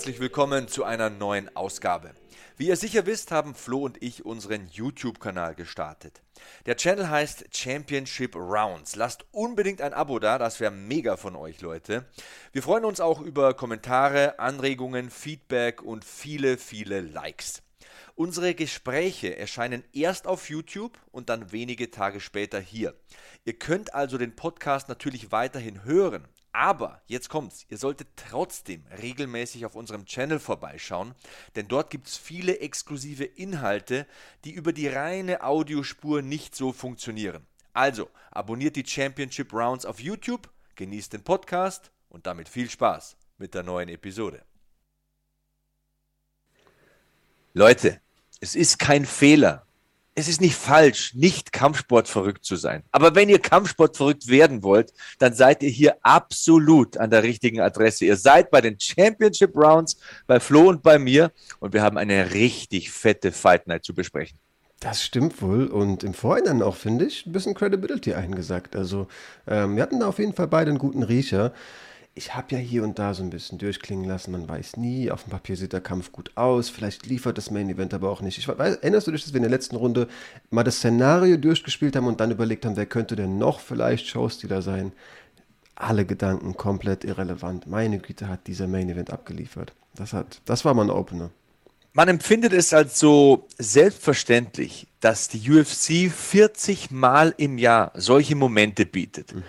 herzlich willkommen zu einer neuen Ausgabe. Wie ihr sicher wisst, haben Flo und ich unseren YouTube-Kanal gestartet. Der Channel heißt Championship Rounds. Lasst unbedingt ein Abo da, das wäre mega von euch, Leute. Wir freuen uns auch über Kommentare, Anregungen, Feedback und viele, viele Likes. Unsere Gespräche erscheinen erst auf YouTube und dann wenige Tage später hier. Ihr könnt also den Podcast natürlich weiterhin hören, aber jetzt kommt's, ihr solltet trotzdem regelmäßig auf unserem Channel vorbeischauen, denn dort gibt es viele exklusive Inhalte, die über die reine Audiospur nicht so funktionieren. Also, abonniert die Championship Rounds auf YouTube, genießt den Podcast und damit viel Spaß mit der neuen Episode. Leute, es ist kein Fehler, es ist nicht falsch, nicht Kampfsport verrückt zu sein. Aber wenn ihr Kampfsport verrückt werden wollt, dann seid ihr hier absolut an der richtigen Adresse. Ihr seid bei den Championship Rounds, bei Flo und bei mir und wir haben eine richtig fette Fight Night zu besprechen. Das stimmt wohl und im Vorhinein auch, finde ich, ein bisschen Credibility eingesagt. Also ähm, wir hatten da auf jeden Fall beide einen guten Riecher ich habe ja hier und da so ein bisschen durchklingen lassen, man weiß nie, auf dem Papier sieht der Kampf gut aus, vielleicht liefert das Main Event aber auch nicht. Ich weiß, erinnerst du dich, dass wir in der letzten Runde mal das Szenario durchgespielt haben und dann überlegt haben, wer könnte denn noch vielleicht Showstealer sein? Alle Gedanken komplett irrelevant. Meine Güte, hat dieser Main Event abgeliefert. Das, hat, das war mal ein Opener. Man empfindet es als so selbstverständlich, dass die UFC 40 Mal im Jahr solche Momente bietet. Mhm.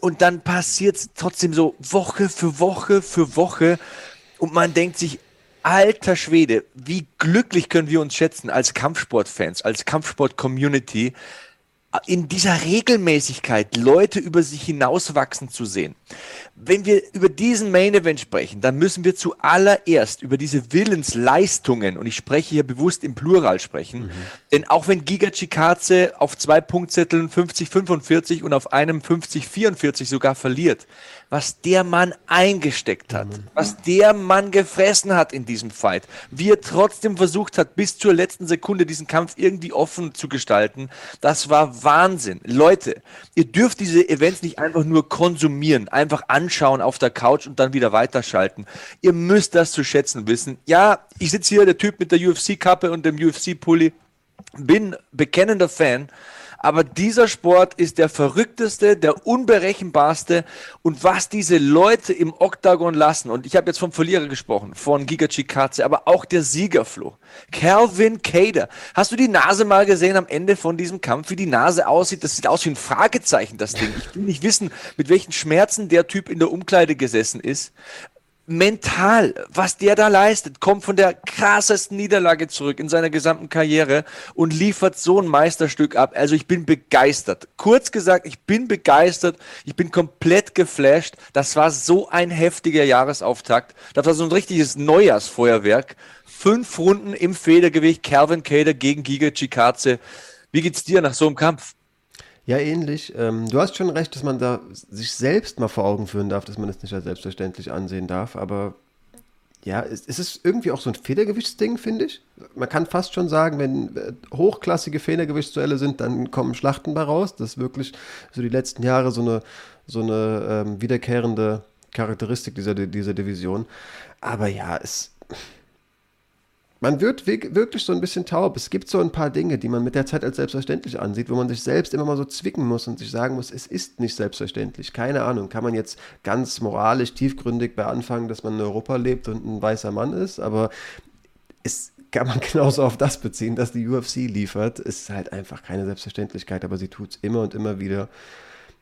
Und dann passiert es trotzdem so Woche für Woche für Woche. Und man denkt sich, alter Schwede, wie glücklich können wir uns schätzen als Kampfsportfans, als Kampfsport-Community, in dieser Regelmäßigkeit Leute über sich hinauswachsen zu sehen. Wenn wir über diesen Main Event sprechen, dann müssen wir zuallererst über diese Willensleistungen, und ich spreche hier bewusst im Plural sprechen, mhm. denn auch wenn Giga Chikaze auf zwei Punktzetteln 50-45 und auf einem 50-44 sogar verliert, was der Mann eingesteckt hat, was der Mann gefressen hat in diesem Fight, wie er trotzdem versucht hat, bis zur letzten Sekunde diesen Kampf irgendwie offen zu gestalten, das war Wahnsinn. Leute, ihr dürft diese Events nicht einfach nur konsumieren, einfach anschauen auf der Couch und dann wieder weiterschalten. Ihr müsst das zu schätzen wissen. Ja, ich sitze hier, der Typ mit der UFC-Kappe und dem UFC-Pulli, bin bekennender Fan, aber dieser Sport ist der verrückteste, der unberechenbarste. Und was diese Leute im Oktagon lassen, und ich habe jetzt vom Verlierer gesprochen, von Giga Chikadze, aber auch der Siegerfloh, Calvin Cader. Hast du die Nase mal gesehen am Ende von diesem Kampf, wie die Nase aussieht? Das sieht aus wie ein Fragezeichen, das Ding. Ich will nicht wissen, mit welchen Schmerzen der Typ in der Umkleide gesessen ist mental, was der da leistet, kommt von der krassesten Niederlage zurück in seiner gesamten Karriere und liefert so ein Meisterstück ab. Also ich bin begeistert. Kurz gesagt, ich bin begeistert. Ich bin komplett geflasht. Das war so ein heftiger Jahresauftakt. Das war so ein richtiges Neujahrsfeuerwerk. Fünf Runden im Federgewicht. Calvin Cater gegen Giga Chikaze. Wie geht's dir nach so einem Kampf? Ja, ähnlich. Ähm, du hast schon recht, dass man da sich selbst mal vor Augen führen darf, dass man es nicht als selbstverständlich ansehen darf. Aber ja, es, es ist irgendwie auch so ein Federgewichtsding, finde ich. Man kann fast schon sagen, wenn äh, hochklassige Federgewichtsduelle sind, dann kommen Schlachten bei raus. Das ist wirklich so die letzten Jahre so eine, so eine ähm, wiederkehrende Charakteristik dieser, dieser Division. Aber ja, es man wird wirklich so ein bisschen taub. Es gibt so ein paar Dinge, die man mit der Zeit als selbstverständlich ansieht, wo man sich selbst immer mal so zwicken muss und sich sagen muss, es ist nicht selbstverständlich. Keine Ahnung, kann man jetzt ganz moralisch, tiefgründig bei anfangen, dass man in Europa lebt und ein weißer Mann ist, aber es kann man genauso auf das beziehen, dass die UFC liefert. Es ist halt einfach keine Selbstverständlichkeit, aber sie tut es immer und immer wieder.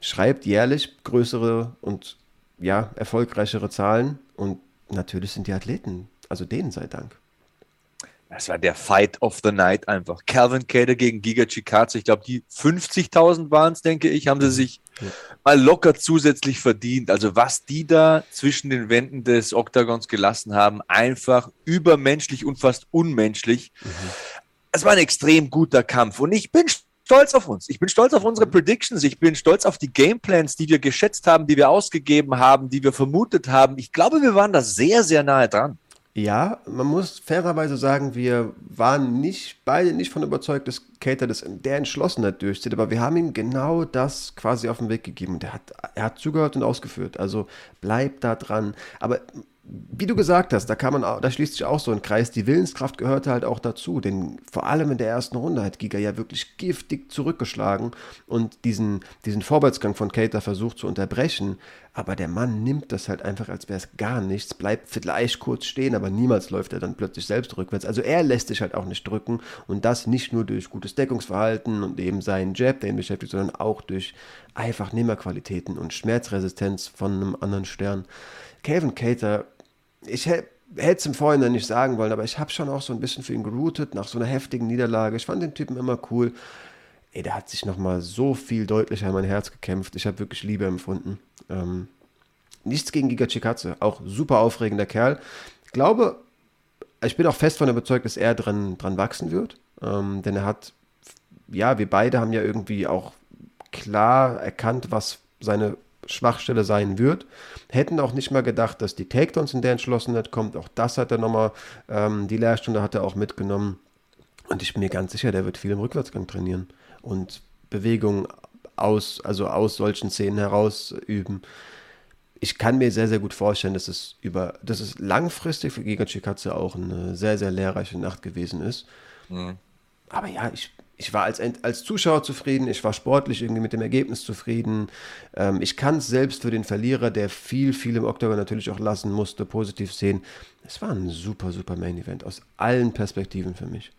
Schreibt jährlich größere und ja, erfolgreichere Zahlen und natürlich sind die Athleten, also denen sei Dank Das war der Fight of the Night einfach. Calvin Cater gegen Giga Chikadze. Ich glaube, die 50.000 waren es, denke ich, haben sie sich ja. mal locker zusätzlich verdient. Also was die da zwischen den Wänden des Oktagons gelassen haben, einfach übermenschlich und fast unmenschlich. Mhm. Es war ein extrem guter Kampf und ich bin stolz auf uns. Ich bin stolz auf unsere Predictions. Ich bin stolz auf die Gameplans, die wir geschätzt haben, die wir ausgegeben haben, die wir vermutet haben. Ich glaube, wir waren da sehr, sehr nahe dran. Ja, man muss fairerweise sagen, wir waren nicht beide nicht von überzeugt, dass Cater das in der Entschlossenheit durchzieht, aber wir haben ihm genau das quasi auf den Weg gegeben. Und er hat, er hat zugehört und ausgeführt. Also bleib da dran. Aber wie du gesagt hast, da kann man da schließt sich auch so ein Kreis. Die Willenskraft gehörte halt auch dazu, denn vor allem in der ersten Runde hat Giga ja wirklich giftig zurückgeschlagen und diesen, diesen Vorwärtsgang von Cater versucht zu unterbrechen. Aber der Mann nimmt das halt einfach, als wäre es gar nichts, bleibt vielleicht kurz stehen, aber niemals läuft er dann plötzlich selbst rückwärts. Also er lässt sich halt auch nicht drücken und das nicht nur durch gutes Deckungsverhalten und eben seinen Jab, der ihn beschäftigt, sondern auch durch einfach Nehmerqualitäten und Schmerzresistenz von einem anderen Stern. Calvin Cater ich hätte es im Vorhinein nicht sagen wollen, aber ich habe schon auch so ein bisschen für ihn geroutet nach so einer heftigen Niederlage. Ich fand den Typen immer cool. Ey, der hat sich nochmal so viel deutlicher in mein Herz gekämpft. Ich habe wirklich Liebe empfunden. Ähm, nichts gegen Giga Chikatze, auch super aufregender Kerl. Ich glaube, ich bin auch fest von überzeugt, dass er dran, dran wachsen wird. Ähm, denn er hat, ja, wir beide haben ja irgendwie auch klar erkannt, was seine Schwachstelle sein wird. Hätten auch nicht mal gedacht, dass die Takedowns in der Entschlossenheit kommt. Auch das hat er nochmal, ähm, die Lehrstunde hat er auch mitgenommen. Und ich bin mir ganz sicher, der wird viel im Rückwärtsgang trainieren und Bewegungen aus, also aus solchen Szenen heraus üben. Ich kann mir sehr, sehr gut vorstellen, dass es über, dass es langfristig für Giga Chikatze auch eine sehr, sehr lehrreiche Nacht gewesen ist. Mhm. Aber ja, ich ich war als, als Zuschauer zufrieden, ich war sportlich irgendwie mit dem Ergebnis zufrieden. Ähm, ich kann es selbst für den Verlierer, der viel, viel im Oktober natürlich auch lassen musste, positiv sehen. Es war ein super, super Main Event aus allen Perspektiven für mich.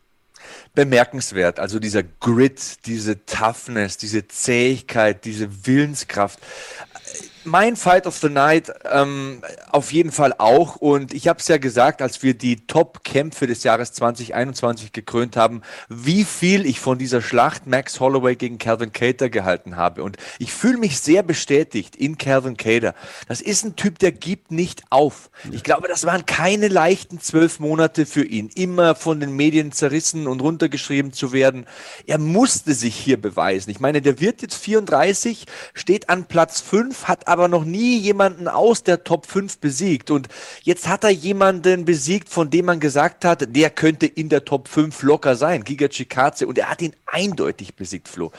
Bemerkenswert, also dieser Grit, diese Toughness, diese Zähigkeit, diese Willenskraft mein Fight of the Night ähm, auf jeden Fall auch. Und ich habe es ja gesagt, als wir die Top-Kämpfe des Jahres 2021 gekrönt haben, wie viel ich von dieser Schlacht Max Holloway gegen Calvin Cater gehalten habe. Und ich fühle mich sehr bestätigt in Calvin Cater. Das ist ein Typ, der gibt nicht auf. Ich glaube, das waren keine leichten zwölf Monate für ihn, immer von den Medien zerrissen und runtergeschrieben zu werden. Er musste sich hier beweisen. Ich meine, der wird jetzt 34, steht an Platz 5, hat aber noch nie jemanden aus der Top 5 besiegt. Und jetzt hat er jemanden besiegt, von dem man gesagt hat, der könnte in der Top 5 locker sein, Giga Chikadze. Und er hat ihn eindeutig besiegt, Flo.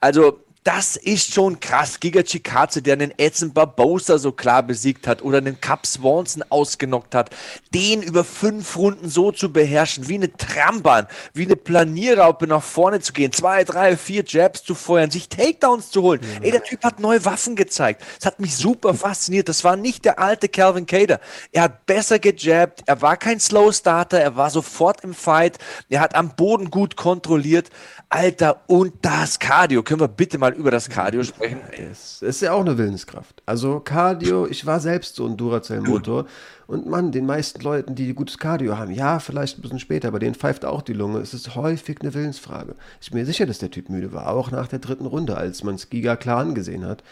Also das ist schon krass. Giga Chikadze, der einen Edson Barbosa so klar besiegt hat oder einen Cap Swanson ausgenockt hat, den über fünf Runden so zu beherrschen, wie eine Trambahn, wie eine Planierraupe nach vorne zu gehen, zwei, drei, vier Jabs zu feuern, sich Takedowns zu holen. Mhm. Ey, der Typ hat neue Waffen gezeigt. Das hat mich super fasziniert. Das war nicht der alte Calvin Cater. Er hat besser gejabbt, er war kein Slow Starter, er war sofort im Fight, er hat am Boden gut kontrolliert. Alter, und das Cardio. Können wir bitte mal über das Cardio sprechen? Das ist ja auch eine Willenskraft. Also Cardio, ich war selbst so ein Duracell-Motor. Und man, den meisten Leuten, die gutes Cardio haben, ja, vielleicht ein bisschen später, aber denen pfeift auch die Lunge. Es ist häufig eine Willensfrage. Ich bin mir sicher, dass der Typ müde war, auch nach der dritten Runde, als man es Giga klar angesehen hat.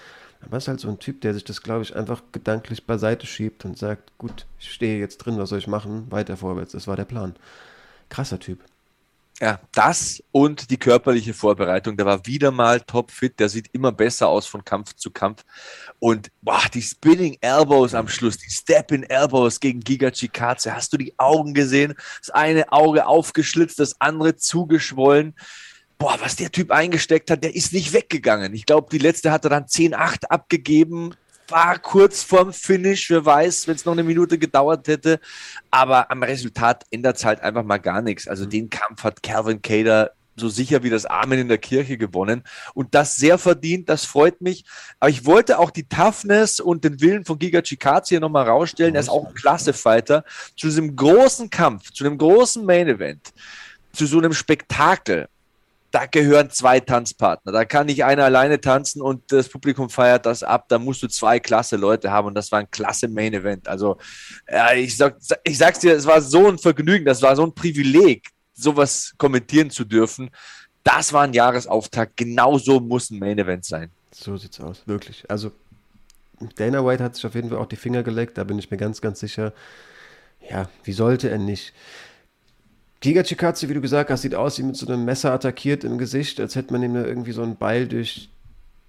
Aber es ist halt so ein Typ, der sich das, glaube ich, einfach gedanklich beiseite schiebt und sagt, gut, ich stehe jetzt drin, was soll ich machen? Weiter vorwärts. Das war der Plan. Krasser Typ. Ja, das und die körperliche Vorbereitung. Der war wieder mal topfit. Der sieht immer besser aus von Kampf zu Kampf. Und boah, die Spinning Elbows am Schluss, die Step-in Elbows gegen Giga Chikadze. Hast du die Augen gesehen? Das eine Auge aufgeschlitzt, das andere zugeschwollen. Boah, was der Typ eingesteckt hat, der ist nicht weggegangen. Ich glaube, die letzte hat er dann 10-8 abgegeben war kurz vorm Finish, wer weiß, wenn es noch eine Minute gedauert hätte. Aber am Resultat ändert es halt einfach mal gar nichts. Also mhm. den Kampf hat Calvin Cater so sicher wie das Amen in der Kirche gewonnen. Und das sehr verdient, das freut mich. Aber ich wollte auch die Toughness und den Willen von Giga Chikadze hier nochmal rausstellen. Er ist auch ein Klasse-Fighter. Zu diesem großen Kampf, zu einem großen Main-Event, zu so einem Spektakel da gehören zwei Tanzpartner. Da kann nicht einer alleine tanzen und das Publikum feiert das ab. Da musst du zwei klasse Leute haben und das war ein klasse Main Event. Also, ja, ich, sag, ich sag's dir, es war so ein Vergnügen, das war so ein Privileg, sowas kommentieren zu dürfen. Das war ein Jahresauftakt. Genauso muss ein Main Event sein. So sieht's aus, wirklich. Also, Dana White hat sich auf jeden Fall auch die Finger geleckt, da bin ich mir ganz, ganz sicher. Ja, wie sollte er nicht? Giga Chikatsu, wie du gesagt hast, sieht aus wie mit so einem Messer attackiert im Gesicht, als hätte man ihm irgendwie so ein Beil durch,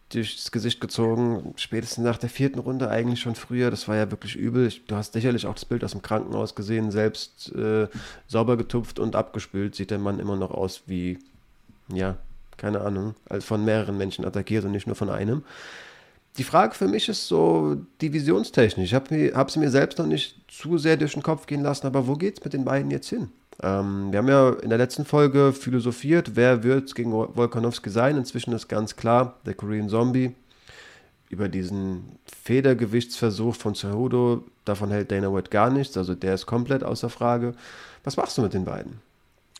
durchs Gesicht gezogen. Spätestens nach der vierten Runde, eigentlich schon früher. Das war ja wirklich übel. Du hast sicherlich auch das Bild aus dem Krankenhaus gesehen, selbst äh, sauber getupft und abgespült. Sieht der Mann immer noch aus wie, ja, keine Ahnung, als von mehreren Menschen attackiert und nicht nur von einem. Die Frage für mich ist so divisionstechnisch. Ich habe es mir selbst noch nicht zu sehr durch den Kopf gehen lassen, aber wo geht es mit den beiden jetzt hin? Ähm, wir haben ja in der letzten Folge philosophiert, wer wird gegen Volkanovski sein. Inzwischen ist ganz klar, der Korean Zombie. Über diesen Federgewichtsversuch von Cejudo, davon hält Dana White gar nichts. Also der ist komplett außer Frage. Was machst du mit den beiden?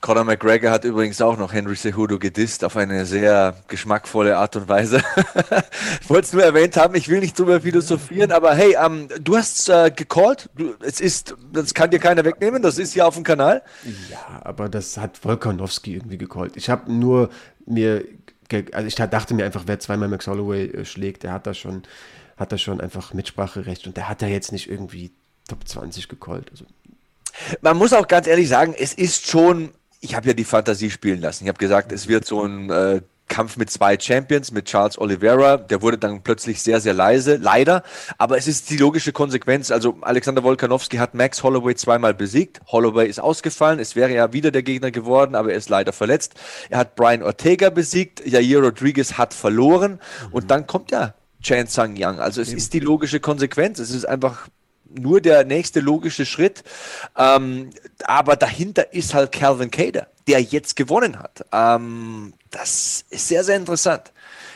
Conor McGregor hat übrigens auch noch Henry Cejudo gedisst auf eine sehr geschmackvolle Art und Weise. ich wollte es nur erwähnt haben, ich will nicht drüber philosophieren, aber hey, ähm, du hast äh, gecallt, du, es ist, das kann dir keiner wegnehmen, das ist hier auf dem Kanal. Ja, aber das hat Volkanowski irgendwie gecallt. Ich habe nur mir, also ich dachte mir einfach, wer zweimal Max Holloway äh, schlägt, der hat da schon, hat da schon einfach Mitspracherecht und der hat da jetzt nicht irgendwie Top 20 gecallt. Also man muss auch ganz ehrlich sagen, es ist schon ich habe ja die Fantasie spielen lassen. Ich habe gesagt, es wird so ein äh, Kampf mit zwei Champions, mit Charles Oliveira. Der wurde dann plötzlich sehr, sehr leise, leider. Aber es ist die logische Konsequenz. Also Alexander Wolkanowski hat Max Holloway zweimal besiegt. Holloway ist ausgefallen. Es wäre ja wieder der Gegner geworden, aber er ist leider verletzt. Er hat Brian Ortega besiegt. Jair Rodriguez hat verloren. Mhm. Und dann kommt ja Chan Sang Yang. Also es ist die logische Konsequenz. Es ist einfach nur der nächste logische Schritt. Ähm, aber dahinter ist halt Calvin Cater, der jetzt gewonnen hat. Ähm, das ist sehr, sehr interessant.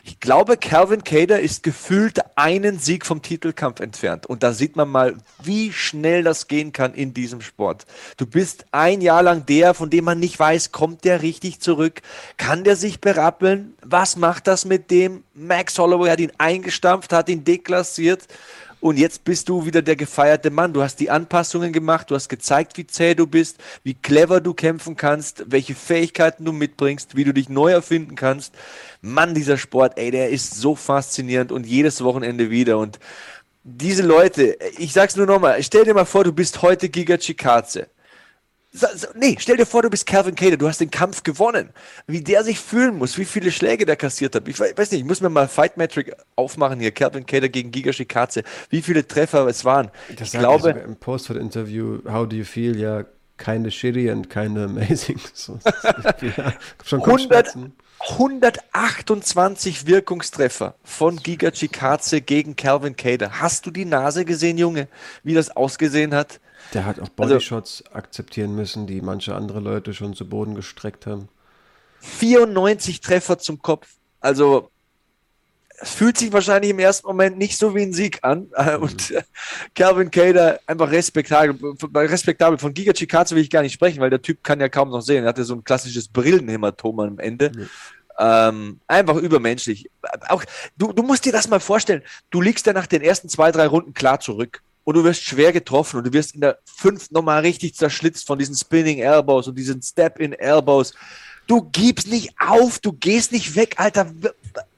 Ich glaube, Calvin Cater ist gefühlt einen Sieg vom Titelkampf entfernt. Und da sieht man mal, wie schnell das gehen kann in diesem Sport. Du bist ein Jahr lang der, von dem man nicht weiß, kommt der richtig zurück? Kann der sich berappeln? Was macht das mit dem? Max Holloway hat ihn eingestampft, hat ihn deklassiert. Und jetzt bist du wieder der gefeierte Mann. Du hast die Anpassungen gemacht, du hast gezeigt, wie zäh du bist, wie clever du kämpfen kannst, welche Fähigkeiten du mitbringst, wie du dich neu erfinden kannst. Mann, dieser Sport, ey, der ist so faszinierend und jedes Wochenende wieder. Und diese Leute, ich sag's nur nochmal, stell dir mal vor, du bist heute Giga Chikaze. So, so, nee, stell dir vor, du bist Calvin Cater, du hast den Kampf gewonnen. Wie der sich fühlen muss, wie viele Schläge der kassiert hat. Ich weiß nicht, ich muss mir mal Fight Metric aufmachen hier. Calvin Cater gegen Giga Shikaze. Wie viele Treffer es waren. Das ich glaube. Ich Im Post for the Interview, how do you feel? Ja, keine shitty and keine amazing. So, ja, schon 100, 128 Wirkungstreffer von Giga Chikaze gegen Calvin Cater. Hast du die Nase gesehen, Junge, wie das ausgesehen hat? Der hat auch also Bodyshots also, akzeptieren müssen, die manche andere Leute schon zu Boden gestreckt haben. 94 Treffer zum Kopf. Also es fühlt sich wahrscheinlich im ersten Moment nicht so wie ein Sieg an. Mhm. Und äh, Calvin Cater einfach respektabel. respektabel. Von Giga Chikaze will ich gar nicht sprechen, weil der Typ kann ja kaum noch sehen. Er hatte so ein klassisches Brillenhämatom am Ende. Mhm. Ähm, einfach übermenschlich. Auch, du, du musst dir das mal vorstellen. Du liegst ja nach den ersten zwei, drei Runden klar zurück und du wirst schwer getroffen und du wirst in der fünften nochmal richtig zerschlitzt von diesen Spinning Elbows und diesen Step-in Elbows. Du gibst nicht auf, du gehst nicht weg, Alter.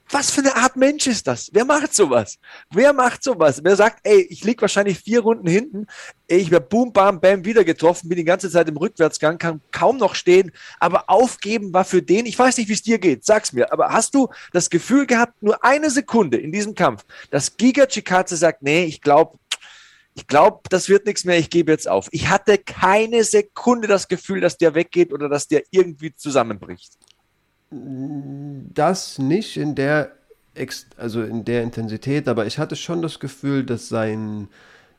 Was für eine Art Mensch ist das? Wer macht sowas? Wer macht sowas? Wer sagt, ey, ich lieg wahrscheinlich vier Runden hinten, ich werde boom, bam, bam wieder getroffen, bin die ganze Zeit im Rückwärtsgang, kann kaum noch stehen, aber aufgeben war für den, ich weiß nicht, wie es dir geht, sag's mir, aber hast du das Gefühl gehabt, nur eine Sekunde in diesem Kampf, dass Giga Chikatze sagt, nee, ich glaube, ich glaube, das wird nichts mehr, ich gebe jetzt auf. Ich hatte keine Sekunde das Gefühl, dass der weggeht oder dass der irgendwie zusammenbricht. Das nicht in der, also in der Intensität, aber ich hatte schon das Gefühl, dass sein,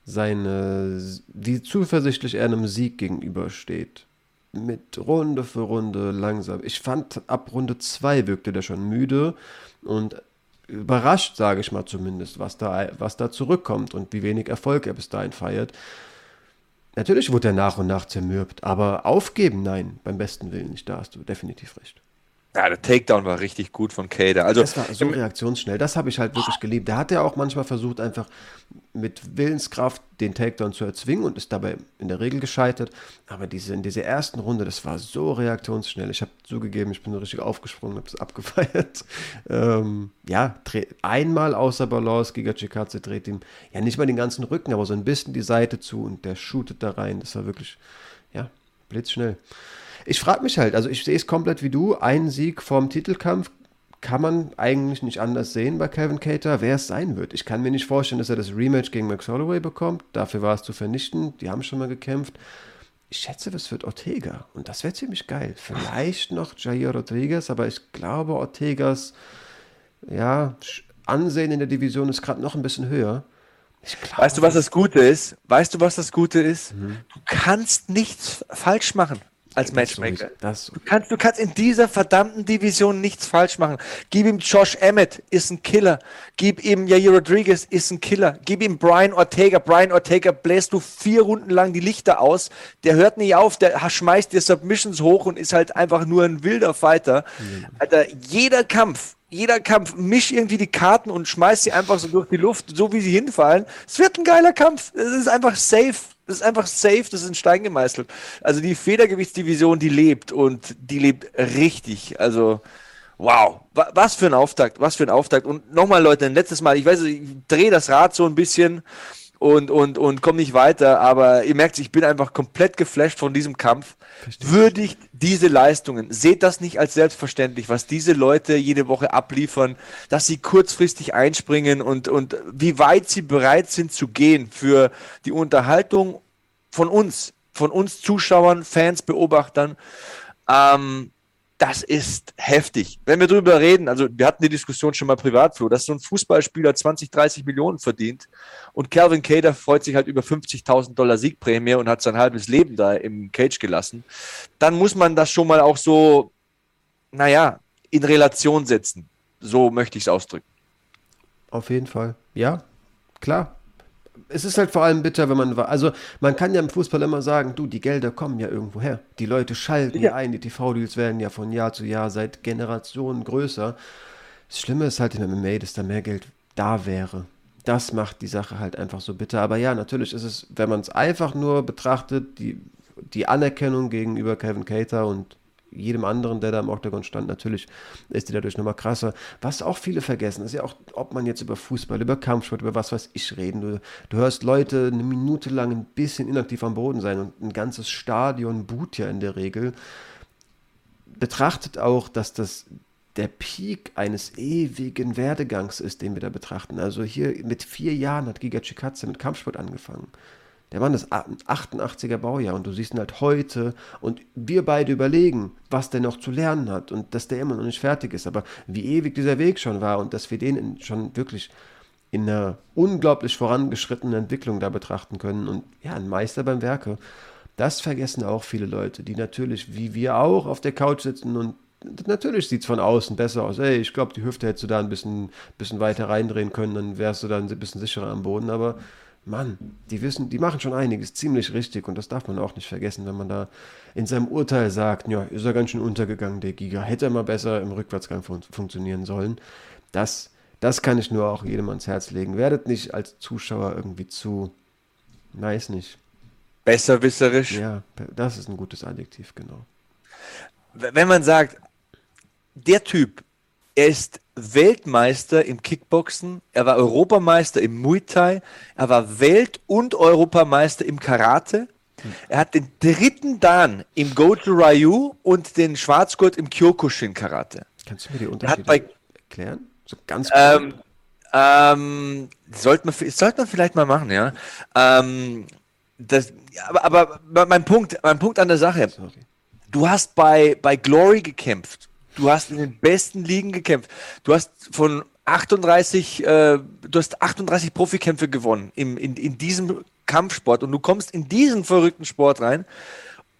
seine, wie zuversichtlich er einem Sieg gegenübersteht. Mit Runde für Runde langsam. Ich fand, ab Runde 2 wirkte der schon müde und überrascht, sage ich mal zumindest, was da, was da zurückkommt und wie wenig Erfolg er bis dahin feiert. Natürlich wurde er nach und nach zermürbt, aber aufgeben, nein, beim besten Willen nicht, da hast du definitiv recht. Ja, der Takedown war richtig gut von Kader. Also, das war so reaktionsschnell. Das habe ich halt wirklich geliebt. Der hat ja auch manchmal versucht, einfach mit Willenskraft den Takedown zu erzwingen und ist dabei in der Regel gescheitert. Aber diese, in dieser ersten Runde, das war so reaktionsschnell. Ich habe zugegeben, ich bin so richtig aufgesprungen, habe es abgefeiert. Ähm, ja, einmal außer Balance, Giga Chikadze dreht ihm ja nicht mal den ganzen Rücken, aber so ein bisschen die Seite zu und der shootet da rein. Das war wirklich, ja, blitzschnell. Ich frage mich halt, also ich sehe es komplett wie du, ein Sieg vorm Titelkampf kann man eigentlich nicht anders sehen bei Kevin Cater, wer es sein wird. Ich kann mir nicht vorstellen, dass er das Rematch gegen Max Holloway bekommt. Dafür war es zu vernichten. Die haben schon mal gekämpft. Ich schätze, das wird Ortega. Und das wäre ziemlich geil. Vielleicht noch Jair Rodriguez, aber ich glaube, Ortegas ja, Ansehen in der Division ist gerade noch ein bisschen höher. Glaub, weißt du, was das Gute ist? Weißt du, was das Gute ist? Mhm. Du kannst nichts falsch machen als Matchmaker. Das du, kannst, du kannst in dieser verdammten Division nichts falsch machen. Gib ihm Josh Emmett, ist ein Killer. Gib ihm Yair Rodriguez, ist ein Killer. Gib ihm Brian Ortega. Brian Ortega bläst du vier Runden lang die Lichter aus. Der hört nicht auf, der schmeißt dir Submissions hoch und ist halt einfach nur ein wilder Fighter. Mhm. Alter, jeder Kampf, jeder Kampf, misch irgendwie die Karten und schmeiß sie einfach so durch die Luft, so wie sie hinfallen. Es wird ein geiler Kampf. Es ist einfach safe. Das ist einfach safe, das ist in Stein gemeißelt. Also die Federgewichtsdivision, die lebt und die lebt richtig. Also, wow, was für ein Auftakt, was für ein Auftakt. Und nochmal, Leute, ein letztes Mal, ich weiß, ich drehe das Rad so ein bisschen und, und, und komme nicht weiter. Aber ihr merkt, ich bin einfach komplett geflasht von diesem Kampf. Verstehe. Würdigt diese Leistungen. Seht das nicht als selbstverständlich, was diese Leute jede Woche abliefern, dass sie kurzfristig einspringen und, und wie weit sie bereit sind zu gehen für die Unterhaltung von uns, von uns Zuschauern, Fans, Beobachtern. Ähm, das ist heftig. Wenn wir drüber reden, also wir hatten die Diskussion schon mal privat, Flo, dass so ein Fußballspieler 20, 30 Millionen verdient und Calvin Cater freut sich halt über 50.000 Dollar Siegprämie und hat sein halbes Leben da im Cage gelassen, dann muss man das schon mal auch so, naja, in Relation setzen. So möchte ich es ausdrücken. Auf jeden Fall. Ja, klar es ist halt vor allem bitter, wenn man also man kann ja im Fußball immer sagen, du, die Gelder kommen ja irgendwo her. Die Leute schalten ja, ein, die TV-Deals werden ja von Jahr zu Jahr seit Generationen größer. Das Schlimme ist halt im MMA, dass da mehr Geld da wäre. Das macht die Sache halt einfach so bitter. Aber ja, natürlich ist es, wenn man es einfach nur betrachtet, die, die Anerkennung gegenüber Kevin Cater und jedem anderen, der da im Octagon stand, natürlich ist die dadurch nochmal krasser. Was auch viele vergessen, ist ja auch, ob man jetzt über Fußball, über Kampfsport, über was weiß ich reden. Du, du hörst Leute eine Minute lang ein bisschen inaktiv am Boden sein und ein ganzes Stadion boot ja in der Regel. Betrachtet auch, dass das der Peak eines ewigen Werdegangs ist, den wir da betrachten. Also hier mit vier Jahren hat Giga Chikatze mit Kampfsport angefangen. Der Mann ist 88er Baujahr und du siehst ihn halt heute und wir beide überlegen, was der noch zu lernen hat und dass der immer noch nicht fertig ist, aber wie ewig dieser Weg schon war und dass wir den schon wirklich in einer unglaublich vorangeschrittenen Entwicklung da betrachten können und ja, ein Meister beim Werke. Das vergessen auch viele Leute, die natürlich, wie wir auch, auf der Couch sitzen und natürlich sieht es von außen besser aus. Ey, ich glaube, die Hüfte hättest du da ein bisschen, bisschen weiter reindrehen können, dann wärst du dann ein bisschen sicherer am Boden, aber Mann, die wissen, die machen schon einiges ziemlich richtig und das darf man auch nicht vergessen, wenn man da in seinem Urteil sagt, ja, ist er ganz schön untergegangen, der Giga, hätte er mal besser im Rückwärtsgang fun funktionieren sollen. Das, das kann ich nur auch jedem ans Herz legen. Werdet nicht als Zuschauer irgendwie zu, weiß nicht. Besserwisserisch? Ja, das ist ein gutes Adjektiv, genau. Wenn man sagt, der Typ, er ist Weltmeister im Kickboxen, er war Europameister im Muay Thai, er war Welt- und Europameister im Karate. Er hat den dritten Dan im Goju Ryu und den Schwarzgurt im Kyokushin Karate. Kannst du mir die Unterschiede bei, erklären? So ganz ähm, ähm, sollte, man, sollte man vielleicht mal machen, ja. Ähm, das, aber, aber mein Punkt, mein Punkt an der Sache. Sorry. Du hast bei, bei Glory gekämpft Du hast in den besten Ligen gekämpft. Du hast von 38, äh, du hast 38 Profikämpfe gewonnen im, in, in diesem Kampfsport und du kommst in diesen verrückten Sport rein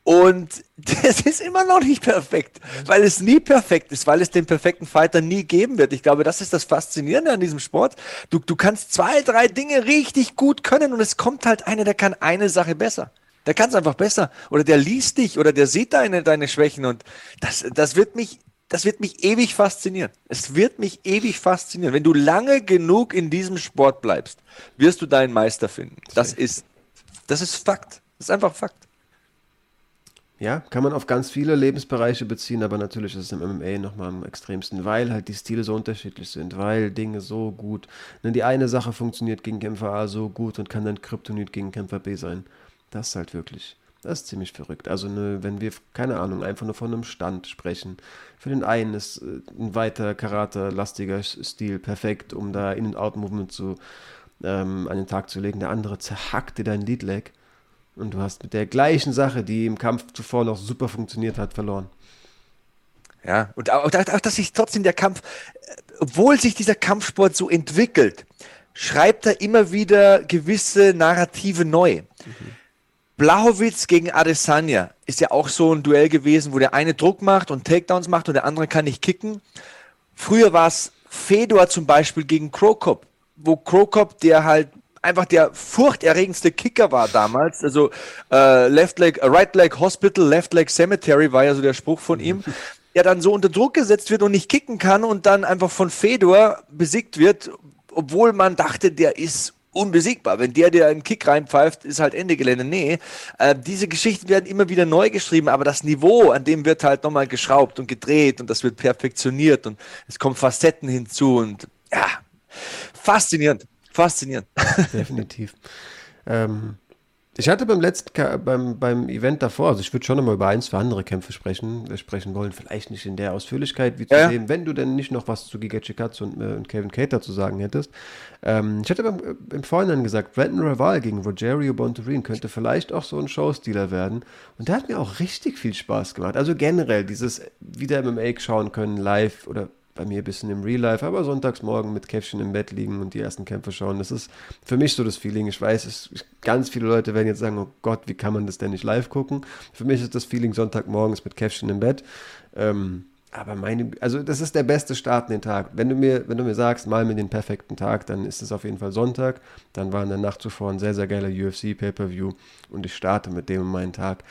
und das ist immer noch nicht perfekt, weil es nie perfekt ist, weil es den perfekten Fighter nie geben wird. Ich glaube, das ist das Faszinierende an diesem Sport. Du, du kannst zwei, drei Dinge richtig gut können und es kommt halt einer, der kann eine Sache besser. Der kann es einfach besser. Oder der liest dich oder der sieht deine, deine Schwächen und das, das wird mich das wird mich ewig faszinieren. Es wird mich ewig faszinieren. Wenn du lange genug in diesem Sport bleibst, wirst du deinen Meister finden. Das ist, das ist Fakt. Das ist einfach Fakt. Ja, kann man auf ganz viele Lebensbereiche beziehen, aber natürlich ist es im MMA nochmal am extremsten, weil halt die Stile so unterschiedlich sind, weil Dinge so gut. Ne, die eine Sache funktioniert gegen Kämpfer A so gut und kann dann Kryptonit gegen Kämpfer B sein. Das ist halt wirklich, das ist ziemlich verrückt. Also, ne, wenn wir, keine Ahnung, einfach nur von einem Stand sprechen. Für den einen ist äh, ein weiter Karate-lastiger Stil perfekt, um da In-and-Out-Movement zu, ähm, an den Tag zu legen. Der andere zerhackt dir dein Lead-Leg und du hast mit der gleichen Sache, die im Kampf zuvor noch super funktioniert hat, verloren. Ja, und auch, auch dass sich trotzdem der Kampf, äh, obwohl sich dieser Kampfsport so entwickelt, schreibt er immer wieder gewisse Narrative neu. Mhm. Blachowitz gegen Adesanya ist ja auch so ein Duell gewesen, wo der eine Druck macht und Takedowns macht und der andere kann nicht kicken. Früher war es Fedor zum Beispiel gegen Krokop, wo Krokop, der halt einfach der furchterregendste Kicker war damals. Also äh, Left Leg, äh, Right Leg Hospital, Left Leg Cemetery war ja so der Spruch von ihm. Der dann so unter Druck gesetzt wird und nicht kicken kann und dann einfach von Fedor besiegt wird, obwohl man dachte, der ist unbesiegbar. Wenn der dir einen Kick reinpfeift, ist halt Ende Gelände. Nee, äh, diese Geschichten werden immer wieder neu geschrieben, aber das Niveau, an dem wird halt nochmal geschraubt und gedreht und das wird perfektioniert und es kommen Facetten hinzu und ja, faszinierend. Faszinierend. Definitiv. ähm, ich hatte beim letzten, beim, beim Event davor, also ich würde schon nochmal über ein, zwei andere Kämpfe sprechen, wir sprechen wollen, vielleicht nicht in der Ausführlichkeit wie zu ja. sehen, wenn du denn nicht noch was zu Giga Chikatsu und, äh, und Kevin Cater zu sagen hättest. Ähm, ich hatte beim, äh, im Vorhinein gesagt, Brandon Raval gegen Rogerio Bontorin könnte vielleicht auch so ein Showstealer werden. Und der hat mir auch richtig viel Spaß gemacht. Also generell dieses wieder MMA schauen können, live oder bei mir ein bisschen im Real Life, aber sonntags morgen mit Käffchen im Bett liegen und die ersten Kämpfe schauen. Das ist für mich so das Feeling. Ich weiß, es, ganz viele Leute werden jetzt sagen, oh Gott, wie kann man das denn nicht live gucken? Für mich ist das Feeling Sonntagmorgens mit Käffchen im Bett. Ähm, aber meine, also das ist der beste Start in den Tag. Wenn du mir, wenn du mir sagst, mal mir den perfekten Tag, dann ist es auf jeden Fall Sonntag. Dann war in der Nacht zuvor ein sehr, sehr geiler UFC Pay-Per-View und ich starte mit dem in meinen Tag.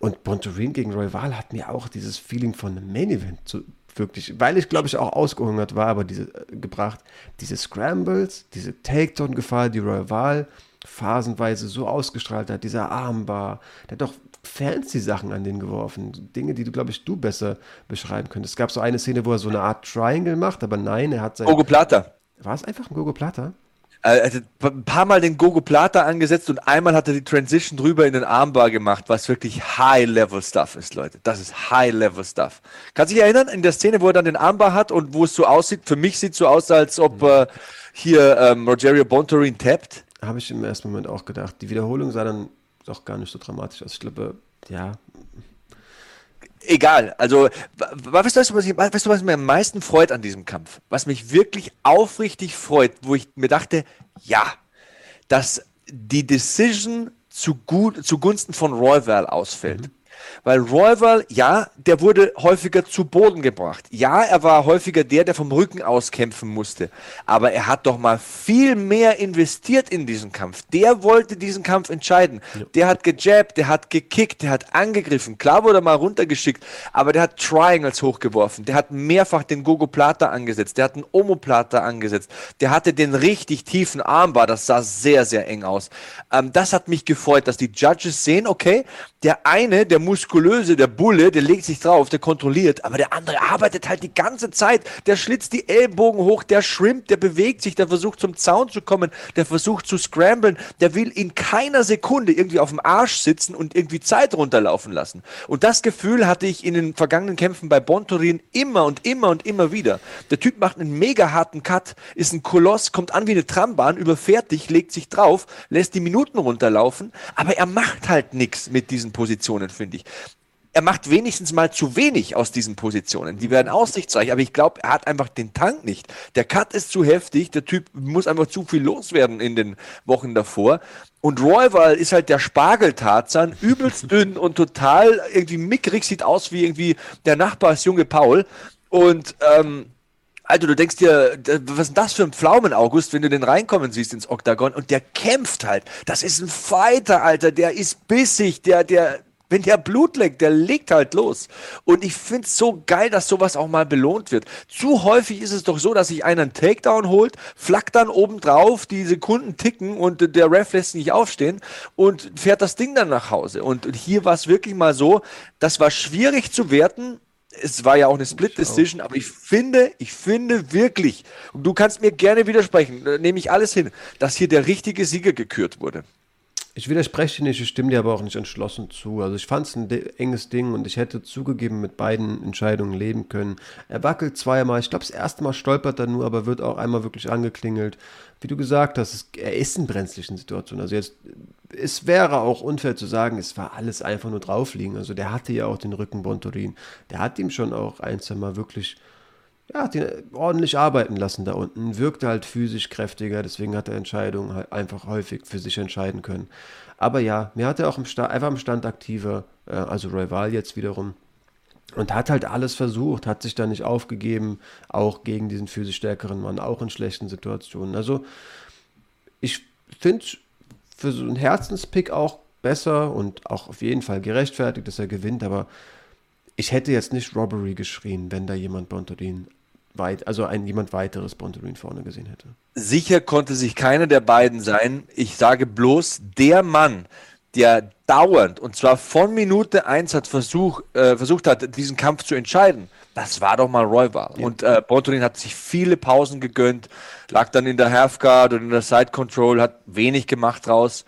Und Bontorin gegen Roy Royval hat mir auch dieses Feeling von einem Main Event zu, wirklich, weil ich glaube ich auch ausgehungert war, aber diese äh, gebracht, diese Scrambles, diese Takedown-Gefahr, die Royal Wahl phasenweise so ausgestrahlt hat, dieser Armbar, der hat doch fancy Sachen an den geworfen, Dinge, die du glaube ich du besser beschreiben könntest. Es gab so eine Szene, wo er so eine Art Triangle macht, aber nein, er hat sein Gogo Plata. War es einfach ein Gogo Plata? Er hat ein paar Mal den Gogo Plata angesetzt und einmal hat er die Transition drüber in den Armbar gemacht, was wirklich High-Level-Stuff ist, Leute. Das ist High-Level-Stuff. Kannst du dich erinnern, in der Szene, wo er dann den Armbar hat und wo es so aussieht, für mich sieht es so aus, als ob äh, hier ähm, Rogerio Bontorin tappt? Habe ich im ersten Moment auch gedacht. Die Wiederholung sah dann doch gar nicht so dramatisch aus. Ich glaube, ja, egal. Also, weißt du, was, weißt du, was mir am meisten freut an diesem Kampf? Was mich wirklich aufrichtig freut, wo ich mir dachte, ja, dass die Decision zugunsten von Royval ausfällt. Mhm. Weil Royval, ja, der wurde häufiger zu Boden gebracht. Ja, er war häufiger der, der vom Rücken aus kämpfen musste. Aber er hat doch mal viel mehr investiert in diesen Kampf. Der wollte diesen Kampf entscheiden. Ja. Der hat gejabbt, der hat gekickt, der hat angegriffen. Klar wurde er mal runtergeschickt, aber der hat Triangles hochgeworfen. Der hat mehrfach den Gogo Plata angesetzt. Der hat einen Omo Plata angesetzt. Der hatte den richtig tiefen Armbar. Das sah sehr, sehr eng aus. Ähm, das hat mich gefreut, dass die Judges sehen, okay, der eine, der muskulöse, der Bulle, der legt sich drauf, der kontrolliert, aber der andere arbeitet halt die ganze Zeit. Der schlitzt die Ellbogen hoch, der schrimmt, der bewegt sich, der versucht zum Zaun zu kommen, der versucht zu scramblen, der will in keiner Sekunde irgendwie auf dem Arsch sitzen und irgendwie Zeit runterlaufen lassen. Und das Gefühl hatte ich in den vergangenen Kämpfen bei Bontorin immer und immer und immer wieder. Der Typ macht einen mega harten Cut, ist ein Koloss, kommt an wie eine Trambahn, überfährt dich, legt sich drauf, lässt die Minuten runterlaufen, aber er macht halt nichts mit diesen Positionen, finde ich. Er macht wenigstens mal zu wenig aus diesen Positionen. Die werden aussichtsreich, aber ich glaube, er hat einfach den Tank nicht. Der Cut ist zu heftig, der Typ muss einfach zu viel loswerden in den Wochen davor. Und Royval ist halt der Spargeltarzan, übelst dünn und total irgendwie mickrig, sieht aus wie irgendwie der Nachbarsjunge Paul. Und ähm, Alter, du denkst dir, was ist das für ein Pflaumen, August, wenn du den reinkommen siehst ins Oktagon und der kämpft halt. Das ist ein Fighter, Alter, der ist bissig, der, der, Wenn der Blut leckt, der legt halt los. Und ich finde es so geil, dass sowas auch mal belohnt wird. Zu häufig ist es doch so, dass sich einer einen Takedown holt, flackt dann oben drauf, die Sekunden ticken und der Ref lässt nicht aufstehen und fährt das Ding dann nach Hause. Und hier war es wirklich mal so, das war schwierig zu werten es war ja auch eine Split Decision, aber ich finde, ich finde wirklich, und du kannst mir gerne widersprechen, nehme ich alles hin, dass hier der richtige Sieger gekürt wurde. Ich widerspreche nicht, ich stimme dir aber auch nicht entschlossen zu. Also ich fand es ein enges Ding und ich hätte zugegeben mit beiden Entscheidungen leben können. Er wackelt zweimal, ich glaube das erste Mal stolpert er nur, aber wird auch einmal wirklich angeklingelt. Wie du gesagt hast, es, er ist in brenzlichen Situationen. Also jetzt, es wäre auch unfair zu sagen, es war alles einfach nur draufliegen. Also der hatte ja auch den Rücken Bontorin. Der hat ihm schon auch ein, zwei Mal wirklich ja, den ordentlich arbeiten lassen da unten, wirkte halt physisch kräftiger, deswegen hat er Entscheidungen halt einfach häufig für sich entscheiden können. Aber ja, mir hat er auch im Stand, einfach im Stand aktiver, äh, also Rival jetzt wiederum, und hat halt alles versucht, hat sich da nicht aufgegeben, auch gegen diesen physisch stärkeren Mann, auch in schlechten Situationen. Also ich finde für so einen Herzenspick auch besser und auch auf jeden Fall gerechtfertigt, dass er gewinnt, aber ich hätte jetzt nicht Robbery geschrien, wenn da jemand Bontorin weit, also ein jemand weiteres Bontorin vorne gesehen hätte. Sicher konnte sich keiner der beiden sein. Ich sage bloß, der Mann, der dauernd, und zwar von Minute 1 hat Versuch, äh, versucht hat, diesen Kampf zu entscheiden, das war doch mal Royval. Ja. Und äh, Bontorin hat sich viele Pausen gegönnt, lag dann in der Halfguard und in der Side Control, hat wenig gemacht draus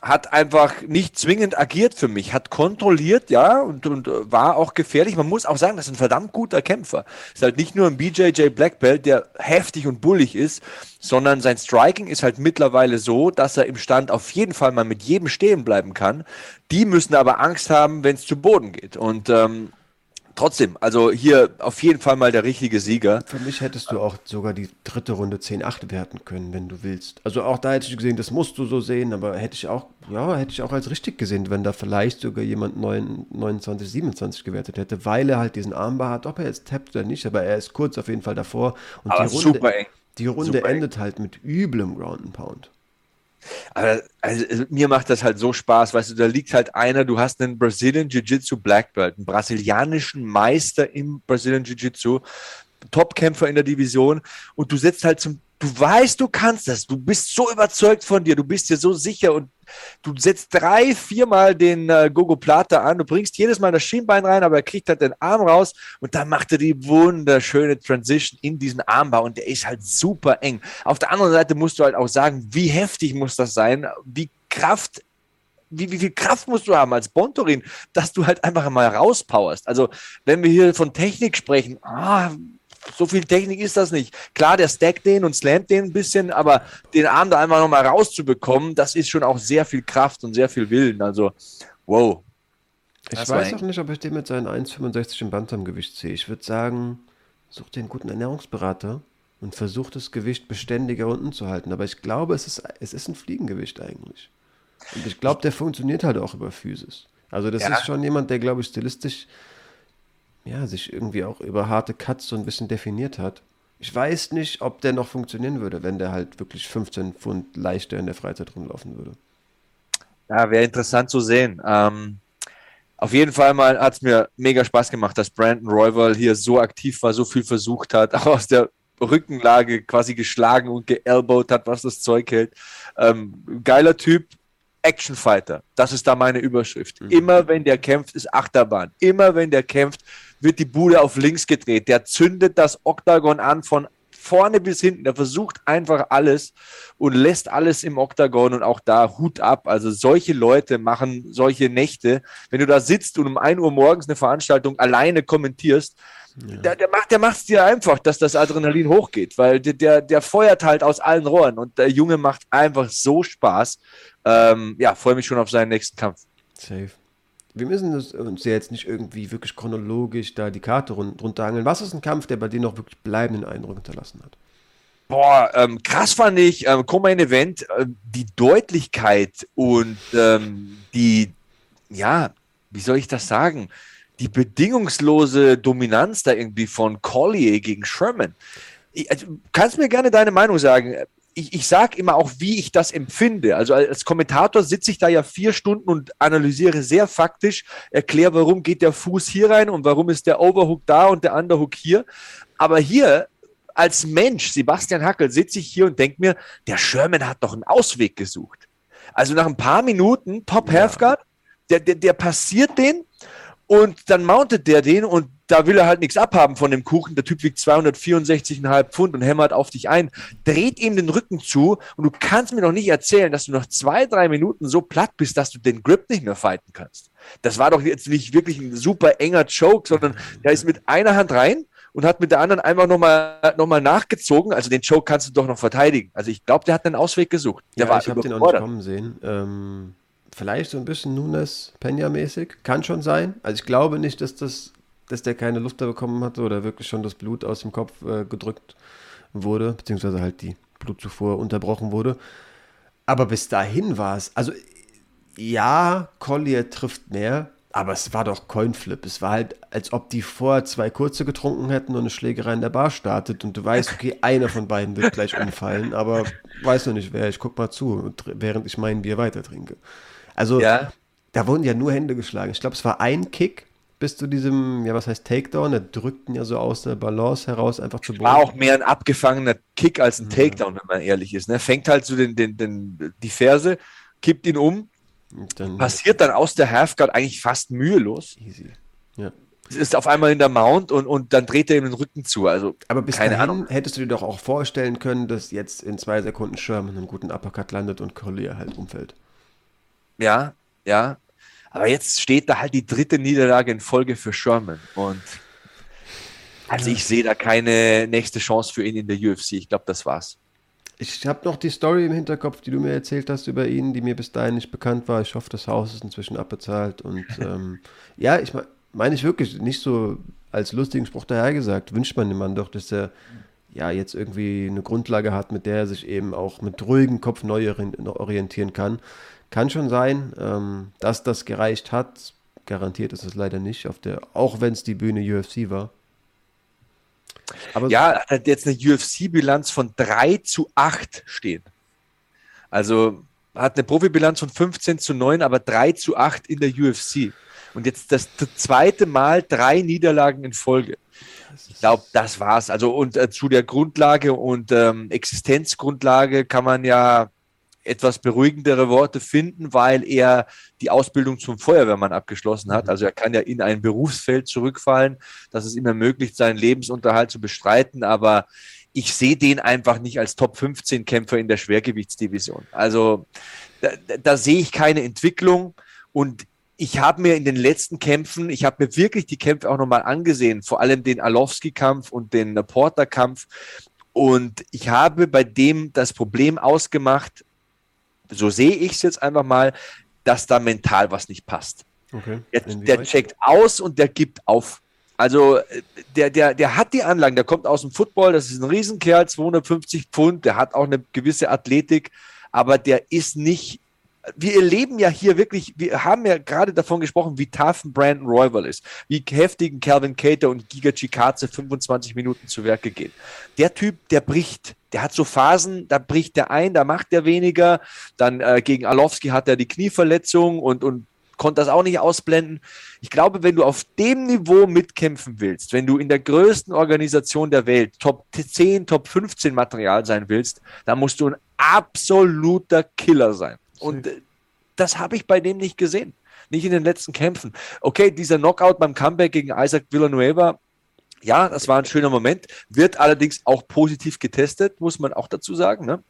hat einfach nicht zwingend agiert für mich, hat kontrolliert, ja, und, und war auch gefährlich. Man muss auch sagen, das ist ein verdammt guter Kämpfer. Ist halt nicht nur ein BJJ Black Belt, der heftig und bullig ist, sondern sein Striking ist halt mittlerweile so, dass er im Stand auf jeden Fall mal mit jedem stehen bleiben kann. Die müssen aber Angst haben, wenn es zu Boden geht. Und ähm, trotzdem, also hier auf jeden Fall mal der richtige Sieger. Für mich hättest du auch sogar die dritte Runde 10-8 werten können, wenn du willst. Also auch da hätte ich gesehen, das musst du so sehen, aber hätte ich auch, ja, hätte ich auch als richtig gesehen, wenn da vielleicht sogar jemand 9, 29, 27 gewertet hätte, weil er halt diesen Armbar hat, ob er jetzt tappt oder nicht, aber er ist kurz auf jeden Fall davor. Und aber die Runde, super. Die Runde super endet halt mit üblem Ground and Pound. Aber also, mir macht das halt so Spaß, weißt du, da liegt halt einer, du hast einen Brazilian Jiu-Jitsu Black Belt, einen brasilianischen Meister im Brazilian Jiu-Jitsu, Topkämpfer in der Division und du setzt halt zum du weißt, du kannst das, du bist so überzeugt von dir, du bist dir so sicher und du setzt drei, viermal den äh, Gogo Plata an, du bringst jedes Mal das Schienbein rein, aber er kriegt halt den Arm raus und dann macht er die wunderschöne Transition in diesen Armbau und der ist halt super eng. Auf der anderen Seite musst du halt auch sagen, wie heftig muss das sein, wie Kraft wie, wie viel Kraft musst du haben als Bontorin, dass du halt einfach mal rauspowerst. Also, wenn wir hier von Technik sprechen, ah, so viel Technik ist das nicht. Klar, der stackt den und slammt den ein bisschen, aber den Arm da einfach nochmal rauszubekommen, das ist schon auch sehr viel Kraft und sehr viel Willen. Also, wow. Ich das weiß auch nicht, ob ich den mit seinen 1,65 im Bantamgewicht sehe. Ich würde sagen, such dir einen guten Ernährungsberater und versuch das Gewicht beständiger unten zu halten. Aber ich glaube, es ist, es ist ein Fliegengewicht eigentlich. Und ich glaube, der funktioniert halt auch über Physis. Also das ja. ist schon jemand, der, glaube ich, stilistisch ja, sich irgendwie auch über harte Cuts so ein bisschen definiert hat. Ich weiß nicht, ob der noch funktionieren würde, wenn der halt wirklich 15 Pfund leichter in der Freizeit rumlaufen würde. Ja, wäre interessant zu sehen. Ähm, auf jeden Fall mal hat es mir mega Spaß gemacht, dass Brandon Royval hier so aktiv war, so viel versucht hat, auch aus der Rückenlage quasi geschlagen und geelbowt hat, was das Zeug hält. Ähm, geiler Typ, Actionfighter. Das ist da meine Überschrift. Mhm. Immer wenn der kämpft, ist Achterbahn. Immer wenn der kämpft, wird die Bude auf links gedreht. Der zündet das Oktagon an von vorne bis hinten. Der versucht einfach alles und lässt alles im Oktagon und auch da Hut ab. Also solche Leute machen solche Nächte. Wenn du da sitzt und um 1 Uhr morgens eine Veranstaltung alleine kommentierst, ja. der, der macht der es dir einfach, dass das Adrenalin hochgeht, weil der, der, der feuert halt aus allen Rohren und der Junge macht einfach so Spaß. Ähm, ja, freue mich schon auf seinen nächsten Kampf. Safe wir müssen uns ja jetzt nicht irgendwie wirklich chronologisch da die Karte run runterhangeln. Was ist ein Kampf, der bei dir noch wirklich bleibenden Eindruck hinterlassen hat? Boah, ähm, krass fand ich, ähm, Main Event, äh, die Deutlichkeit und ähm, die, ja, wie soll ich das sagen? Die bedingungslose Dominanz da irgendwie von Collier gegen Sherman. Ich, also, kannst mir gerne deine Meinung sagen ich, ich sage immer auch, wie ich das empfinde. Also als Kommentator sitze ich da ja vier Stunden und analysiere sehr faktisch, erkläre, warum geht der Fuß hier rein und warum ist der Overhook da und der Underhook hier. Aber hier als Mensch, Sebastian Hackel, sitze ich hier und denke mir, der Sherman hat doch einen Ausweg gesucht. Also nach ein paar Minuten, Top ja. Halfguard, der, der, der passiert den und dann mountet der den und da will er halt nichts abhaben von dem Kuchen. Der Typ wiegt 264,5 Pfund und hämmert auf dich ein, dreht ihm den Rücken zu und du kannst mir noch nicht erzählen, dass du nach zwei, drei Minuten so platt bist, dass du den Grip nicht mehr fighten kannst. Das war doch jetzt nicht wirklich ein super enger Choke, sondern er ist mit einer Hand rein und hat mit der anderen einfach nochmal noch mal nachgezogen. Also den Choke kannst du doch noch verteidigen. Also ich glaube, der hat einen Ausweg gesucht. Der ja, war ich habe den auch nicht kommen sehen. Ähm, vielleicht so ein bisschen Nunes Pena-mäßig. Kann schon sein. Also ich glaube nicht, dass das dass der keine Luft da bekommen hatte oder wirklich schon das Blut aus dem Kopf äh, gedrückt wurde, beziehungsweise halt die Blutzufuhr unterbrochen wurde. Aber bis dahin war es, also ja, Collier trifft mehr, aber es war doch Coinflip. Es war halt, als ob die vorher zwei kurze getrunken hätten und eine Schlägerei in der Bar startet und du weißt, okay, einer von beiden wird gleich umfallen, aber weiß noch nicht wer. Ich guck mal zu, während ich mein Bier weiter trinke. Also, ja. da wurden ja nur Hände geschlagen. Ich glaube, es war ein Kick bis zu diesem, ja, was heißt Takedown? Der drückt ihn ja so aus der Balance heraus einfach zu Boden. War auch mehr ein abgefangener Kick als ein Takedown, wenn man ehrlich ist. Ne? Fängt halt so den, den, den, die Ferse, kippt ihn um, dann passiert dann aus der Halfguard eigentlich fast mühelos. Easy. Ja. Es ist auf einmal in der Mount und, und dann dreht er ihm den Rücken zu. Also, Aber bis keine dahin Ahnung. hättest du dir doch auch vorstellen können, dass jetzt in zwei Sekunden Sherman einen guten Uppercut landet und Collier halt umfällt. Ja, ja, aber jetzt steht da halt die dritte Niederlage in Folge für Sherman. Und also ich sehe da keine nächste Chance für ihn in der UFC. Ich glaube, das war's. Ich habe noch die Story im Hinterkopf, die du mir erzählt hast über ihn, die mir bis dahin nicht bekannt war. Ich hoffe, das Haus ist inzwischen abbezahlt. Und ähm, ja, ich meine ich wirklich nicht so als lustigen Spruch dahergesagt. Wünscht man dem Mann doch, dass er ja jetzt irgendwie eine Grundlage hat, mit der er sich eben auch mit ruhigem Kopf neu orientieren kann. Kann schon sein, ähm, dass das gereicht hat. Garantiert ist es leider nicht, auf der, auch wenn es die Bühne UFC war. Aber ja, hat jetzt eine UFC-Bilanz von 3 zu 8 stehen. Also hat eine Profibilanz von 15 zu 9, aber 3 zu 8 in der UFC. Und jetzt das zweite Mal drei Niederlagen in Folge. Ich glaube, das war's. Also und äh, zu der Grundlage und ähm, Existenzgrundlage kann man ja etwas beruhigendere Worte finden, weil er die Ausbildung zum Feuerwehrmann abgeschlossen hat. Mhm. Also er kann ja in ein Berufsfeld zurückfallen, dass es ihm ermöglicht, seinen Lebensunterhalt zu bestreiten. Aber ich sehe den einfach nicht als Top 15 Kämpfer in der Schwergewichtsdivision. Also da, da sehe ich keine Entwicklung und ich habe mir in den letzten Kämpfen, ich habe mir wirklich die Kämpfe auch nochmal angesehen, vor allem den Alowski-Kampf und den Porter-Kampf. Und ich habe bei dem das Problem ausgemacht, so sehe ich es jetzt einfach mal, dass da mental was nicht passt. Okay. Der, der checkt aus und der gibt auf. Also der, der, der hat die Anlagen, der kommt aus dem Football, das ist ein Riesenkerl, 250 Pfund, der hat auch eine gewisse Athletik, aber der ist nicht wir erleben ja hier wirklich, wir haben ja gerade davon gesprochen, wie tough Brandon Royval ist, wie heftigen Calvin Cater und Giga Chikaze 25 Minuten zu Werke gehen. Der Typ, der bricht, der hat so Phasen, da bricht der ein, da macht er weniger. Dann äh, gegen Alowski hat er die Knieverletzung und, und konnte das auch nicht ausblenden. Ich glaube, wenn du auf dem Niveau mitkämpfen willst, wenn du in der größten Organisation der Welt Top 10, Top 15 Material sein willst, dann musst du ein absoluter Killer sein. Und das habe ich bei dem nicht gesehen. Nicht in den letzten Kämpfen. Okay, dieser Knockout beim Comeback gegen Isaac Villanueva, ja, das war ein schöner Moment, wird allerdings auch positiv getestet, muss man auch dazu sagen. Ne?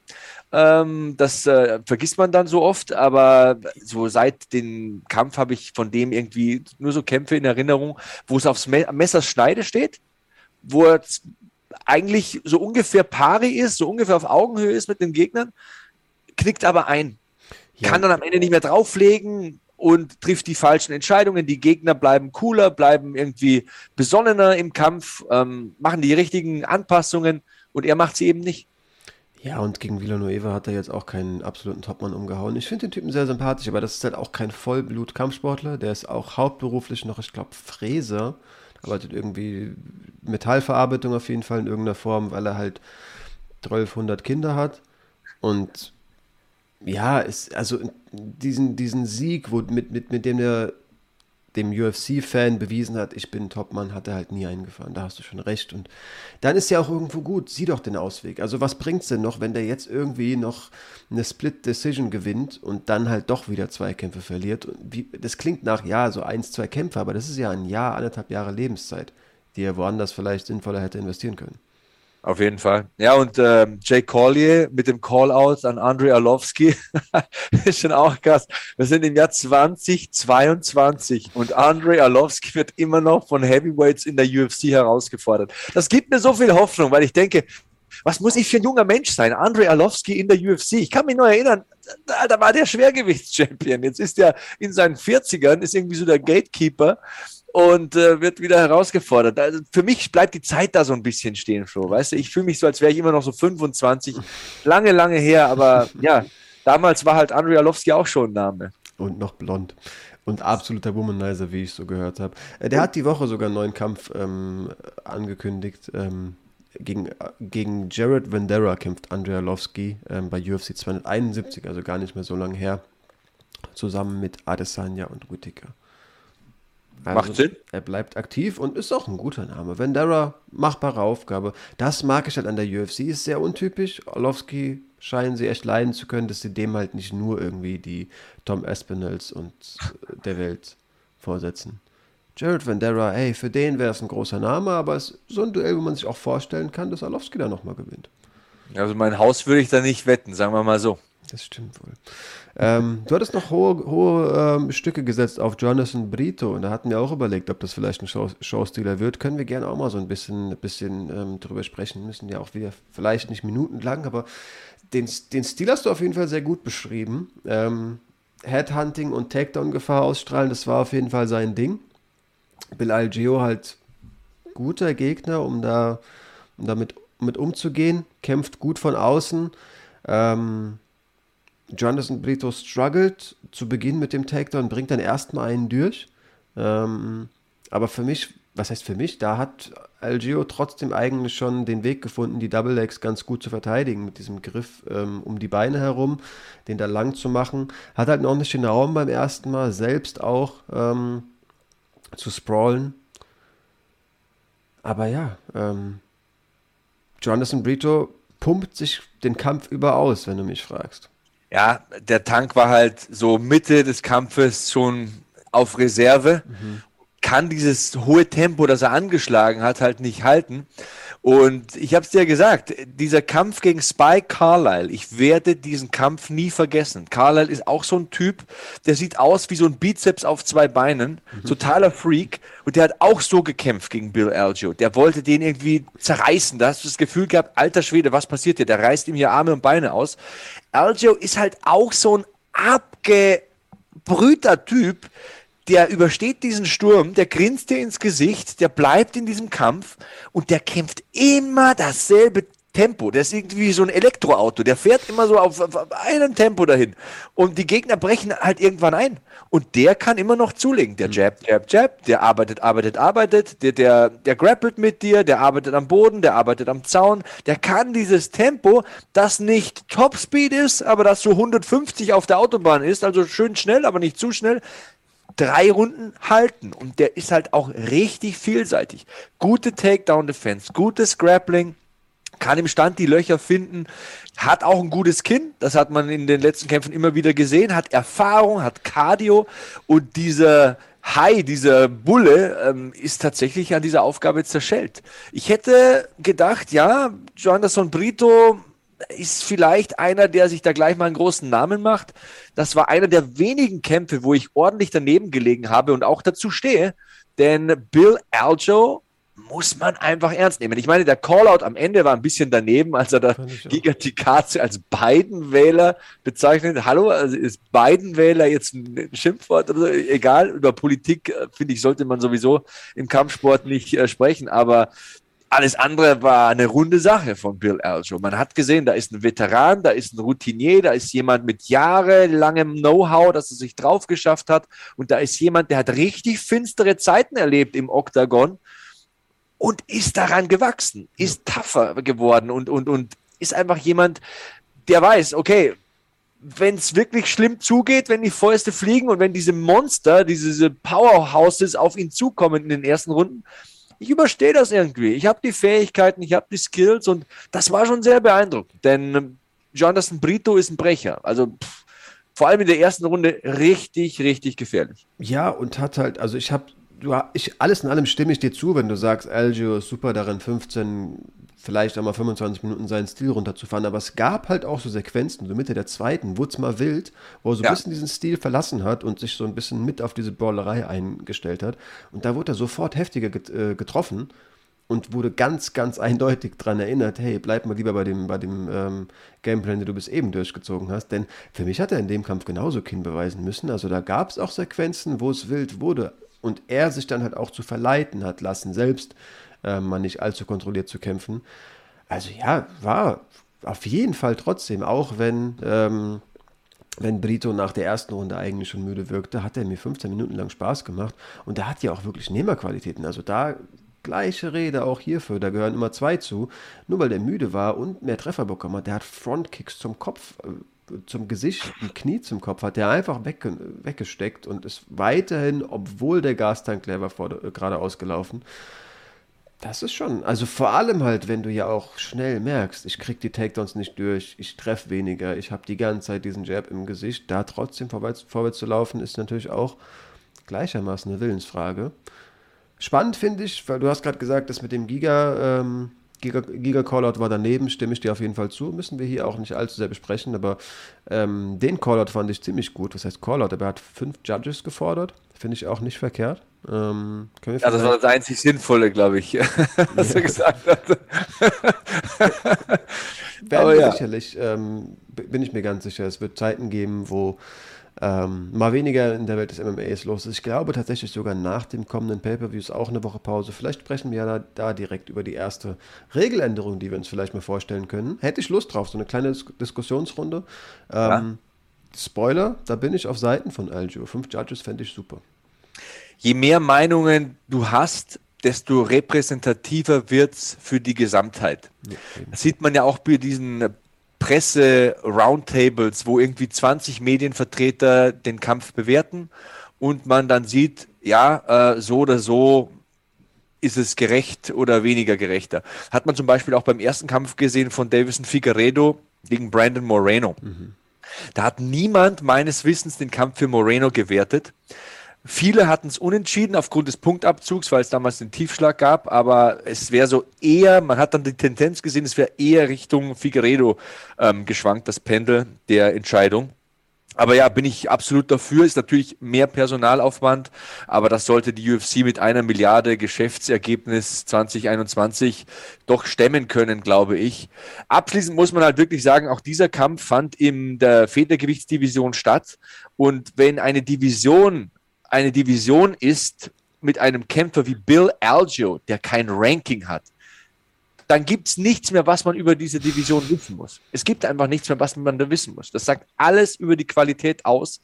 Ähm, das äh, vergisst man dann so oft, aber so seit dem Kampf habe ich von dem irgendwie nur so Kämpfe in Erinnerung, wo es aufs Me Messerschneide steht, wo er eigentlich so ungefähr pari ist, so ungefähr auf Augenhöhe ist mit den Gegnern, knickt aber ein ja. kann dann am Ende nicht mehr drauflegen und trifft die falschen Entscheidungen. Die Gegner bleiben cooler, bleiben irgendwie besonnener im Kampf, ähm, machen die richtigen Anpassungen und er macht sie eben nicht. Ja, und gegen Villanueva hat er jetzt auch keinen absoluten Topmann umgehauen. Ich finde den Typen sehr sympathisch, aber das ist halt auch kein Vollblut-Kampfsportler. Der ist auch hauptberuflich noch, ich glaube, Fräser. Arbeitet irgendwie Metallverarbeitung auf jeden Fall in irgendeiner Form, weil er halt 1200 Kinder hat Und ja, ist, also diesen, diesen Sieg, wo, mit, mit, mit dem der dem UFC-Fan bewiesen hat, ich bin Topmann, hat er halt nie eingefahren. Da hast du schon recht. Und dann ist ja auch irgendwo gut. Sieh doch den Ausweg. Also was bringt es denn noch, wenn der jetzt irgendwie noch eine Split-Decision gewinnt und dann halt doch wieder zwei Kämpfe verliert? Wie, das klingt nach, ja, so eins, zwei Kämpfe, aber das ist ja ein Jahr, anderthalb Jahre Lebenszeit, die er woanders vielleicht sinnvoller hätte investieren können. Auf jeden Fall. Ja, und ähm, Jay Collier mit dem Callout an Andrei Arlovski ist schon auch krass. Wir sind im Jahr 2022 und Andrei Arlovski wird immer noch von Heavyweights in der UFC herausgefordert. Das gibt mir so viel Hoffnung, weil ich denke, was muss ich für ein junger Mensch sein? Andrei Arlovski in der UFC. Ich kann mich nur erinnern, da, da war der Schwergewichtschampion. Jetzt ist er in seinen 40ern, ist irgendwie so der Gatekeeper und äh, wird wieder herausgefordert. Also für mich bleibt die Zeit da so ein bisschen stehen, Flo. Weißt du, ich fühle mich so, als wäre ich immer noch so 25. Lange, lange her, aber ja, damals war halt Andrei Arlovski auch schon ein Name. Und noch blond. Und absoluter Womanizer, wie ich so gehört habe. Äh, der hat die Woche sogar einen neuen Kampf ähm, angekündigt. Ähm, gegen, gegen Jared Vandera kämpft Andrei Arlovski ähm, bei UFC 271, also gar nicht mehr so lange her. Zusammen mit Adesanya und Whittaker. Also Macht Sinn. Er bleibt aktiv und ist auch ein guter Name. Vendera, machbare Aufgabe. Das mag ich halt an der UFC, ist sehr untypisch. Orlovsky scheinen sie echt leiden zu können, dass sie dem halt nicht nur irgendwie die Tom Espinels und der Welt vorsetzen. Jared Vendera, hey, für den wäre es ein großer Name, aber es ist so ein Duell, wo man sich auch vorstellen kann, dass Orlovsky da nochmal gewinnt. Also mein Haus würde ich da nicht wetten, sagen wir mal so. Das stimmt wohl. Ähm, du hattest noch hohe, hohe ähm, Stücke gesetzt auf Jonathan Brito und da hatten wir auch überlegt, ob das vielleicht ein Show Showstealer wird. Können wir gerne auch mal so ein bisschen, bisschen ähm, drüber sprechen. Müssen ja auch wieder vielleicht nicht minutenlang, aber den, den Stil hast du auf jeden Fall sehr gut beschrieben. Ähm, Headhunting und Takedown-Gefahr ausstrahlen, das war auf jeden Fall sein Ding. Bill Algeo halt guter Gegner, um da um damit mit umzugehen, kämpft gut von außen. Ähm, Jonathan Brito struggelt zu Beginn mit dem Takedown, bringt dann erstmal einen durch. Ähm, aber für mich, was heißt für mich, da hat Algio trotzdem eigentlich schon den Weg gefunden, die Double Legs ganz gut zu verteidigen, mit diesem Griff ähm, um die Beine herum, den da lang zu machen. Hat halt noch nicht den Raum beim ersten Mal, selbst auch ähm, zu sprawlen. Aber ja, ähm, Jonathan Brito pumpt sich den Kampf über aus, wenn du mich fragst ja, der Tank war halt so Mitte des Kampfes schon auf Reserve, mhm. kann dieses hohe Tempo, das er angeschlagen hat, halt nicht halten. Und ich habe es dir gesagt, dieser Kampf gegen Spike Carlyle, ich werde diesen Kampf nie vergessen. Carlyle ist auch so ein Typ, der sieht aus wie so ein Bizeps auf zwei Beinen, mhm. totaler Freak. Und der hat auch so gekämpft gegen Bill Algio. Der wollte den irgendwie zerreißen. Da hast du das Gefühl gehabt, alter Schwede, was passiert hier? Der reißt ihm hier Arme und Beine aus. Algio ist halt auch so ein abgebrühter Typ, der übersteht diesen Sturm, der grinst dir ins Gesicht, der bleibt in diesem Kampf und der kämpft immer dasselbe Tempo. Der ist irgendwie so ein Elektroauto. Der fährt immer so auf, auf einem Tempo dahin. Und die Gegner brechen halt irgendwann ein. Und der kann immer noch zulegen. Der Jab, Jab, Jab, der arbeitet, arbeitet, arbeitet, der, der, der grappelt mit dir, der arbeitet am Boden, der arbeitet am Zaun. Der kann dieses Tempo, das nicht Topspeed ist, aber das so 150 auf der Autobahn ist, also schön schnell, aber nicht zu schnell, drei Runden halten. Und der ist halt auch richtig vielseitig. Gute Takedown-Defense, gutes Grappling, kann im Stand die Löcher finden, hat auch ein gutes Kinn, das hat man in den letzten Kämpfen immer wieder gesehen, hat Erfahrung, hat Cardio und dieser Hai, dieser Bulle, ähm, ist tatsächlich an dieser Aufgabe zerschellt. Ich hätte gedacht, ja, Joanderson Brito ist vielleicht einer, der sich da gleich mal einen großen Namen macht. Das war einer der wenigen Kämpfe, wo ich ordentlich daneben gelegen habe und auch dazu stehe. Denn Bill Aljo muss man einfach ernst nehmen. Ich meine, der Callout am Ende war ein bisschen daneben, als er da Giga Tikatze als Biden-Wähler bezeichnet. Hallo, also ist Biden-Wähler jetzt ein Schimpfwort oder so? Egal, über Politik, äh, finde ich, sollte man sowieso im Kampfsport nicht äh, sprechen, aber alles andere war eine runde Sache von Bill Aljo. Man hat gesehen, da ist ein Veteran, da ist ein Routinier, da ist jemand mit jahrelangem Know-how, das er sich drauf geschafft hat. Und da ist jemand, der hat richtig finstere Zeiten erlebt im Oktagon und ist daran gewachsen, ist tougher geworden und, und, und ist einfach jemand, der weiß, okay, wenn es wirklich schlimm zugeht, wenn die Fäuste fliegen und wenn diese Monster, diese Powerhouses auf ihn zukommen in den ersten Runden, ich überstehe das irgendwie. Ich habe die Fähigkeiten, ich habe die Skills und das war schon sehr beeindruckend. Denn ähm, Jonathan Brito ist ein Brecher. Also pff, vor allem in der ersten Runde richtig, richtig gefährlich. Ja, und hat halt, also ich habe, ich, alles in allem stimme ich dir zu, wenn du sagst, Algio ist super darin, 15 vielleicht einmal 25 Minuten seinen Stil runterzufahren. Aber es gab halt auch so Sequenzen, so Mitte der zweiten, wurde es mal wild, wo er so ein bisschen diesen Stil verlassen hat und sich so ein bisschen mit auf diese Ballerei eingestellt hat. Und da wurde er sofort heftiger äh, getroffen und wurde ganz, ganz eindeutig daran erinnert, hey, bleib mal lieber bei dem, bei dem ähm, Gameplan, den du bis eben durchgezogen hast. Denn für mich hat er in dem Kampf genauso Kinn beweisen müssen. Also da gab es auch Sequenzen, wo es wild wurde und er sich dann halt auch zu verleiten hat lassen, selbst äh, mal nicht allzu kontrolliert zu kämpfen. Also ja, war auf jeden Fall trotzdem, auch wenn, ähm, wenn Brito nach der ersten Runde eigentlich schon müde wirkte, hat er mir 15 Minuten lang Spaß gemacht und er hat ja auch wirklich Nehmerqualitäten. Also da gleiche Rede auch hierfür, da gehören immer zwei zu. Nur weil der müde war und mehr Treffer bekommen hat, der hat Frontkicks zum Kopf, äh, zum Gesicht, ein Knie zum Kopf, hat der einfach wegge weggesteckt und ist weiterhin, obwohl der Gastank leer war, gerade ausgelaufen. Das ist schon, also vor allem halt, wenn du ja auch schnell merkst, ich krieg die Takedowns nicht durch, ich treffe weniger, ich habe die ganze Zeit diesen Jab im Gesicht, da trotzdem vorwärts, vorwärts zu laufen, ist natürlich auch gleichermaßen eine Willensfrage. Spannend finde ich, weil du hast gerade gesagt, das mit dem Giga, ähm, Giga, Giga Callout war daneben, stimme ich dir auf jeden Fall zu. Müssen wir hier auch nicht allzu sehr besprechen, aber ähm, den Callout fand ich ziemlich gut. Was heißt Callout? Aber er hat fünf Judges gefordert. Finde ich auch nicht verkehrt. Ähm, ja, das war das einzig Sinnvolle, glaube ich, was er gesagt hat. Werden ja. sicherlich, ähm, bin ich mir ganz sicher. Es wird Zeiten geben, wo ähm, mal weniger in der Welt des MMAs los ist. Ich glaube tatsächlich sogar nach dem kommenden Pay-Per-View ist auch eine Woche Pause. Vielleicht sprechen wir ja da, da, direkt über die erste Regeländerung, die wir uns vielleicht mal vorstellen können. Hätte ich Lust drauf, so eine kleine Dis Diskussionsrunde. Ähm, ja. Spoiler, da bin ich auf Seiten von Algio. Fünf Judges fände ich super. Je mehr Meinungen du hast, desto repräsentativer wird es für die Gesamtheit. Ja, das sieht man ja auch bei diesen Presse-Roundtables, wo irgendwie 20 Medienvertreter den Kampf bewerten und man dann sieht, ja, äh, so oder so ist es gerecht oder weniger gerechter. Hat man zum Beispiel auch beim ersten Kampf gesehen von Davison Figueredo gegen Brandon Moreno. Mhm. Da hat niemand meines Wissens den Kampf für Moreno gewertet. Viele hatten es unentschieden aufgrund des Punktabzugs, weil es damals den Tiefschlag gab, aber es wäre so eher, man hat dann die Tendenz gesehen, es wäre eher Richtung Figueredo ähm, geschwankt, das Pendel der Entscheidung. Aber ja, bin ich absolut dafür. Ist natürlich mehr Personalaufwand, aber das sollte die UFC mit einer Milliarde Geschäftsergebnis 2021 doch stemmen können, glaube ich. Abschließend muss man halt wirklich sagen, auch dieser Kampf fand in der Federgewichtsdivision statt. Und wenn eine Division eine Division ist mit einem Kämpfer wie Bill Algio, der kein Ranking hat, dann gibt es nichts mehr, was man über diese Division wissen muss. Es gibt einfach nichts mehr, was man da wissen muss. Das sagt alles über die Qualität aus.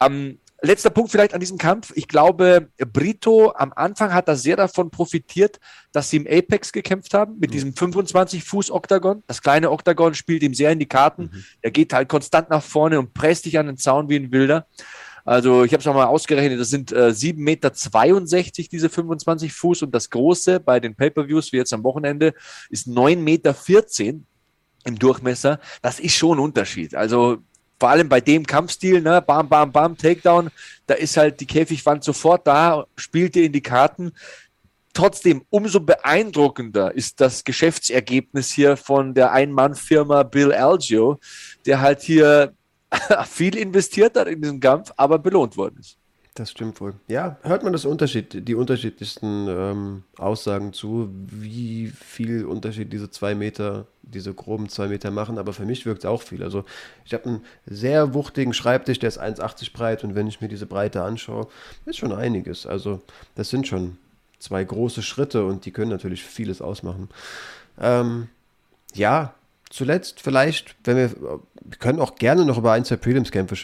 Ähm, letzter Punkt vielleicht an diesem Kampf. Ich glaube, Brito am Anfang hat da sehr davon profitiert, dass sie im Apex gekämpft haben, mit mhm. diesem 25-Fuß-Oktagon. Das kleine Oktagon spielt ihm sehr in die Karten. Mhm. Er geht halt konstant nach vorne und presst dich an den Zaun wie ein Wilder. Also ich habe es nochmal ausgerechnet, das sind äh, 7,62 Meter diese 25 Fuß und das große bei den Pay-Per-Views wie jetzt am Wochenende ist 9,14 Meter im Durchmesser. Das ist schon ein Unterschied. Also vor allem bei dem Kampfstil, ne, bam, bam, bam, Takedown, da ist halt die Käfigwand sofort da, spielt dir in die Karten. Trotzdem, umso beeindruckender ist das Geschäftsergebnis hier von der Ein-Mann-Firma Bill Algio, der halt hier viel investiert hat in diesen Kampf, aber belohnt worden ist. Das stimmt wohl. Ja, hört man das Unterschied, die unterschiedlichsten ähm, Aussagen zu, wie viel Unterschied diese zwei Meter, diese groben zwei Meter machen, aber für mich wirkt es auch viel. Also ich habe einen sehr wuchtigen Schreibtisch, der ist 1,80 breit und wenn ich mir diese Breite anschaue, ist schon einiges. Also das sind schon zwei große Schritte und die können natürlich vieles ausmachen. Ähm, ja, zuletzt vielleicht, wenn wir, wir können auch gerne noch über ein, zwei Prelims-Kämpfe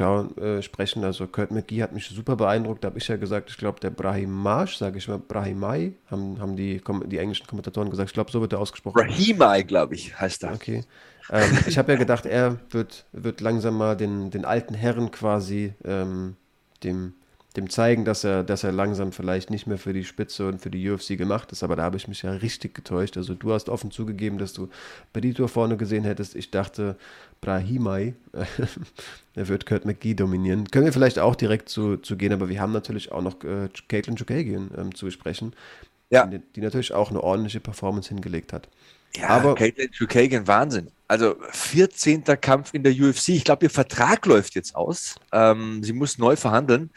äh, sprechen. Also Kurt McGee hat mich super beeindruckt. Da habe ich ja gesagt, ich glaube, der Brahim Marsch, sage ich mal, Brahimai, haben, haben die, die englischen Kommentatoren gesagt. Ich glaube, so wird er ausgesprochen. Brahimai, glaube ich, heißt er. Okay. Ähm, ich habe ja gedacht, er wird, wird langsam mal den, den alten Herren quasi ähm, dem dem zeigen, dass er, dass er langsam vielleicht nicht mehr für die Spitze und für die UFC gemacht ist. Aber da habe ich mich ja richtig getäuscht. Also du hast offen zugegeben, dass du Benito vorne gesehen hättest. Ich dachte, Brahimai, er wird Kurt McGee dominieren. Können wir vielleicht auch direkt zu, zu gehen, aber wir haben natürlich auch noch äh, Caitlin Chukagian ähm, zu besprechen, ja. die, die, natürlich auch eine ordentliche Performance hingelegt hat. Ja, aber Caitlin Chukagian, Wahnsinn. Also 14. Kampf in der UFC. Ich glaube, ihr Vertrag läuft jetzt aus. Ähm, sie muss neu verhandeln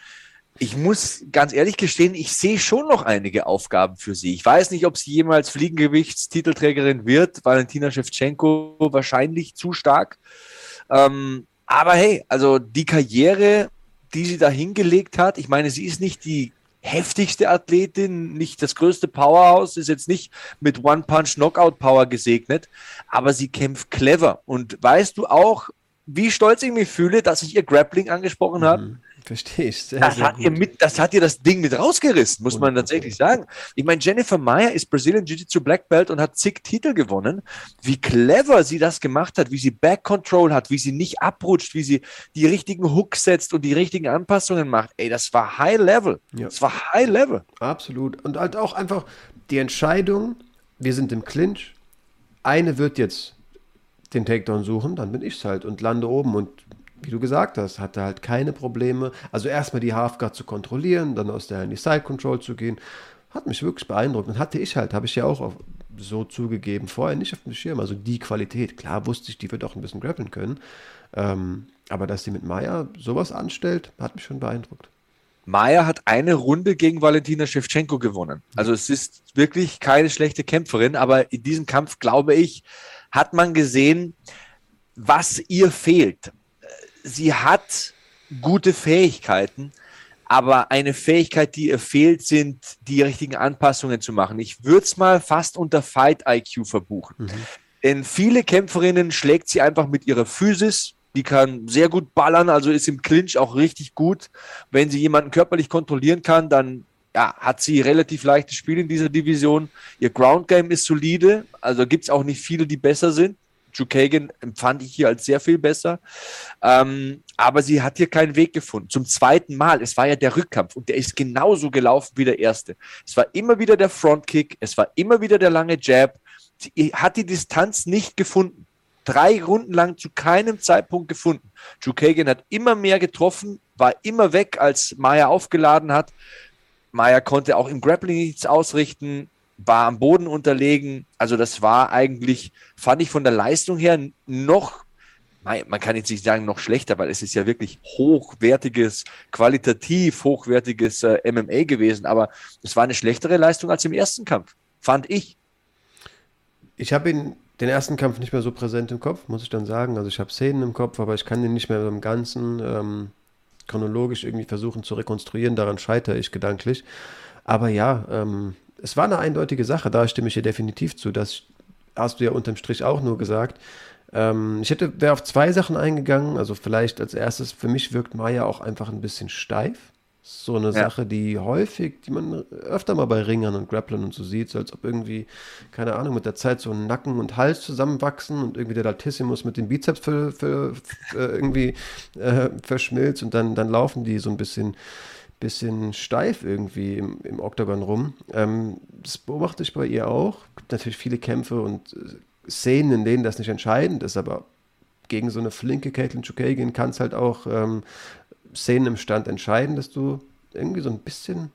ich muss ganz ehrlich gestehen, ich sehe schon noch einige Aufgaben für sie. Ich weiß nicht, ob sie jemals Fliegengewichtstitelträgerin wird. Valentina Shevchenko wahrscheinlich zu stark. Ähm, aber hey, also die Karriere, die sie da hingelegt hat, ich meine, sie ist nicht die heftigste Athletin, nicht das größte Powerhouse, ist jetzt nicht mit One-Punch-Knockout-Power gesegnet, aber sie kämpft clever. Und weißt du auch, wie stolz ich mich fühle, dass ich ihr Grappling angesprochen mhm. habe? Verstehe ich. Sehr, das, sehr hat ihr mit, das hat ihr das Ding mit rausgerissen, muss man tatsächlich sagen. Ich meine, Jennifer Meyer ist Brazilian Jiu-Jitsu Black Belt und hat zig Titel gewonnen. Wie clever sie das gemacht hat, wie sie Back Control hat, wie sie nicht abrutscht, wie sie die richtigen Hooks setzt und die richtigen Anpassungen macht. Ey, das war High Level. Ja. Das war High Level. Absolut. Und halt auch einfach die Entscheidung, wir sind im Clinch, eine wird jetzt den Takedown suchen, dann bin ich es halt und lande oben und wie du gesagt hast, hatte halt keine Probleme. Also erstmal die Halfguard zu kontrollieren, dann aus der in die Side Control zu gehen, hat mich wirklich beeindruckt. Und hatte ich halt, habe ich ja auch auf, so zugegeben, vorher nicht auf dem Schirm. Also die Qualität, klar wusste ich, die wird auch ein bisschen grappeln können. Ähm, aber dass sie mit Maya sowas anstellt, hat mich schon beeindruckt. Maya hat eine Runde gegen Valentina Shevchenko gewonnen. Also es ist wirklich keine schlechte Kämpferin, aber in diesem Kampf, glaube ich, hat man gesehen, was ihr fehlt sie hat gute Fähigkeiten, aber eine Fähigkeit, die ihr fehlt, sind die richtigen Anpassungen zu machen. Ich würde es mal fast unter Fight IQ verbuchen. Mhm. Denn viele Kämpferinnen schlägt sie einfach mit ihrer Physis. Die kann sehr gut ballern, also ist im Clinch auch richtig gut. Wenn sie jemanden körperlich kontrollieren kann, dann ja, hat sie relativ leichtes Spiel in dieser Division. Ihr Ground Game ist solide, also gibt es auch nicht viele, die besser sind. Kagan empfand ich hier als sehr viel besser. Ähm, aber sie hat hier keinen Weg gefunden. Zum zweiten Mal, es war ja der Rückkampf und der ist genauso gelaufen wie der erste. Es war immer wieder der Frontkick, es war immer wieder der lange Jab. Sie hat die Distanz nicht gefunden. Drei Runden lang zu keinem Zeitpunkt gefunden. Kagan hat immer mehr getroffen, war immer weg, als Maya aufgeladen hat. Maya konnte auch im Grappling nichts ausrichten war am Boden unterlegen. Also das war eigentlich, fand ich von der Leistung her noch, man kann jetzt nicht sagen noch schlechter, weil es ist ja wirklich hochwertiges, qualitativ hochwertiges äh, MMA gewesen, aber es war eine schlechtere Leistung als im ersten Kampf, fand ich. Ich habe ihn den ersten Kampf nicht mehr so präsent im Kopf, muss ich dann sagen. Also ich habe Szenen im Kopf, aber ich kann den nicht mehr im Ganzen ähm, chronologisch irgendwie versuchen zu rekonstruieren. Daran scheitere ich gedanklich. Aber ja, ähm, es war eine eindeutige Sache, da stimme ich dir definitiv zu. Das hast du ja unterm Strich auch nur gesagt. Ähm, ich hätte, wäre auf zwei Sachen eingegangen. Also vielleicht als erstes, für mich wirkt Maya auch einfach ein bisschen steif. So eine ja. Sache, die häufig, die man öfter mal bei Ringern und Grapplern und so sieht, so als ob irgendwie, keine Ahnung, mit der Zeit so Nacken und Hals zusammenwachsen und irgendwie der Latissimus mit dem Bizeps für, für, für irgendwie äh, verschmilzt und dann, dann laufen die so ein bisschen bisschen steif irgendwie im, im Oktagon rum. Ähm, das beobachte ich bei ihr auch. Es gibt natürlich viele Kämpfe und äh, Szenen, in denen das nicht entscheidend ist, aber gegen so eine flinke Caitlin Chukagian kann es halt auch ähm, Szenen im Stand entscheiden, dass du irgendwie so ein bisschen,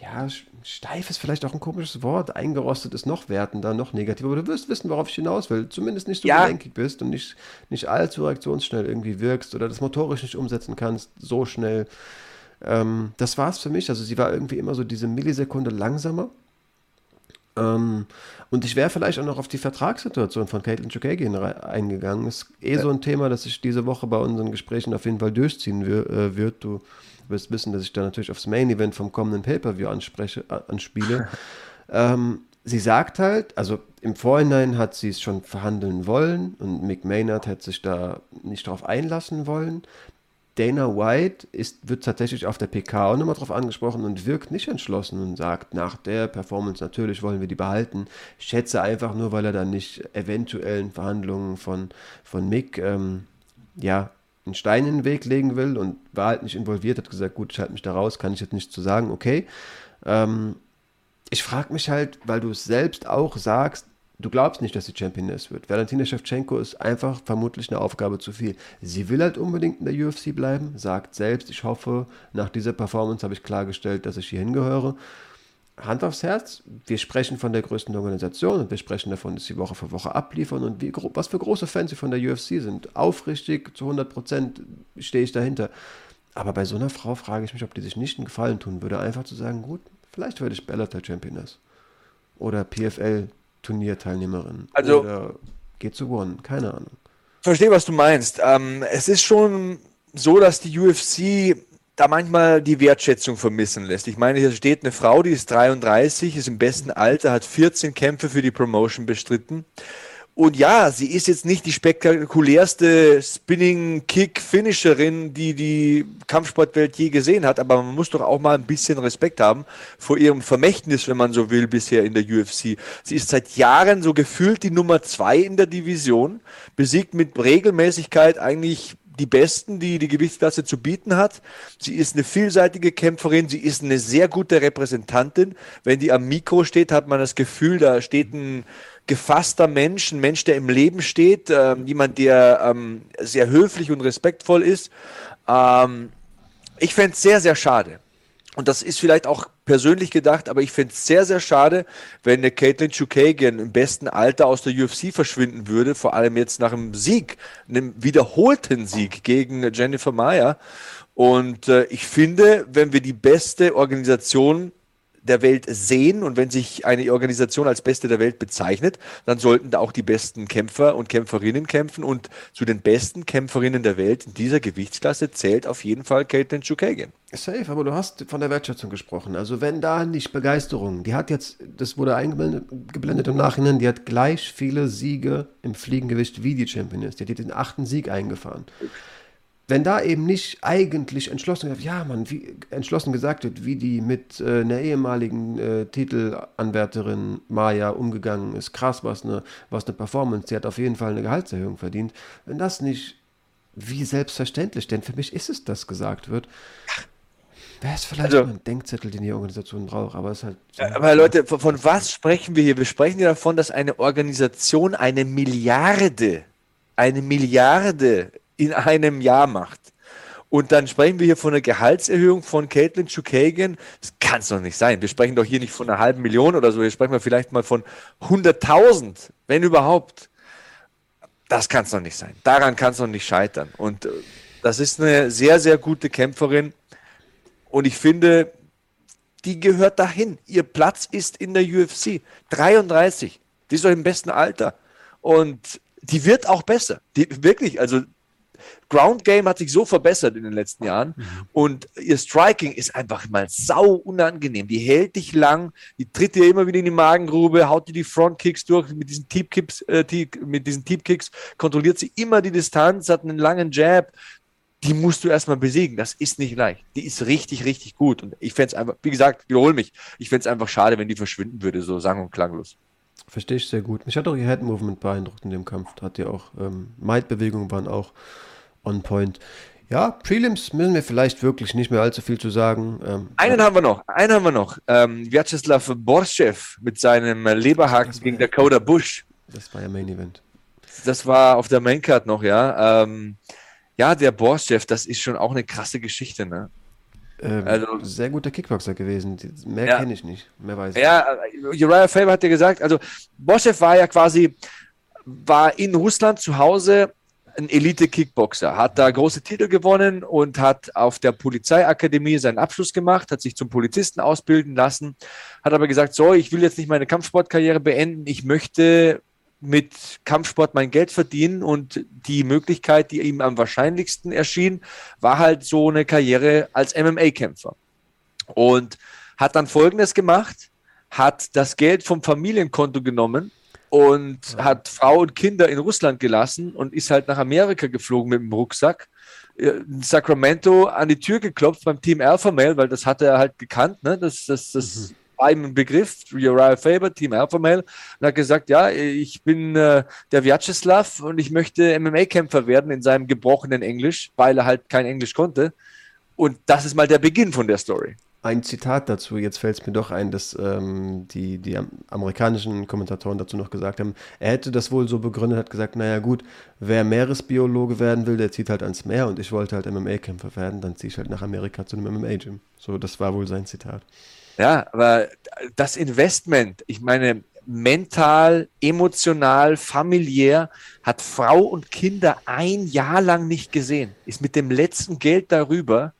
ja, steif ist vielleicht auch ein komisches Wort, eingerostet ist noch wertender, noch negativer, aber du wirst wissen, worauf ich hinaus will. Zumindest nicht so ja. gelenkig bist und nicht, nicht allzu reaktionsschnell irgendwie wirkst oder das motorisch nicht umsetzen kannst, so schnell. Ähm, das war es für mich. Also sie war irgendwie immer so diese Millisekunde langsamer. Ähm, und ich wäre vielleicht auch noch auf die Vertragssituation von Caitlin Chukagian eingegangen. Ist eh so ein Thema, das sich diese Woche bei unseren Gesprächen auf jeden Fall durchziehen äh, wird. Du wirst wissen, dass ich da natürlich aufs Main Event vom kommenden Pay-Per-View anspreche, anspiele. ähm, sie sagt halt, also im Vorhinein hat sie es schon verhandeln wollen und Mick Maynard hätte sich da nicht drauf einlassen wollen. Dana White ist, wird tatsächlich auf der PK auch nochmal drauf angesprochen und wirkt nicht entschlossen und sagt, nach der Performance natürlich wollen wir die behalten. Ich schätze einfach nur, weil er dann nicht eventuellen Verhandlungen von, von Mick ähm, ja, einen Stein in den Weg legen will und war halt nicht involviert, hat gesagt, gut, ich halte mich da raus, kann ich jetzt nicht zu sagen, okay. Ähm, ich frage mich halt, weil du es selbst auch sagst, du glaubst nicht, dass sie Championess wird. Valentina Shevchenko ist einfach vermutlich eine Aufgabe zu viel. Sie will halt unbedingt in der UFC bleiben, sagt selbst, ich hoffe, nach dieser Performance habe ich klargestellt, dass ich hier hingehöre. Hand aufs Herz, wir sprechen von der größten Organisation und wir sprechen davon, dass sie Woche für Woche abliefern und wie, was für große Fans sie von der UFC sind. Aufrichtig, zu 100 Prozent stehe ich dahinter. Aber bei so einer Frau frage ich mich, ob die sich nicht einen Gefallen tun würde, einfach zu sagen, gut, vielleicht werde ich Bellator Championess oder PFL Turnierteilnehmerin also, oder geht zu One, keine Ahnung. Verstehe, was du meinst. Ähm, es ist schon so, dass die UFC da manchmal die Wertschätzung vermissen lässt. Ich meine, hier steht eine Frau, die ist 33, ist im besten Alter, hat 14 Kämpfe für die Promotion bestritten. Und ja, sie ist jetzt nicht die spektakulärste Spinning-Kick-Finisherin, die die Kampfsportwelt je gesehen hat, aber man muss doch auch mal ein bisschen Respekt haben vor ihrem Vermächtnis, wenn man so will, bisher in der UFC. Sie ist seit Jahren so gefühlt die Nummer zwei in der Division, besiegt mit Regelmäßigkeit eigentlich die Besten, die die Gewichtsklasse zu bieten hat. Sie ist eine vielseitige Kämpferin, sie ist eine sehr gute Repräsentantin. Wenn die am Mikro steht, hat man das Gefühl, da steht ein gefasster Mensch, ein Mensch, der im Leben steht, äh, jemand, der ähm, sehr höflich und respektvoll ist. Ähm, ich fände es sehr, sehr schade, und das ist vielleicht auch persönlich gedacht, aber ich fände es sehr, sehr schade, wenn eine Caitlin Chukagian im besten Alter aus der UFC verschwinden würde, vor allem jetzt nach einem Sieg, einem wiederholten Sieg gegen Jennifer Meyer. Und äh, ich finde, wenn wir die beste Organisation der Welt sehen und wenn sich eine Organisation als beste der Welt bezeichnet, dann sollten da auch die besten Kämpfer und Kämpferinnen kämpfen und zu den besten Kämpferinnen der Welt in dieser Gewichtsklasse zählt auf jeden Fall Caitlin Chukagian. Safe, aber du hast von der Wertschätzung gesprochen. Also wenn da nicht Begeisterung, die hat jetzt, das wurde eingeblendet im Nachhinein, die hat gleich viele Siege im Fliegengewicht wie die Championess. Die hat den achten Sieg eingefahren wenn da eben nicht eigentlich entschlossen wird, ja, man, wie entschlossen gesagt wird, wie die mit äh, einer ehemaligen äh, Titelanwärterin Maya umgegangen ist, krass, was eine, was eine Performance, die hat auf jeden Fall eine Gehaltserhöhung verdient. Wenn das nicht wie selbstverständlich, denn für mich ist es das gesagt wird, wäre es vielleicht also, ein Denkzettel, den die Organisation braucht, aber es ist halt. So aber Leute, von, von was sprechen wir hier? Wir sprechen ja davon, dass eine Organisation eine Milliarde, eine Milliarde in einem Jahr macht. Und dann sprechen wir hier von einer Gehaltserhöhung von Caitlin Chukagan. Das kann es doch nicht sein. Wir sprechen doch hier nicht von einer halben Million oder so. Hier sprechen wir vielleicht mal von 100.000, wenn überhaupt. Das kann es doch nicht sein. Daran kann es doch nicht scheitern. Und äh, das ist eine sehr, sehr gute Kämpferin. Und ich finde, die gehört dahin. Ihr Platz ist in der UFC. 33. Die ist doch im besten Alter. Und die wird auch besser. Die, wirklich, also Ground Game hat sich so verbessert in den letzten Jahren mhm. und ihr Striking ist einfach mal sau unangenehm. Die hält dich lang, die tritt dir immer wieder in die Magengrube, haut dir die Frontkicks durch mit diesen Teep Kicks, äh, mit diesen Teep Kicks kontrolliert sie immer die Distanz, hat einen langen Jab. Die musst du erstmal besiegen. Das ist nicht leicht. Die ist richtig, richtig gut. Und ich fände es einfach, wie gesagt, wiederhole mich, ich fände es einfach schade, wenn die verschwinden würde, so sang- und klanglos. Verstehe ich sehr gut. Mich hat auch ihr Head Movement beeindruckt in dem Kampf. Hat ja auch, ähm, Might-Bewegungen waren auch on point. Ja, Prelims müssen wir vielleicht wirklich nicht mehr allzu viel zu sagen. Ähm, einen haben wir noch, einen haben wir noch. Ähm, Vyacheslav Borschew mit seinem Leberhaken gegen ja, Dakota Bush. Das war ja Main Event. Das war auf der Maincard noch, ja. Ähm, ja, der Borschew, das ist schon auch eine krasse Geschichte, ne? Ähm, also, sehr guter Kickboxer gewesen. Mehr ja, kenne ich nicht. Mehr weiß ich Ja, nicht. Uriah Faber hat ja gesagt, also Borschew war ja quasi, war in Russland zu Hause ein Elite-Kickboxer, hat da große Titel gewonnen und hat auf der Polizeiakademie seinen Abschluss gemacht, hat sich zum Polizisten ausbilden lassen, hat aber gesagt, so, ich will jetzt nicht meine Kampfsportkarriere beenden, ich möchte mit Kampfsport mein Geld verdienen und die Möglichkeit, die ihm am wahrscheinlichsten erschien, war halt so eine Karriere als MMA-Kämpfer. Und hat dann Folgendes gemacht, hat das Geld vom Familienkonto genommen und hat Frau und Kinder in Russland gelassen und ist halt nach Amerika geflogen mit dem Rucksack. In Sacramento an die Tür geklopft beim Team Alpha Male, weil das hatte er halt gekannt, ne? Das, das, das mhm. war ihm ein Begriff, Uriah Faber, Team Alpha Male, und hat gesagt, ja, ich bin äh, der Vyacheslav und ich möchte MMA-Kämpfer werden in seinem gebrochenen Englisch, weil er halt kein Englisch konnte. Und das ist mal der Beginn von der Story ein Zitat dazu, jetzt fällt es mir doch ein, dass ähm, die, die amerikanischen Kommentatoren dazu noch gesagt haben, er hätte das wohl so begründet, hat gesagt, naja gut, wer Meeresbiologe werden will, der zieht halt ans Meer und ich wollte halt MMA-Kämpfer werden, dann ziehe ich halt nach Amerika zu einem MMA-Gym. So, das war wohl sein Zitat. Ja, aber das Investment, ich meine, mental, emotional, familiär, hat Frau und Kinder ein Jahr lang nicht gesehen, ist mit dem letzten Geld darüber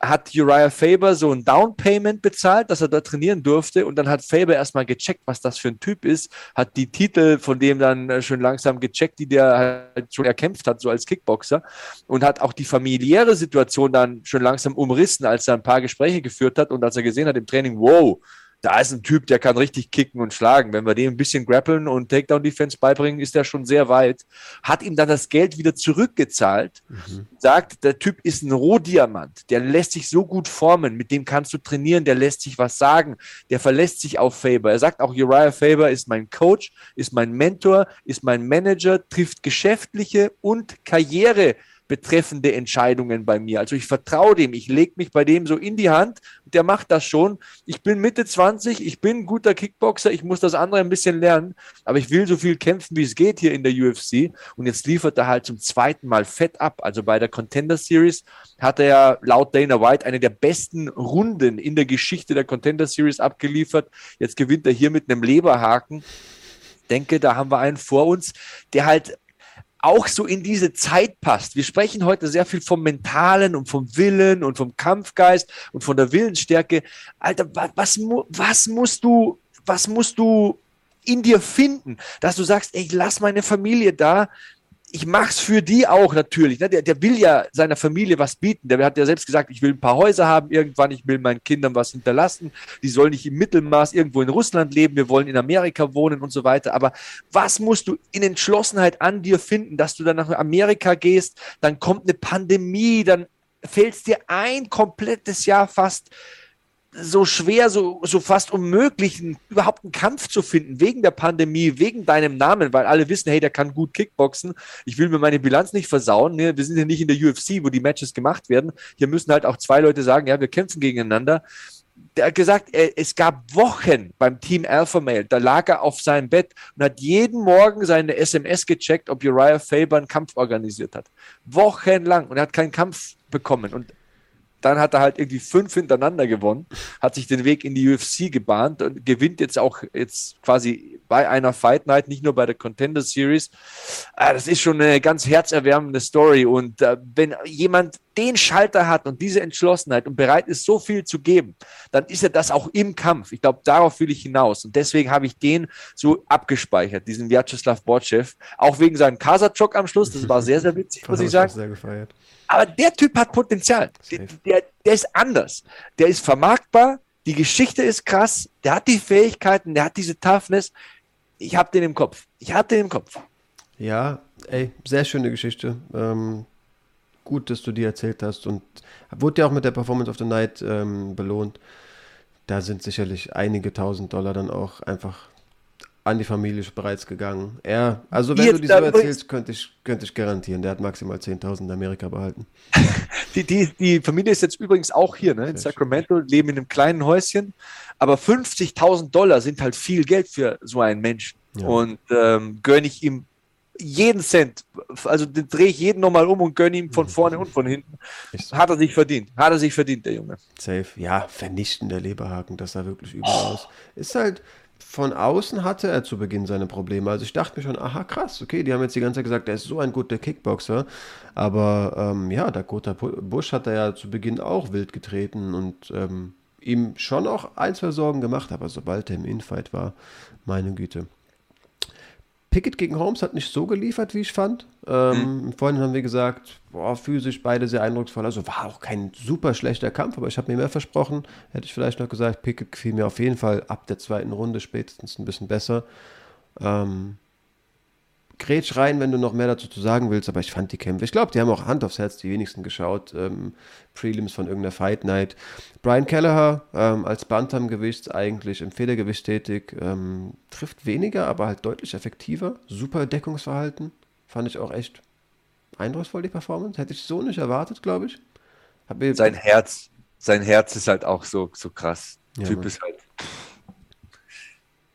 hat Uriah Faber so ein Down Payment bezahlt, dass er da trainieren durfte. Und dann hat Faber erstmal gecheckt, was das für ein Typ ist, hat die Titel von dem dann äh, schon langsam gecheckt, die der halt schon erkämpft hat, so als Kickboxer. Und hat auch die familiäre Situation dann schon langsam umrissen, als er ein paar Gespräche geführt hat und als er gesehen hat im Training, wow, da ist ein Typ, der kann richtig kicken und schlagen. Wenn wir dem ein bisschen grappeln und Takedown-Defense beibringen, ist er schon sehr weit. Hat ihm dann das Geld wieder zurückgezahlt. Mhm. Sagt, der Typ ist ein Rohdiamant. Der lässt sich so gut formen. Mit dem kannst du trainieren. Der lässt sich was sagen. Der verlässt sich auf Faber. Er sagt auch, Uriah Faber ist mein Coach, ist mein Mentor, ist mein Manager, trifft geschäftliche und Karriere betreffende Entscheidungen bei mir. Also ich vertraue dem, ich lege mich bei dem so in die Hand, der macht das schon. Ich bin Mitte 20, ich bin ein guter Kickboxer, ich muss das andere ein bisschen lernen, aber ich will so viel kämpfen, wie es geht hier in der UFC. Und jetzt liefert er halt zum zweiten Mal fett ab. Also bei der Contender Series hat er ja laut Dana White eine der besten Runden in der Geschichte der Contender Series abgeliefert. Jetzt gewinnt er hier mit einem Leberhaken denke, da haben wir einen vor uns, der halt auch so in diese Zeit passt. Wir sprechen heute sehr viel vom Mentalen und vom Willen und vom Kampfgeist und von der Willensstärke. Alter, was, was musst du, was musst du in dir finden, dass du sagst, ey, lass meine Familie da, ich mache es für die auch natürlich. Ne? Der, der will ja seiner Familie was bieten. Der hat ja selbst gesagt, ich will ein paar Häuser haben irgendwann, ich will meinen Kindern was hinterlassen. Die sollen nicht im Mittelmaß irgendwo in Russland leben, wir wollen in Amerika wohnen und so weiter. Aber was musst du in Entschlossenheit an dir finden, dass du dann nach Amerika gehst, dann kommt eine Pandemie, dann fällt dir ein komplettes Jahr fast so schwer, so, so fast unmöglich, überhaupt einen Kampf zu finden, wegen der Pandemie, wegen deinem Namen, weil alle wissen, hey, der kann gut Kickboxen. Ich will mir meine Bilanz nicht versauen. Ne? Wir sind ja nicht in der UFC, wo die Matches gemacht werden. Hier müssen halt auch zwei Leute sagen, ja, wir kämpfen gegeneinander. Der hat gesagt, es gab Wochen beim Team Alpha Male, da lag er auf seinem Bett und hat jeden Morgen seine SMS gecheckt, ob Uriah Faber einen Kampf organisiert hat. Wochenlang und er hat keinen Kampf bekommen. Und dann hat er halt irgendwie fünf hintereinander gewonnen, hat sich den Weg in die UFC gebahnt und gewinnt jetzt auch jetzt quasi bei einer Fight Night, nicht nur bei der Contender Series. Ah, das ist schon eine ganz herzerwärmende Story und äh, wenn jemand den Schalter hat und diese Entschlossenheit und bereit ist, so viel zu geben, dann ist er das auch im Kampf. Ich glaube, darauf will ich hinaus und deswegen habe ich den so abgespeichert, diesen Vyacheslav Borchev, auch wegen seinem Kasachok am Schluss. Das war sehr, sehr witzig, muss ich sagen. Sehr gefeiert. Aber der Typ hat Potenzial. Der, der, der, ist anders. Der ist vermarktbar. Die Geschichte ist krass. Der hat die Fähigkeiten. Der hat diese Toughness. Ich habe den im Kopf. Ich habe den im Kopf. Ja, ey, sehr schöne Geschichte. Ähm, gut, dass du die erzählt hast. Und wurde ja auch mit der Performance of the Night ähm, belohnt. Da sind sicherlich einige tausend Dollar dann auch einfach an die Familie bereits gegangen. Er, also wenn Jetzt du die so erzählst, könnte ich, könnte ich garantieren, der hat maximal 10.000 in Amerika behalten. die, die, die Familie ist jetzt übrigens auch hier, ne, in Sacramento, leben in einem kleinen Häuschen, aber 50.000 Dollar sind halt viel Geld für so einen Menschen. Ja. Und ähm, gönne ich ihm jeden Cent, also den drehe ich jeden nochmal um und gönne ihm von mhm. vorne und von hinten. Hat er sich verdient. Hat er sich verdient, der Junge. Safe. Ja, vernichtender Leberhaken, das sah wirklich übel oh. aus. Ist halt, von außen hatte er zu Beginn seine Probleme. Also ich dachte mir schon, aha, krass, okay, die haben jetzt die ganze Zeit gesagt, er ist so ein guter Kickboxer. Aber ähm, ja, Dakota Bush hat er ja zu Beginn auch wild getreten und ähm, ihm schon auch ein, zwei Sorgen gemacht. Aber sobald er im Infight war, meine Güte. Pickett gegen Holmes hat nicht so geliefert, wie ich fand. Ähm, mhm. Vorhin haben wir gesagt, boah, physisch beide sehr eindrucksvoll. Also war auch kein super schlechter Kampf, aber ich habe mir mehr versprochen. Hätte ich vielleicht noch gesagt, Pickett fiel mir auf jeden Fall ab der zweiten Runde spätestens ein bisschen besser. Ähm, grätsch rein, wenn du noch mehr dazu zu sagen willst, aber ich fand die Kämpfe, ich glaube, die haben auch Hand aufs Herz die wenigsten geschaut, ähm, Prelims von irgendeiner Fight Night. Brian Kelleher ähm, als Bantamgewicht eigentlich im Federgewicht tätig, ähm, trifft weniger, aber halt deutlich effektiver, super Deckungsverhalten, fand ich auch echt eindrucksvoll, die Performance, hätte ich so nicht erwartet, glaube ich. sein Herz, sein Herz ist halt auch so, so krass. Ja, typ ist halt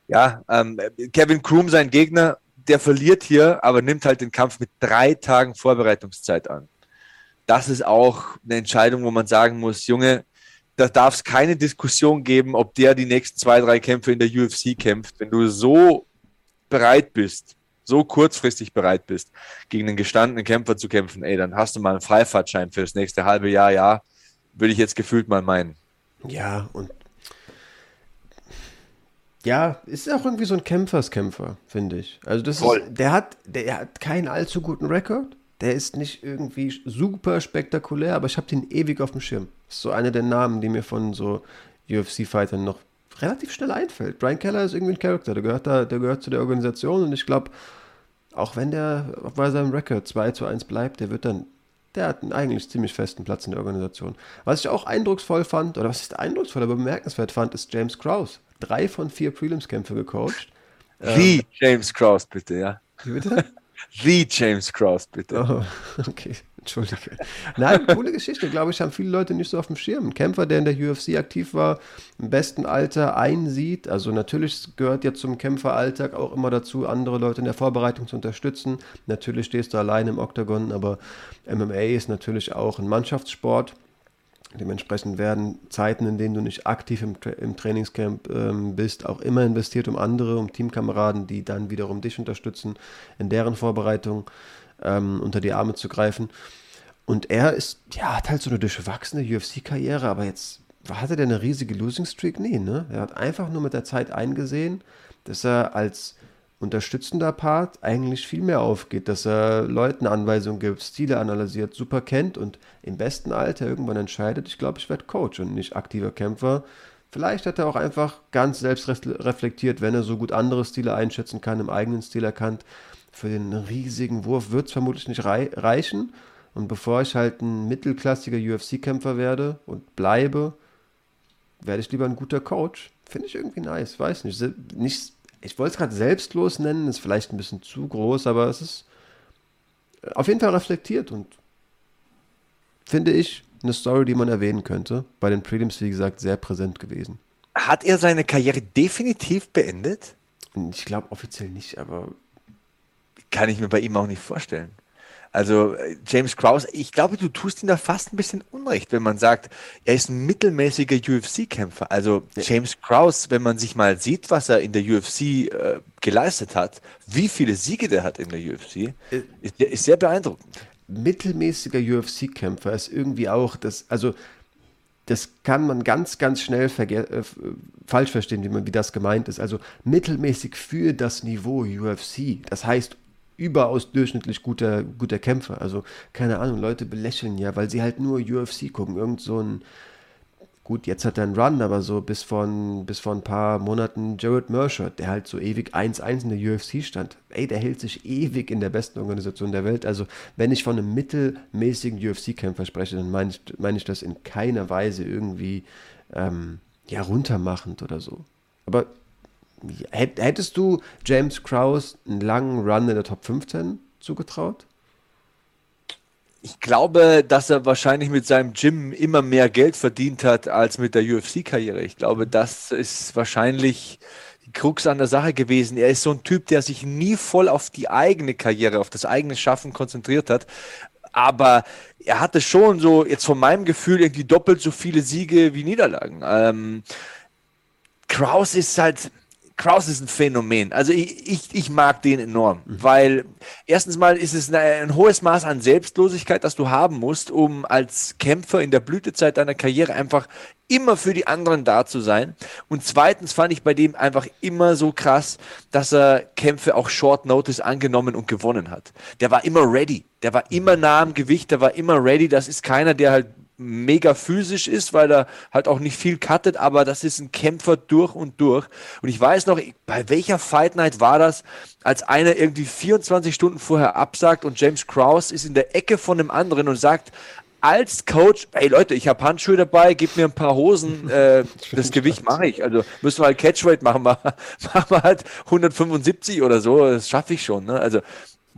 ja, ähm, Kevin Kroom, sein Gegner, der verliert hier, aber nimmt halt den Kampf mit drei Tagen Vorbereitungszeit an. Das ist auch eine Entscheidung, wo man sagen muss, Junge, da darf es keine Diskussion geben, ob der die nächsten zwei, drei Kämpfe in der UFC kämpft. Wenn du so bereit bist, so kurzfristig bereit bist, gegen einen gestandenen Kämpfer zu kämpfen, ey, dann hast du mal einen Freifahrtschein für das nächste halbe Jahr, ja, würde ich jetzt gefühlt mal meinen. Ja, und ja, ist auch irgendwie so ein Kämpferskämpfer, finde ich. Also das Voll. ist, der hat, der hat keinen allzu guten Rekord. Der ist nicht irgendwie super spektakulär, aber ich habe den ewig auf dem Schirm. Das ist so einer der Namen, die mir von so UFC-Fightern noch relativ schnell einfällt. Brian Keller ist irgendwie ein Charakter, der gehört da, der gehört zu der Organisation und ich glaube, auch wenn der bei seinem Rekord 2 zu 1 bleibt, der wird dann, der hat einen eigentlich ziemlich festen Platz in der Organisation. Was ich auch eindrucksvoll fand, oder was ist eindrucksvoll, aber bemerkenswert fand, ist James Krause drei von vier Prelims-Kämpfe gecoacht. Wie ähm, James Cross, bitte, ja. Wie bitte? Wie James Cross, bitte. Oh, okay, entschuldige. Nein, coole Geschichte, glaube ich, haben viele Leute nicht so auf dem Schirm. Ein Kämpfer, der in der UFC aktiv war, im besten Alter einsieht. Also natürlich gehört ja zum Kämpferalltag auch immer dazu, andere Leute in der Vorbereitung zu unterstützen. Natürlich stehst du allein im Oktagon, aber MMA ist natürlich auch ein Mannschaftssport. Dementsprechend werden Zeiten, in denen du nicht aktiv im, Tra im Trainingscamp ähm, bist, auch immer investiert, um andere, um Teamkameraden, die dann wiederum dich unterstützen, in deren Vorbereitung ähm, unter die Arme zu greifen. Und er ist, ja, hat halt so eine durchwachsene UFC-Karriere, aber jetzt hatte der eine riesige Losing Streak? Nee, ne? Er hat einfach nur mit der Zeit eingesehen, dass er als unterstützender Part eigentlich viel mehr aufgeht, dass er Leuten Anweisungen gibt, Stile analysiert, super kennt und im besten Alter irgendwann entscheidet, ich glaube, ich werde Coach und nicht aktiver Kämpfer. Vielleicht hat er auch einfach ganz selbst reflektiert, wenn er so gut andere Stile einschätzen kann, im eigenen Stil erkannt. Für den riesigen Wurf wird es vermutlich nicht rei reichen. Und bevor ich halt ein mittelklassiger UFC-Kämpfer werde und bleibe, werde ich lieber ein guter Coach. Finde ich irgendwie nice, weiß nicht. Nicht ich wollte es gerade selbstlos nennen, ist vielleicht ein bisschen zu groß, aber es ist auf jeden Fall reflektiert und finde ich eine Story, die man erwähnen könnte. Bei den Prelims, wie gesagt, sehr präsent gewesen. Hat er seine Karriere definitiv beendet? Ich glaube offiziell nicht, aber. Kann ich mir bei ihm auch nicht vorstellen. Also äh, James Krause, ich glaube, du tust ihm da fast ein bisschen Unrecht, wenn man sagt, er ist ein mittelmäßiger UFC-Kämpfer. Also James Krause, wenn man sich mal sieht, was er in der UFC äh, geleistet hat, wie viele Siege der hat in der UFC, äh, ist, ist sehr beeindruckend. Mittelmäßiger UFC-Kämpfer ist irgendwie auch das, also das kann man ganz, ganz schnell äh, falsch verstehen, wie, man, wie das gemeint ist. Also mittelmäßig für das Niveau UFC. Das heißt überaus durchschnittlich guter, guter Kämpfer. Also, keine Ahnung, Leute belächeln ja, weil sie halt nur UFC gucken. Irgend so ein, gut, jetzt hat er einen Run, aber so bis vor, ein, bis vor ein paar Monaten Jared Mercer, der halt so ewig 1-1 in der UFC stand. Ey, der hält sich ewig in der besten Organisation der Welt. Also, wenn ich von einem mittelmäßigen UFC-Kämpfer spreche, dann meine ich, mein ich das in keiner Weise irgendwie ähm, ja, runtermachend oder so. Aber Hättest du James Krause einen langen Run in der Top 15 zugetraut? Ich glaube, dass er wahrscheinlich mit seinem Gym immer mehr Geld verdient hat als mit der UFC-Karriere. Ich glaube, das ist wahrscheinlich die Krux an der Sache gewesen. Er ist so ein Typ, der sich nie voll auf die eigene Karriere, auf das eigene Schaffen konzentriert hat. Aber er hatte schon so, jetzt von meinem Gefühl, irgendwie doppelt so viele Siege wie Niederlagen. Ähm, Kraus ist halt, Kraus ist ein Phänomen. Also ich, ich, ich mag den enorm, mhm. weil erstens mal ist es ein, ein hohes Maß an Selbstlosigkeit, das du haben musst, um als Kämpfer in der Blütezeit deiner Karriere einfach immer für die anderen da zu sein. Und zweitens fand ich bei dem einfach immer so krass, dass er Kämpfe auch Short Notice angenommen und gewonnen hat. Der war immer ready. Der war immer nah am Gewicht, der war immer ready. Das ist keiner, der halt mega physisch ist, weil er halt auch nicht viel cuttet, aber das ist ein Kämpfer durch und durch. Und ich weiß noch, bei welcher Fight Night war das, als einer irgendwie 24 Stunden vorher absagt und James Krause ist in der Ecke von dem anderen und sagt, als Coach, hey Leute, ich habe Handschuhe dabei, gib mir ein paar Hosen, äh, das Gewicht mache ich. Also müssen wir halt Catchweight machen, machen wir halt 175 oder so, das schaffe ich schon. Ne? Also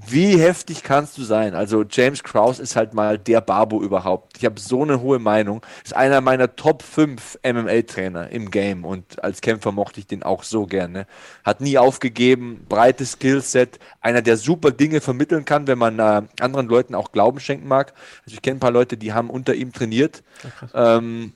wie heftig kannst du sein? Also James Krause ist halt mal der Barbo überhaupt. Ich habe so eine hohe Meinung. Ist einer meiner Top 5 MMA-Trainer im Game und als Kämpfer mochte ich den auch so gerne. Hat nie aufgegeben, breites Skillset, einer, der super Dinge vermitteln kann, wenn man äh, anderen Leuten auch Glauben schenken mag. Also ich kenne ein paar Leute, die haben unter ihm trainiert. ähm,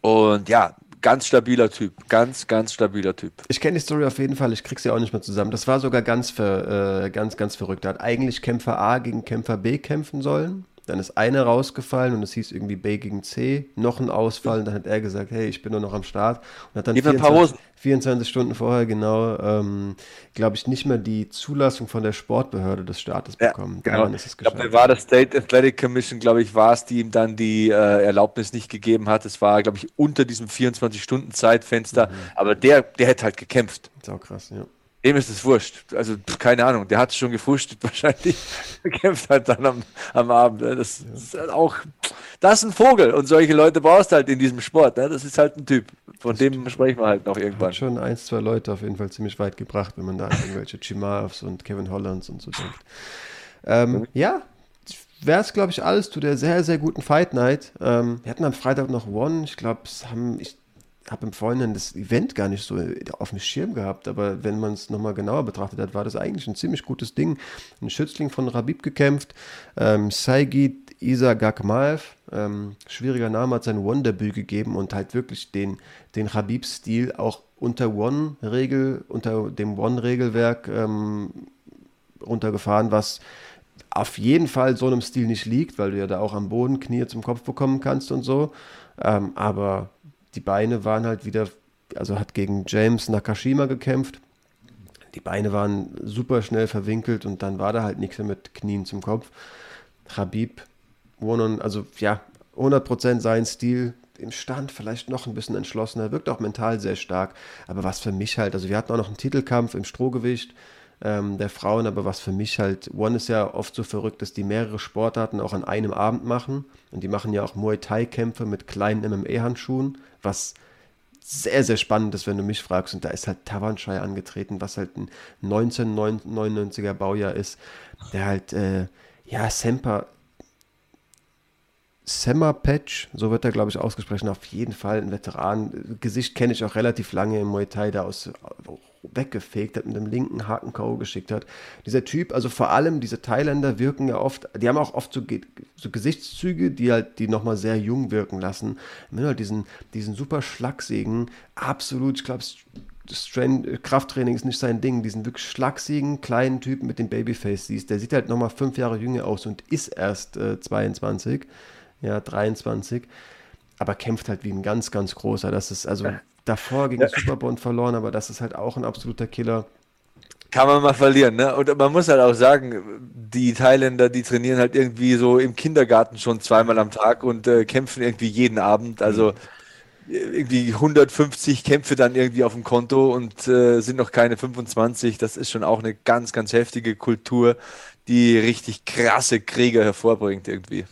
und ja, ganz stabiler Typ. Ganz, ganz stabiler Typ. Ich kenne die Story auf jeden Fall, ich krieg's ja auch nicht mehr zusammen. Das war sogar ganz, ver, äh, ganz, ganz verrückt. Er hat eigentlich Kämpfer A gegen Kämpfer B kämpfen sollen. Dann ist einer rausgefallen und es hieß irgendwie B gegen C, noch ein Ausfall. Und dann hat er gesagt, hey, ich bin nur noch am Start. Und hat dann 24, 24, Stunden vorher genau, ähm, glaube ich, nicht mehr die Zulassung von der Sportbehörde des Staates ja, bekommen. Genau. Ist es ich glaube, war das State Athletic Commission, glaube ich, war es, die ihm dann die äh, Erlaubnis nicht gegeben hat. Es war, glaube ich, unter diesem 24-Stunden-Zeitfenster. Mhm. Aber der, der hätte halt gekämpft. Auch krass, ja. Dem ist es wurscht. Also, keine Ahnung, der hat es schon gefrühstückt wahrscheinlich. Kämpft halt dann am, am Abend. Ne? Das, ja. ist halt auch, das ist ein Vogel. Und solche Leute brauchst du halt in diesem Sport. Ne? Das ist halt ein Typ. Von das dem sprechen wir halt noch irgendwann. Hat schon ein, zwei Leute auf jeden Fall ziemlich weit gebracht, wenn man da an irgendwelche Chimaevs und Kevin Hollands und so denkt. Ähm, ja, wäre es, glaube ich, alles zu der sehr, sehr guten Fight Night. Ähm, wir hatten am Freitag noch One. Ich glaube, es haben, ich habe im Vorhinein das Event gar nicht so auf dem Schirm gehabt, aber wenn man es nochmal genauer betrachtet hat, war das eigentlich ein ziemlich gutes Ding. Ein Schützling von Rabib gekämpft, ähm, Saigid Isa Gakmaev, ähm, schwieriger Name, hat sein One-Debüt gegeben und halt wirklich den, den Habib-Stil auch unter One-Regel, unter dem One-Regelwerk ähm, runtergefahren, was auf jeden Fall so einem Stil nicht liegt, weil du ja da auch am Boden Knie zum Kopf bekommen kannst und so. Ähm, aber die Beine waren halt wieder, also hat gegen James Nakashima gekämpft. Die Beine waren super schnell verwinkelt und dann war da halt nichts mehr mit Knien zum Kopf. Habib, one also ja, 100% sein Stil, im Stand vielleicht noch ein bisschen entschlossener, wirkt auch mental sehr stark. Aber was für mich halt, also wir hatten auch noch einen Titelkampf im Strohgewicht ähm, der Frauen, aber was für mich halt, One ist ja oft so verrückt, dass die mehrere Sportarten auch an einem Abend machen. Und die machen ja auch Muay Thai-Kämpfe mit kleinen MMA-Handschuhen was sehr, sehr spannend ist, wenn du mich fragst. Und da ist halt Tavanshire angetreten, was halt ein 1999er Baujahr ist, der halt, äh, ja, Semper, Semmer Patch, so wird er, glaube ich, ausgesprochen, auf jeden Fall ein Veteran. Gesicht kenne ich auch relativ lange im Muay Thai, der aus weggefegt hat, mit dem linken Haken K.O. geschickt hat. Dieser Typ, also vor allem diese Thailänder wirken ja oft, die haben auch oft so, so Gesichtszüge, die halt, die nochmal sehr jung wirken lassen. Wenn du halt diesen, diesen super Schlagsägen, absolut, ich glaube, Krafttraining ist nicht sein Ding, diesen wirklich schlagsigen kleinen Typen mit dem Babyface siehst, der sieht halt nochmal fünf Jahre jünger aus und ist erst äh, 22, ja, 23, aber kämpft halt wie ein ganz, ganz großer. Das ist also davor gegen ja. Superbond verloren, aber das ist halt auch ein absoluter Killer. Kann man mal verlieren, ne? Und man muss halt auch sagen, die Thailänder, die trainieren halt irgendwie so im Kindergarten schon zweimal am Tag und äh, kämpfen irgendwie jeden Abend. Also irgendwie 150 Kämpfe dann irgendwie auf dem Konto und äh, sind noch keine 25. Das ist schon auch eine ganz, ganz heftige Kultur, die richtig krasse Krieger hervorbringt irgendwie.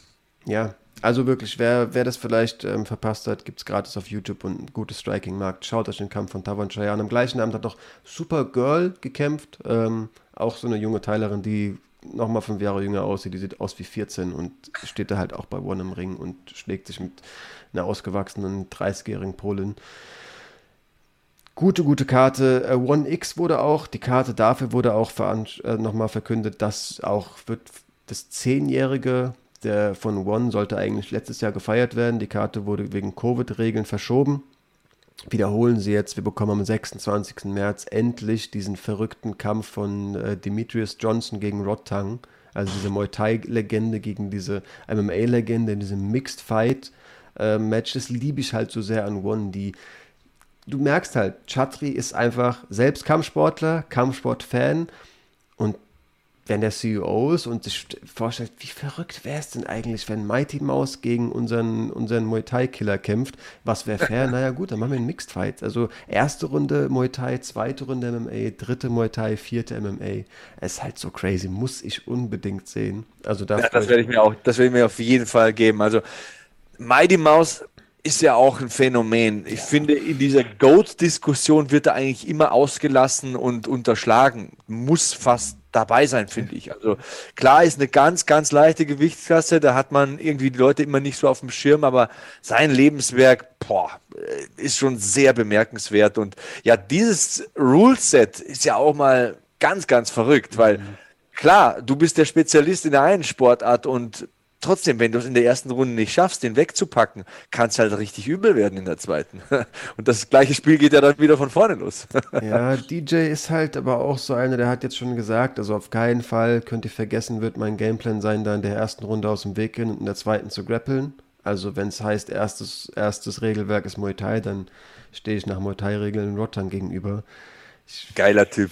Ja, also wirklich, wer, wer das vielleicht ähm, verpasst hat, gibt es gratis auf YouTube und ein gutes Striking-Markt. Schaut euch den Kampf von Tavon an. Am gleichen Abend hat noch Supergirl gekämpft. Ähm, auch so eine junge Teilerin, die nochmal fünf Jahre jünger aussieht. Die sieht aus wie 14 und steht da halt auch bei One im Ring und schlägt sich mit einer ausgewachsenen 30-jährigen Polin. Gute, gute Karte. Äh, One X wurde auch, die Karte dafür wurde auch äh, nochmal verkündet, dass auch wird das zehnjährige der von One sollte eigentlich letztes Jahr gefeiert werden. Die Karte wurde wegen Covid-Regeln verschoben. wiederholen sie jetzt. Wir bekommen am 26. März endlich diesen verrückten Kampf von äh, Demetrius Johnson gegen Rod Tang. Also diese Muay Thai-Legende gegen diese MMA-Legende in diesem Mixed Fight-Match. Äh, das liebe ich halt so sehr an One, die du merkst halt, Chatri ist einfach selbst Kampfsportler, Kampfsport-Fan wenn der CEO ist und sich vorstellt, wie verrückt wäre es denn eigentlich, wenn Mighty Mouse gegen unseren, unseren Muay Thai-Killer kämpft, was wäre fair? naja gut, dann machen wir einen Mixed Fight. Also erste Runde Muay Thai, zweite Runde MMA, dritte Muay Thai, vierte MMA. Es ist halt so crazy, muss ich unbedingt sehen. Also ja, das werde ich mir auch, das werde ich mir auf jeden Fall geben. Also Mighty Mouse ist ja auch ein Phänomen. Ich ja. finde, in dieser Goat-Diskussion wird er eigentlich immer ausgelassen und unterschlagen. Muss fast dabei sein, finde ich. Also klar ist eine ganz, ganz leichte Gewichtsklasse, da hat man irgendwie die Leute immer nicht so auf dem Schirm, aber sein Lebenswerk, boah, ist schon sehr bemerkenswert. Und ja, dieses Rule-Set ist ja auch mal ganz, ganz verrückt, weil mhm. klar, du bist der Spezialist in der einen Sportart und trotzdem, wenn du es in der ersten Runde nicht schaffst, den wegzupacken, kann es halt richtig übel werden in der zweiten. Und das gleiche Spiel geht ja dann wieder von vorne los. Ja, DJ ist halt aber auch so einer, der hat jetzt schon gesagt, also auf keinen Fall könnt ihr vergessen, wird mein Gameplan sein, da in der ersten Runde aus dem Weg gehen und in der zweiten zu grappeln. Also wenn es heißt, erstes, erstes Regelwerk ist Muay Thai, dann stehe ich nach Muay Thai-Regeln Rottern gegenüber. Geiler Typ.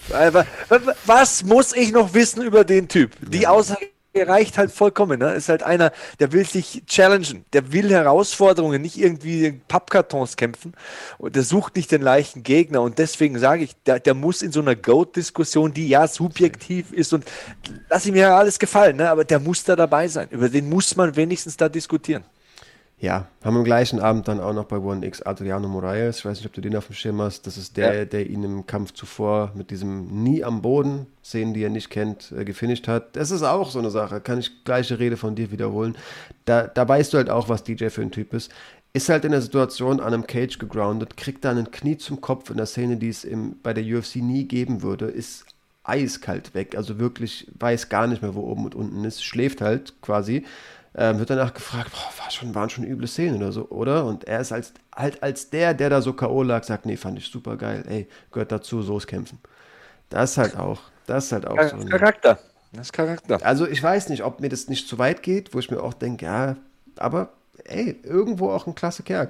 Was muss ich noch wissen über den Typ? Die Aussage reicht halt vollkommen. Ne? Ist halt einer, der will sich challengen, der will Herausforderungen, nicht irgendwie in Pappkartons kämpfen und der sucht nicht den leichten Gegner. Und deswegen sage ich, der, der muss in so einer Goat-Diskussion, die ja subjektiv ist und lass ihm ja alles gefallen, ne? aber der muss da dabei sein. Über den muss man wenigstens da diskutieren. Ja, haben am gleichen Abend dann auch noch bei One X Adriano Moraes. Ich weiß nicht, ob du den auf dem Schirm hast. Das ist der, ja. der ihn im Kampf zuvor mit diesem Nie am Boden, Szenen, die er nicht kennt, äh, gefinisht hat. Das ist auch so eine Sache. Kann ich gleiche Rede von dir wiederholen. Da, da weißt du halt auch, was DJ für ein Typ ist. Ist halt in der Situation an einem Cage gegroundet, kriegt dann ein Knie zum Kopf in der Szene, die es im, bei der UFC nie geben würde, ist eiskalt weg. Also wirklich weiß gar nicht mehr, wo oben und unten ist. Schläft halt quasi ähm, wird danach gefragt, boah, war schon, waren schon üble Szenen oder so, oder? Und er ist als, halt als der, der da so K.O. lag, sagt, nee, fand ich super geil, ey, gehört dazu, so ist Kämpfen. Das halt auch, das halt auch das so. Ein, Charakter. Das ist Charakter. Also ich weiß nicht, ob mir das nicht zu weit geht, wo ich mir auch denke, ja, aber ey, irgendwo auch ein klasse Kerl.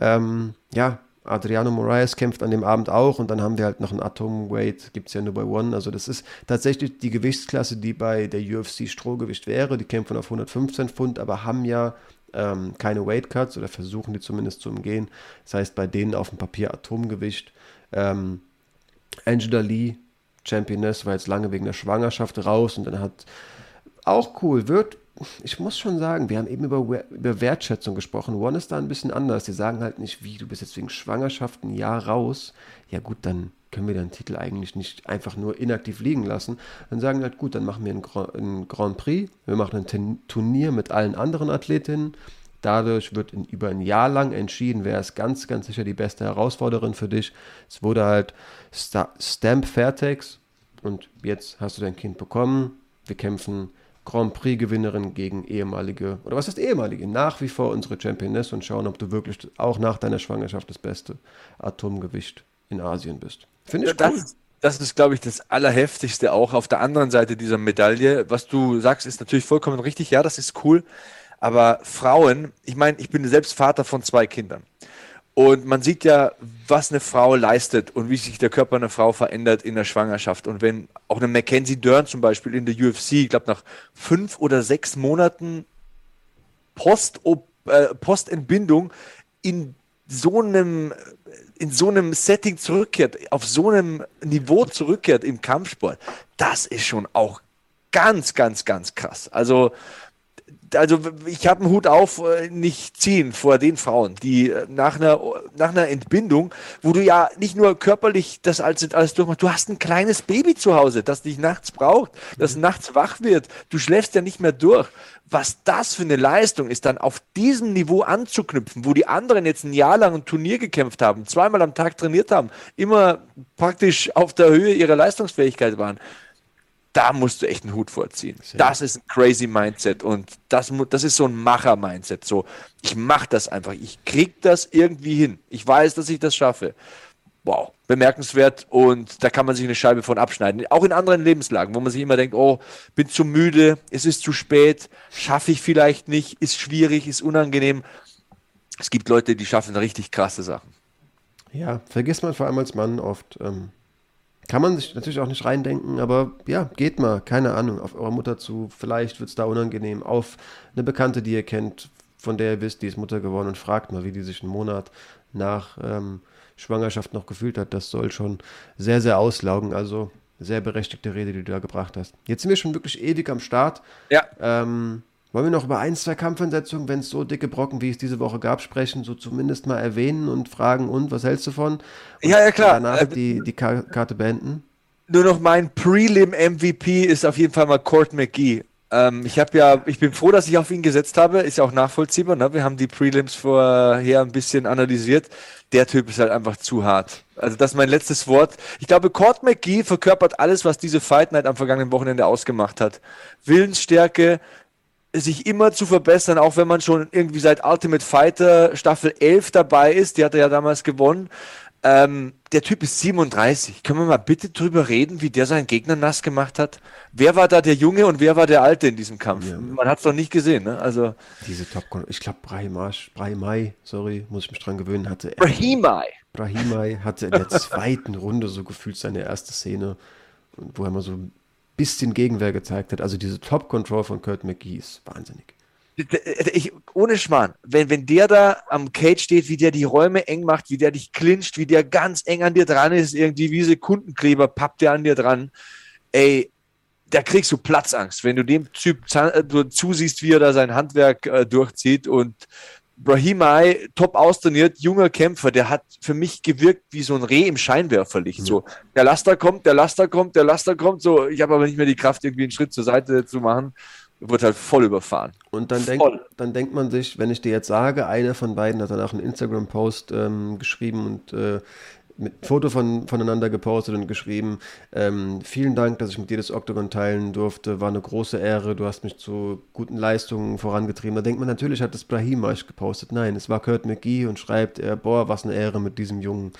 Ähm, ja, Adriano Moraes kämpft an dem Abend auch und dann haben wir halt noch einen Atomweight, gibt es ja nur bei One. Also das ist tatsächlich die Gewichtsklasse, die bei der UFC Strohgewicht wäre. Die kämpfen auf 115 Pfund, aber haben ja ähm, keine Weight Cuts oder versuchen die zumindest zu umgehen. Das heißt, bei denen auf dem Papier Atomgewicht. Ähm, Angela Lee, Championess, war jetzt lange wegen der Schwangerschaft raus und dann hat auch cool, wird ich muss schon sagen, wir haben eben über, über Wertschätzung gesprochen. One ist da ein bisschen anders. Die sagen halt nicht, wie, du bist jetzt wegen Schwangerschaft ein Jahr raus. Ja gut, dann können wir den Titel eigentlich nicht einfach nur inaktiv liegen lassen. Dann sagen halt, gut, dann machen wir ein, Grand Prix, wir machen ein Turnier mit allen anderen Athletinnen. Dadurch wird in, über ein Jahr lang entschieden, wer ist ganz, ganz sicher die beste Herausforderin für dich. Es wurde halt Stamp Fairtex und jetzt hast du dein Kind bekommen. Wir kämpfen Grand Prix-Gewinnerin gegen ehemalige, oder was ist ehemalige, nach wie vor unsere Championess und schauen, ob du wirklich auch nach deiner Schwangerschaft das beste Atomgewicht in Asien bist. Finde ich ja, cool. Das, das ist, glaube ich, das Allerheftigste auch auf der anderen Seite dieser Medaille. Was du sagst, ist natürlich vollkommen richtig. Ja, das ist cool. Aber Frauen, ich meine, ich bin selbst Vater von zwei Kindern. Und man sieht ja, was eine Frau leistet und wie sich der Körper einer Frau verändert in der Schwangerschaft. Und wenn auch eine Mackenzie Dern zum Beispiel in der UFC, ich glaube nach fünf oder sechs Monaten Post, äh, Postentbindung in so einem in so einem Setting zurückkehrt, auf so einem Niveau zurückkehrt im Kampfsport, das ist schon auch ganz, ganz, ganz krass. Also also ich habe einen Hut auf, äh, nicht ziehen vor den Frauen, die äh, nach einer, nach einer Entbindung, wo du ja nicht nur körperlich das alles, alles durchmachst, du hast ein kleines Baby zu Hause, das dich nachts braucht, das mhm. nachts wach wird, du schläfst ja nicht mehr durch. Was das für eine Leistung ist, dann auf diesem Niveau anzuknüpfen, wo die anderen jetzt ein Jahr lang ein Turnier gekämpft haben, zweimal am Tag trainiert haben, immer praktisch auf der Höhe ihrer Leistungsfähigkeit waren da musst du echt einen Hut vorziehen. Das ist ein crazy Mindset und das, das ist so ein Macher-Mindset. So, ich mache das einfach. Ich krieg das irgendwie hin. Ich weiß, dass ich das schaffe. Wow, bemerkenswert und da kann man sich eine Scheibe von abschneiden. Auch in anderen Lebenslagen, wo man sich immer denkt, oh, bin zu müde, es ist zu spät, schaffe ich vielleicht nicht, ist schwierig, ist unangenehm. Es gibt Leute, die schaffen richtig krasse Sachen. Ja, vergisst man vor allem als Mann oft. Ähm, kann man sich natürlich auch nicht reindenken, aber ja, geht mal, keine Ahnung, auf eure Mutter zu. Vielleicht wird es da unangenehm. Auf eine Bekannte, die ihr kennt, von der ihr wisst, die ist Mutter geworden und fragt mal, wie die sich einen Monat nach ähm, Schwangerschaft noch gefühlt hat. Das soll schon sehr, sehr auslaugen. Also sehr berechtigte Rede, die du da gebracht hast. Jetzt sind wir schon wirklich ewig am Start. Ja. Ähm, wollen wir noch über ein, zwei Kampfansetzungen, wenn es so dicke Brocken, wie es diese Woche gab, sprechen, so zumindest mal erwähnen und fragen, und was hältst du von? Und ja, ja, klar. Danach äh, die, die Karte beenden. Nur noch mein Prelim-MVP ist auf jeden Fall mal Court McGee. Ähm, ich habe ja, ich bin froh, dass ich auf ihn gesetzt habe. Ist ja auch nachvollziehbar. Ne? Wir haben die Prelims vorher ein bisschen analysiert. Der Typ ist halt einfach zu hart. Also das ist mein letztes Wort. Ich glaube, Court McGee verkörpert alles, was diese Fight Night am vergangenen Wochenende ausgemacht hat. Willensstärke, sich immer zu verbessern, auch wenn man schon irgendwie seit Ultimate Fighter Staffel 11 dabei ist. Die hat er ja damals gewonnen. Ähm, der Typ ist 37. Können wir mal bitte drüber reden, wie der seinen Gegner nass gemacht hat? Wer war da der Junge und wer war der Alte in diesem Kampf? Ja. Man hat es noch nicht gesehen, ne? Also diese Top, ich glaube Brahimai, Brahimai, sorry, muss ich mich dran gewöhnen, hatte Brahimai. Brahimai hatte in der zweiten Runde so gefühlt seine erste Szene, wo er mal so bisschen Gegenwehr gezeigt hat. Also diese Top-Control von Kurt McGee ist wahnsinnig. Ich, ohne Schmarrn, wenn, wenn der da am Cage steht, wie der die Räume eng macht, wie der dich clincht, wie der ganz eng an dir dran ist, irgendwie wie Sekundenkleber pappt der an dir dran, ey, da kriegst du Platzangst, wenn du dem Typ äh, zusiehst, wie er da sein Handwerk äh, durchzieht und Brahimai, top austrainiert, junger Kämpfer, der hat für mich gewirkt wie so ein Reh im Scheinwerferlicht. Mhm. So, der Laster kommt, der Laster kommt, der Laster kommt. So, ich habe aber nicht mehr die Kraft, irgendwie einen Schritt zur Seite zu machen. Wird halt voll überfahren. Und dann, denk, dann denkt man sich, wenn ich dir jetzt sage, einer von beiden hat dann auch einen Instagram-Post ähm, geschrieben und äh, mit Foto von, voneinander gepostet und geschrieben. Ähm, vielen Dank, dass ich mit dir das Octagon teilen durfte. War eine große Ehre. Du hast mich zu guten Leistungen vorangetrieben. Da denkt man, natürlich hat das Brahim euch gepostet. Nein, es war Kurt McGee und schreibt, äh, boah, was eine Ehre, mit diesem jungen,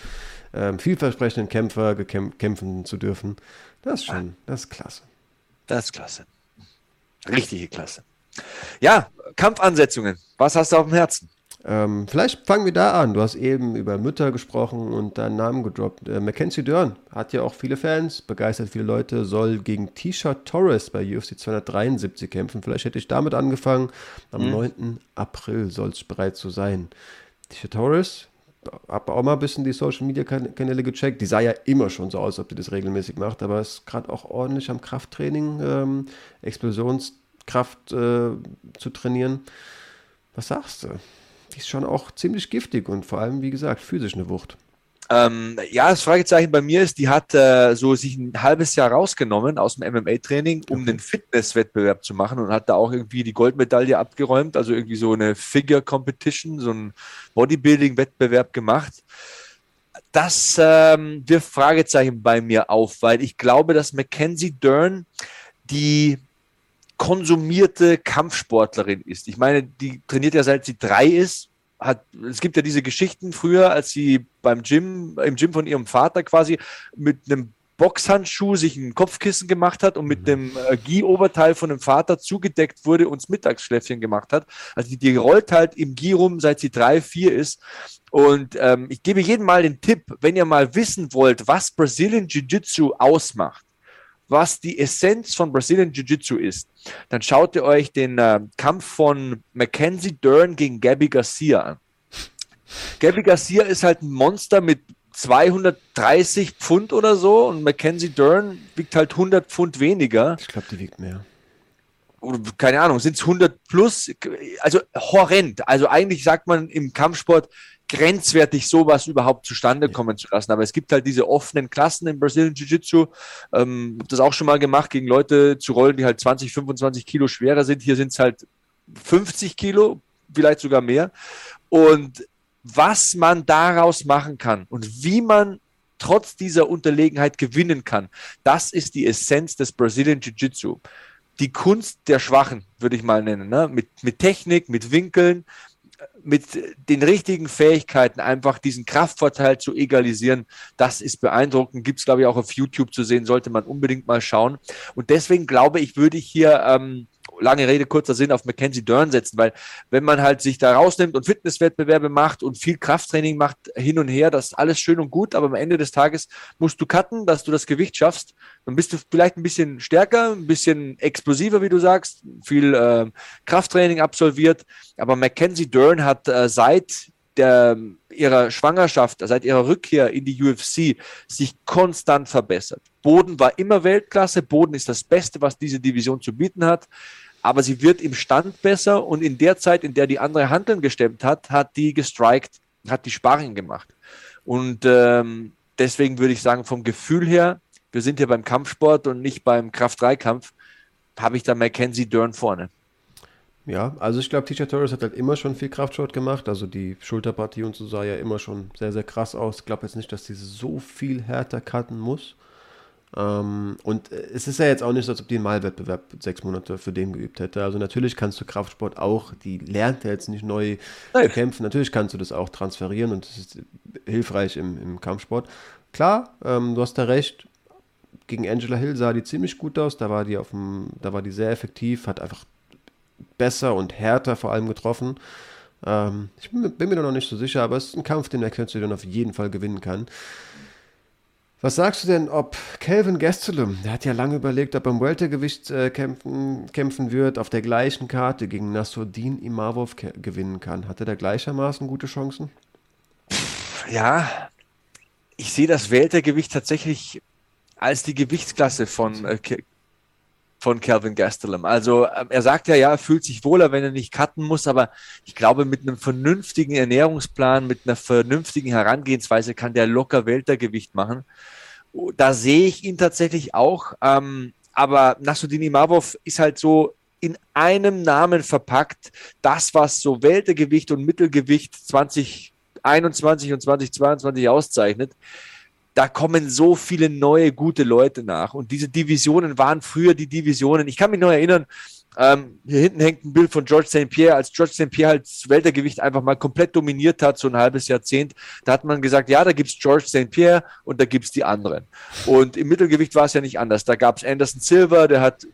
ähm, vielversprechenden Kämpfer kämpfen zu dürfen. Das ist schon, das ist klasse. Das ist klasse. Richtige Klasse. Ja, Kampfansetzungen. Was hast du auf dem Herzen? Ähm, vielleicht fangen wir da an. Du hast eben über Mütter gesprochen und deinen Namen gedroppt. Äh, Mackenzie Dern hat ja auch viele Fans, begeistert viele Leute, soll gegen Tisha Torres bei UFC 273 kämpfen. Vielleicht hätte ich damit angefangen. Am mhm. 9. April soll es bereit zu sein. Tisha Torres, habe auch mal ein bisschen die Social Media Kanäle gecheckt. Die sah ja immer schon so aus, ob die das regelmäßig macht, aber ist gerade auch ordentlich am Krafttraining, ähm, Explosionskraft äh, zu trainieren. Was sagst du? Die ist schon auch ziemlich giftig und vor allem, wie gesagt, physisch eine Wucht. Ähm, ja, das Fragezeichen bei mir ist, die hat äh, so sich ein halbes Jahr rausgenommen aus dem MMA-Training, um okay. einen Fitnesswettbewerb zu machen und hat da auch irgendwie die Goldmedaille abgeräumt, also irgendwie so eine Figure Competition, so ein Bodybuilding-Wettbewerb gemacht. Das ähm, wirft Fragezeichen bei mir auf, weil ich glaube, dass Mackenzie Dern die konsumierte Kampfsportlerin ist. Ich meine, die trainiert ja seit sie drei ist. Hat, es gibt ja diese Geschichten früher, als sie beim Gym, im Gym von ihrem Vater quasi mit einem Boxhandschuh sich ein Kopfkissen gemacht hat und mit mhm. dem äh, Gi-Oberteil von dem Vater zugedeckt wurde und das Mittagsschläfchen gemacht hat. Also die, die rollt halt im Gi rum, seit sie drei, vier ist. Und ähm, ich gebe jedem mal den Tipp, wenn ihr mal wissen wollt, was Brazilian Jiu-Jitsu ausmacht, was die Essenz von Brazilian Jiu-Jitsu ist, dann schaut ihr euch den äh, Kampf von Mackenzie Dern gegen Gabby Garcia an. Gabby Garcia ist halt ein Monster mit 230 Pfund oder so und Mackenzie Dern wiegt halt 100 Pfund weniger. Ich glaube, die wiegt mehr. Keine Ahnung, sind es 100 plus? Also horrend. Also eigentlich sagt man im Kampfsport, grenzwertig, sowas überhaupt zustande kommen zu lassen. Aber es gibt halt diese offenen Klassen im Brazilian Jiu-Jitsu. Ähm, habe das auch schon mal gemacht, gegen Leute zu rollen, die halt 20, 25 Kilo schwerer sind. Hier sind es halt 50 Kilo, vielleicht sogar mehr. Und was man daraus machen kann und wie man trotz dieser Unterlegenheit gewinnen kann. Das ist die Essenz des Brazilian Jiu-Jitsu. Die Kunst der Schwachen, würde ich mal nennen. Ne? Mit, mit Technik, mit Winkeln, mit den richtigen Fähigkeiten einfach diesen Kraftvorteil zu egalisieren, das ist beeindruckend. Gibt es, glaube ich, auch auf YouTube zu sehen, sollte man unbedingt mal schauen. Und deswegen glaube ich, würde ich hier ähm, lange Rede, kurzer Sinn, auf Mackenzie Dern setzen, weil wenn man halt sich da rausnimmt und Fitnesswettbewerbe macht und viel Krafttraining macht hin und her, das ist alles schön und gut, aber am Ende des Tages musst du cutten, dass du das Gewicht schaffst. Dann bist du vielleicht ein bisschen stärker, ein bisschen explosiver, wie du sagst, viel äh, Krafttraining absolviert, aber Mackenzie Dern hat äh, seit der, ihrer Schwangerschaft, seit ihrer Rückkehr in die UFC sich konstant verbessert. Boden war immer Weltklasse. Boden ist das Beste, was diese Division zu bieten hat. Aber sie wird im Stand besser und in der Zeit, in der die andere Handeln gestemmt hat, hat die gestrikt, hat die Sparring gemacht. Und ähm, deswegen würde ich sagen, vom Gefühl her, wir sind hier beim Kampfsport und nicht beim Kraft-3-Kampf, habe ich da Mackenzie Dern vorne. Ja, also ich glaube, Teacher Torres hat halt immer schon viel Kraftsport gemacht. Also die Schulterpartie und so sah ja immer schon sehr, sehr krass aus. Ich glaube jetzt nicht, dass die so viel härter cutten muss. Ähm, und es ist ja jetzt auch nicht so, als ob die einen Malwettbewerb sechs Monate für den geübt hätte. Also natürlich kannst du Kraftsport auch, die lernt ja jetzt nicht neu Nein. kämpfen. Natürlich kannst du das auch transferieren und das ist hilfreich im, im Kampfsport. Klar, ähm, du hast da recht. Gegen Angela Hill sah die ziemlich gut aus. Da war die auf dem, da war die sehr effektiv, hat einfach besser und härter vor allem getroffen. Ähm, ich bin, mir da noch nicht so sicher, aber es ist ein Kampf, den Künstler dann auf jeden Fall gewinnen kann. Was sagst du denn, ob Calvin Gastelum, der hat ja lange überlegt, ob er im Weltergewicht äh, kämpfen, kämpfen wird, auf der gleichen Karte gegen Nasruddin Imavov gewinnen kann? Hat er da gleichermaßen gute Chancen? Ja, ich sehe das Weltergewicht tatsächlich als die Gewichtsklasse von äh, von Calvin Gastelum. Also ähm, er sagt ja, ja, er fühlt sich wohler, wenn er nicht cutten muss, aber ich glaube, mit einem vernünftigen Ernährungsplan, mit einer vernünftigen Herangehensweise kann der locker Weltergewicht machen. Oh, da sehe ich ihn tatsächlich auch. Ähm, aber Nasruddin Imavov ist halt so in einem Namen verpackt. Das, was so Weltergewicht und Mittelgewicht 2021 und 2022 auszeichnet da kommen so viele neue, gute Leute nach. Und diese Divisionen waren früher die Divisionen. Ich kann mich noch erinnern, ähm, hier hinten hängt ein Bild von George St. Pierre, als George St. Pierre halt das Weltergewicht einfach mal komplett dominiert hat, so ein halbes Jahrzehnt. Da hat man gesagt, ja, da gibt's George St. Pierre und da gibt's die anderen. Und im Mittelgewicht war es ja nicht anders. Da gab's Anderson Silver, der hat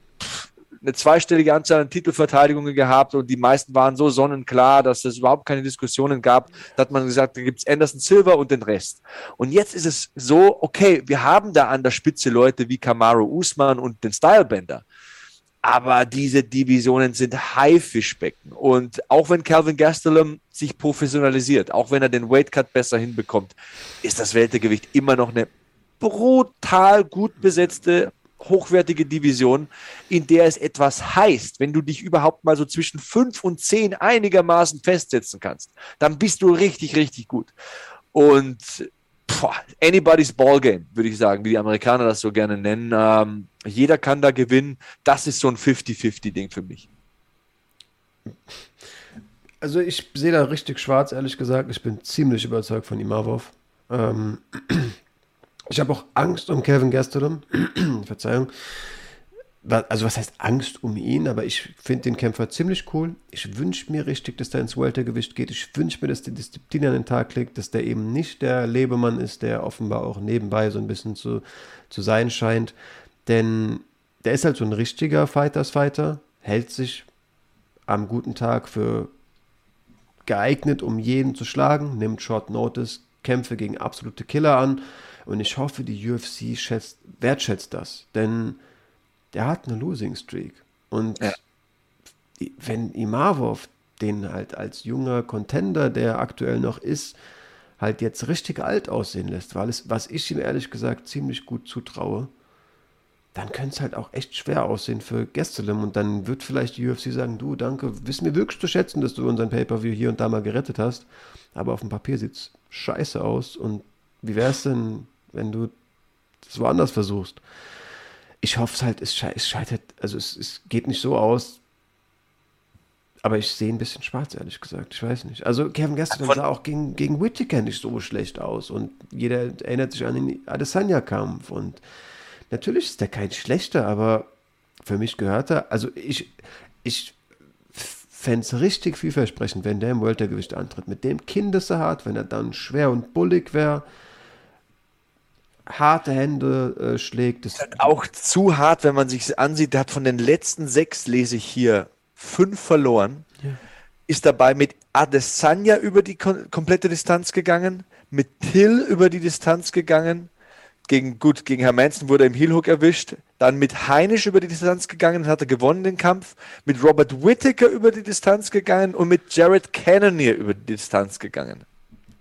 eine zweistellige Anzahl an Titelverteidigungen gehabt und die meisten waren so sonnenklar, dass es überhaupt keine Diskussionen gab. Da hat man gesagt, da gibt es Anderson Silver und den Rest. Und jetzt ist es so, okay, wir haben da an der Spitze Leute wie Kamaru Usman und den Stylebender. Aber diese Divisionen sind Haifischbecken. Und auch wenn Calvin Gastelum sich professionalisiert, auch wenn er den Weightcut besser hinbekommt, ist das Weltergewicht immer noch eine brutal gut besetzte hochwertige Division, in der es etwas heißt, wenn du dich überhaupt mal so zwischen fünf und zehn einigermaßen festsetzen kannst, dann bist du richtig, richtig gut. Und boah, anybody's Ballgame, würde ich sagen, wie die Amerikaner das so gerne nennen. Ähm, jeder kann da gewinnen. Das ist so ein 50-50-Ding für mich. Also ich sehe da richtig schwarz, ehrlich gesagt. Ich bin ziemlich überzeugt von Imavov. Ähm, ich habe auch Angst um Kevin Gastelum. Verzeihung. Also was heißt Angst um ihn, aber ich finde den Kämpfer ziemlich cool. Ich wünsche mir richtig, dass der ins Weltergewicht geht. Ich wünsche mir, dass die Disziplin an den Tag legt, dass der eben nicht der Lebemann ist, der offenbar auch nebenbei so ein bisschen zu, zu sein scheint. Denn der ist halt so ein richtiger Fighters-Fighter, hält sich am guten Tag für geeignet, um jeden zu schlagen, nimmt Short Notice, Kämpfe gegen absolute Killer an und ich hoffe, die UFC schätzt, wertschätzt das, denn der hat eine Losing Streak. Und ja. wenn Imavov den halt als junger Contender, der aktuell noch ist, halt jetzt richtig alt aussehen lässt, weil es, was ich ihm ehrlich gesagt ziemlich gut zutraue, dann könnte es halt auch echt schwer aussehen für Gastelum und dann wird vielleicht die UFC sagen, du, danke, wissen wir wirklich zu schätzen, dass du unseren Pay-Per-View hier und da mal gerettet hast, aber auf dem Papier sieht es scheiße aus und wie wäre es denn, wenn du das woanders versuchst? Ich hoffe es halt, es, scheitert, also es, es geht nicht so aus. Aber ich sehe ein bisschen schwarz, ehrlich gesagt. Ich weiß nicht. Also Kevin Gastelum sah auch gegen, gegen Whittaker nicht so schlecht aus. Und jeder erinnert sich an den Adesanya-Kampf. Und natürlich ist der kein schlechter, aber für mich gehört er. Also ich, ich fände richtig vielversprechend, wenn der im Weltergewicht antritt. Mit dem Kinn, das er hat, wenn er dann schwer und bullig wäre harte Hände äh, schlägt. Das ist halt auch zu hart, wenn man sich ansieht. Der hat von den letzten sechs, lese ich hier, fünf verloren. Ja. Ist dabei mit Adesanya über die kom komplette Distanz gegangen, mit Till über die Distanz gegangen. Gegen, gut, gegen Herr Manson wurde er im Heelhook erwischt. Dann mit Heinisch über die Distanz gegangen, hat er gewonnen den Kampf. Mit Robert Whittaker über die Distanz gegangen und mit Jared Cannonier über die Distanz gegangen.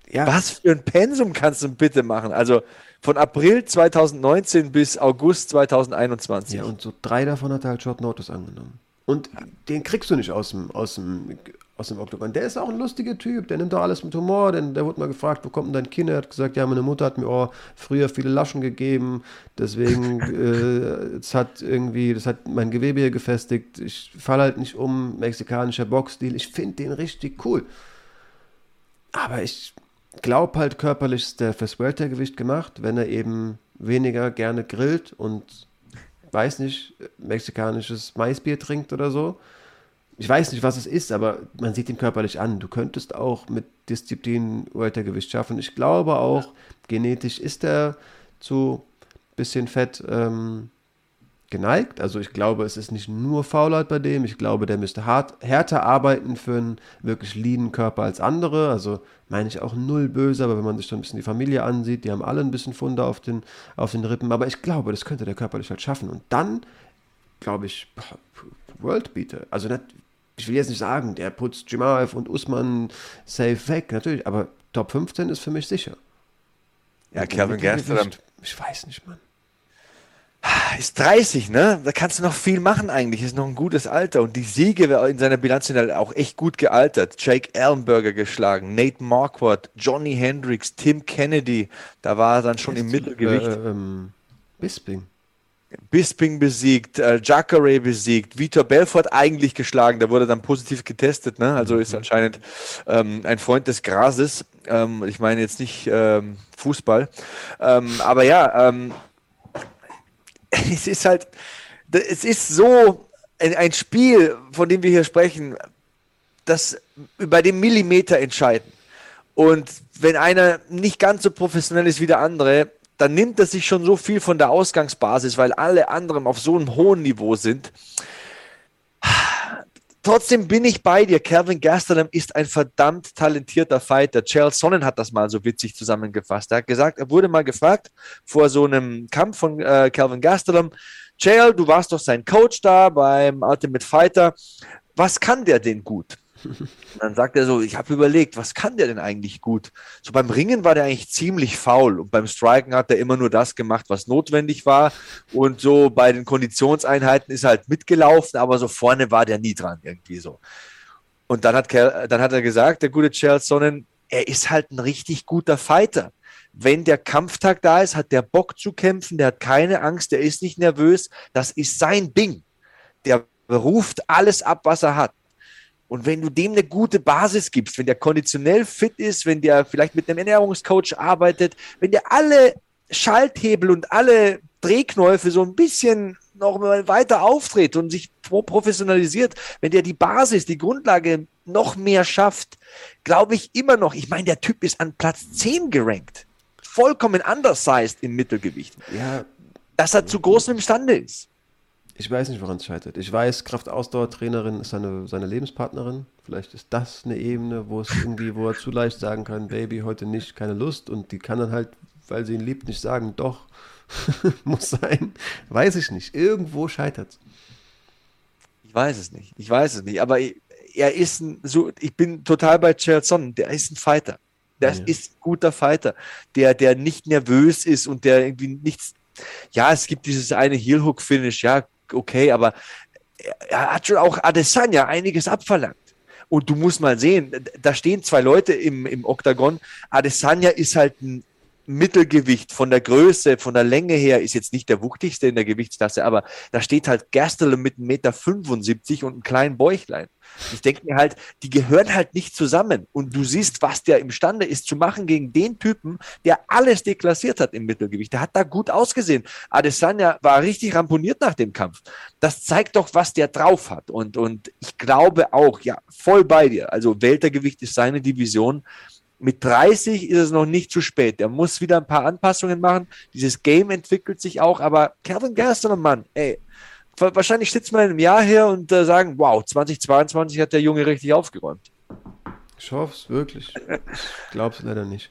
Ja. Was für ein Pensum kannst du bitte machen? Also, von April 2019 bis August 2021. Ja, und so drei davon hat er halt Short Notice angenommen. Und den kriegst du nicht aus dem, aus dem, aus dem Oktogon. Der ist auch ein lustiger Typ, der nimmt doch alles mit Humor. Denn der wurde mal gefragt, wo kommt denn dein Kind? Er hat gesagt, ja, meine Mutter hat mir oh, früher viele Laschen gegeben, deswegen äh, es hat irgendwie, das hat mein Gewebe hier gefestigt. Ich falle halt nicht um, mexikanischer Boxstil. Ich finde den richtig cool. Aber ich glaube halt körperlich ist der fürs Weltergewicht gemacht, wenn er eben weniger gerne grillt und weiß nicht, mexikanisches Maisbier trinkt oder so. Ich weiß nicht, was es ist, aber man sieht ihn körperlich an. Du könntest auch mit Disziplin Weltergewicht schaffen. Ich glaube auch, genetisch ist er zu bisschen Fett ähm, geneigt. Also ich glaube, es ist nicht nur Faulheit bei dem. Ich glaube, der müsste hart, härter arbeiten für einen wirklich leanen Körper als andere. Also meine ich auch null böse, aber wenn man sich dann ein bisschen die Familie ansieht, die haben alle ein bisschen Funde auf den, auf den Rippen. Aber ich glaube, das könnte der körperlich halt schaffen. Und dann, glaube ich, Worldbeater. Also nicht, ich will jetzt nicht sagen, der putzt Jimaev und Usman safe weg, natürlich, aber Top 15 ist für mich sicher. Ja, Kevin Gastelum. Ich weiß nicht, Mann. Ist 30, ne? Da kannst du noch viel machen eigentlich. Ist noch ein gutes Alter. Und die Siege in seiner Bilanz sind halt auch echt gut gealtert. Jake Ellenberger geschlagen, Nate Marquardt, Johnny Hendricks, Tim Kennedy. Da war er dann schon im Mittelgewicht. Äh, ähm, Bisping. Bisping besiegt, äh, Jacare besiegt, Vitor Belfort eigentlich geschlagen, der wurde dann positiv getestet, ne? also ist mhm. anscheinend ähm, ein Freund des Grases. Ähm, ich meine jetzt nicht ähm, Fußball, ähm, aber ja, ähm, es ist halt, es ist so ein, ein Spiel, von dem wir hier sprechen, das bei dem Millimeter entscheiden. Und wenn einer nicht ganz so professionell ist wie der andere, dann nimmt er sich schon so viel von der Ausgangsbasis, weil alle anderen auf so einem hohen Niveau sind. Trotzdem bin ich bei dir. Calvin Gastelum ist ein verdammt talentierter Fighter. Charles Sonnen hat das mal so witzig zusammengefasst. Er hat gesagt, er wurde mal gefragt vor so einem Kampf von äh, Calvin Gastelum, Chael, du warst doch sein Coach da beim Ultimate Fighter. Was kann der denn gut? Dann sagt er so, ich habe überlegt, was kann der denn eigentlich gut? So beim Ringen war der eigentlich ziemlich faul und beim Striken hat er immer nur das gemacht, was notwendig war und so bei den Konditionseinheiten ist er halt mitgelaufen, aber so vorne war der nie dran irgendwie so. Und dann hat, dann hat er gesagt, der gute Charles Sonnen, er ist halt ein richtig guter Fighter. Wenn der Kampftag da ist, hat der Bock zu kämpfen, der hat keine Angst, der ist nicht nervös, das ist sein Ding. Der ruft alles ab, was er hat. Und wenn du dem eine gute Basis gibst, wenn der konditionell fit ist, wenn der vielleicht mit einem Ernährungscoach arbeitet, wenn der alle Schalthebel und alle Drehknäufe so ein bisschen noch mal weiter auftritt und sich professionalisiert, wenn der die Basis, die Grundlage noch mehr schafft, glaube ich immer noch, ich meine, der Typ ist an Platz 10 gerankt. Vollkommen undersized im Mittelgewicht. Ja. Dass er zu großem imstande ist. Ich weiß nicht, woran es scheitert. Ich weiß, Kraftausdauertrainerin ist seine, seine Lebenspartnerin. Vielleicht ist das eine Ebene, wo es irgendwie, wo er zu leicht sagen kann, Baby, heute nicht, keine Lust. Und die kann dann halt, weil sie ihn liebt, nicht sagen, doch, muss sein. Weiß ich nicht. Irgendwo scheitert es. Ich weiß es nicht. Ich weiß es nicht. Aber er ist ein, so, ich bin total bei Cherson. Der ist ein Fighter. Das ja. ist ein guter Fighter, der, der nicht nervös ist und der irgendwie nichts. Ja, es gibt dieses eine Heel-Hook-Finish, ja, okay, aber er hat schon auch Adesanya einiges abverlangt. Und du musst mal sehen, da stehen zwei Leute im, im Oktagon. Adesanya ist halt ein Mittelgewicht von der Größe, von der Länge her ist jetzt nicht der wuchtigste in der Gewichtsklasse, aber da steht halt Gastelum mit 1,75 Meter und einem kleinen Bäuchlein. Ich denke mir halt, die gehören halt nicht zusammen. Und du siehst, was der imstande ist zu machen gegen den Typen, der alles deklassiert hat im Mittelgewicht. Der hat da gut ausgesehen. Adesanya war richtig ramponiert nach dem Kampf. Das zeigt doch, was der drauf hat. Und, und ich glaube auch, ja, voll bei dir. Also Weltergewicht ist seine Division mit 30 ist es noch nicht zu spät. Er muss wieder ein paar Anpassungen machen. Dieses Game entwickelt sich auch, aber Kevin Gastelum, Mann, ey, wahrscheinlich sitzen wir in einem Jahr her und äh, sagen, wow, 2022 hat der Junge richtig aufgeräumt. Ich hoffe es wirklich. Ich glaube es leider nicht.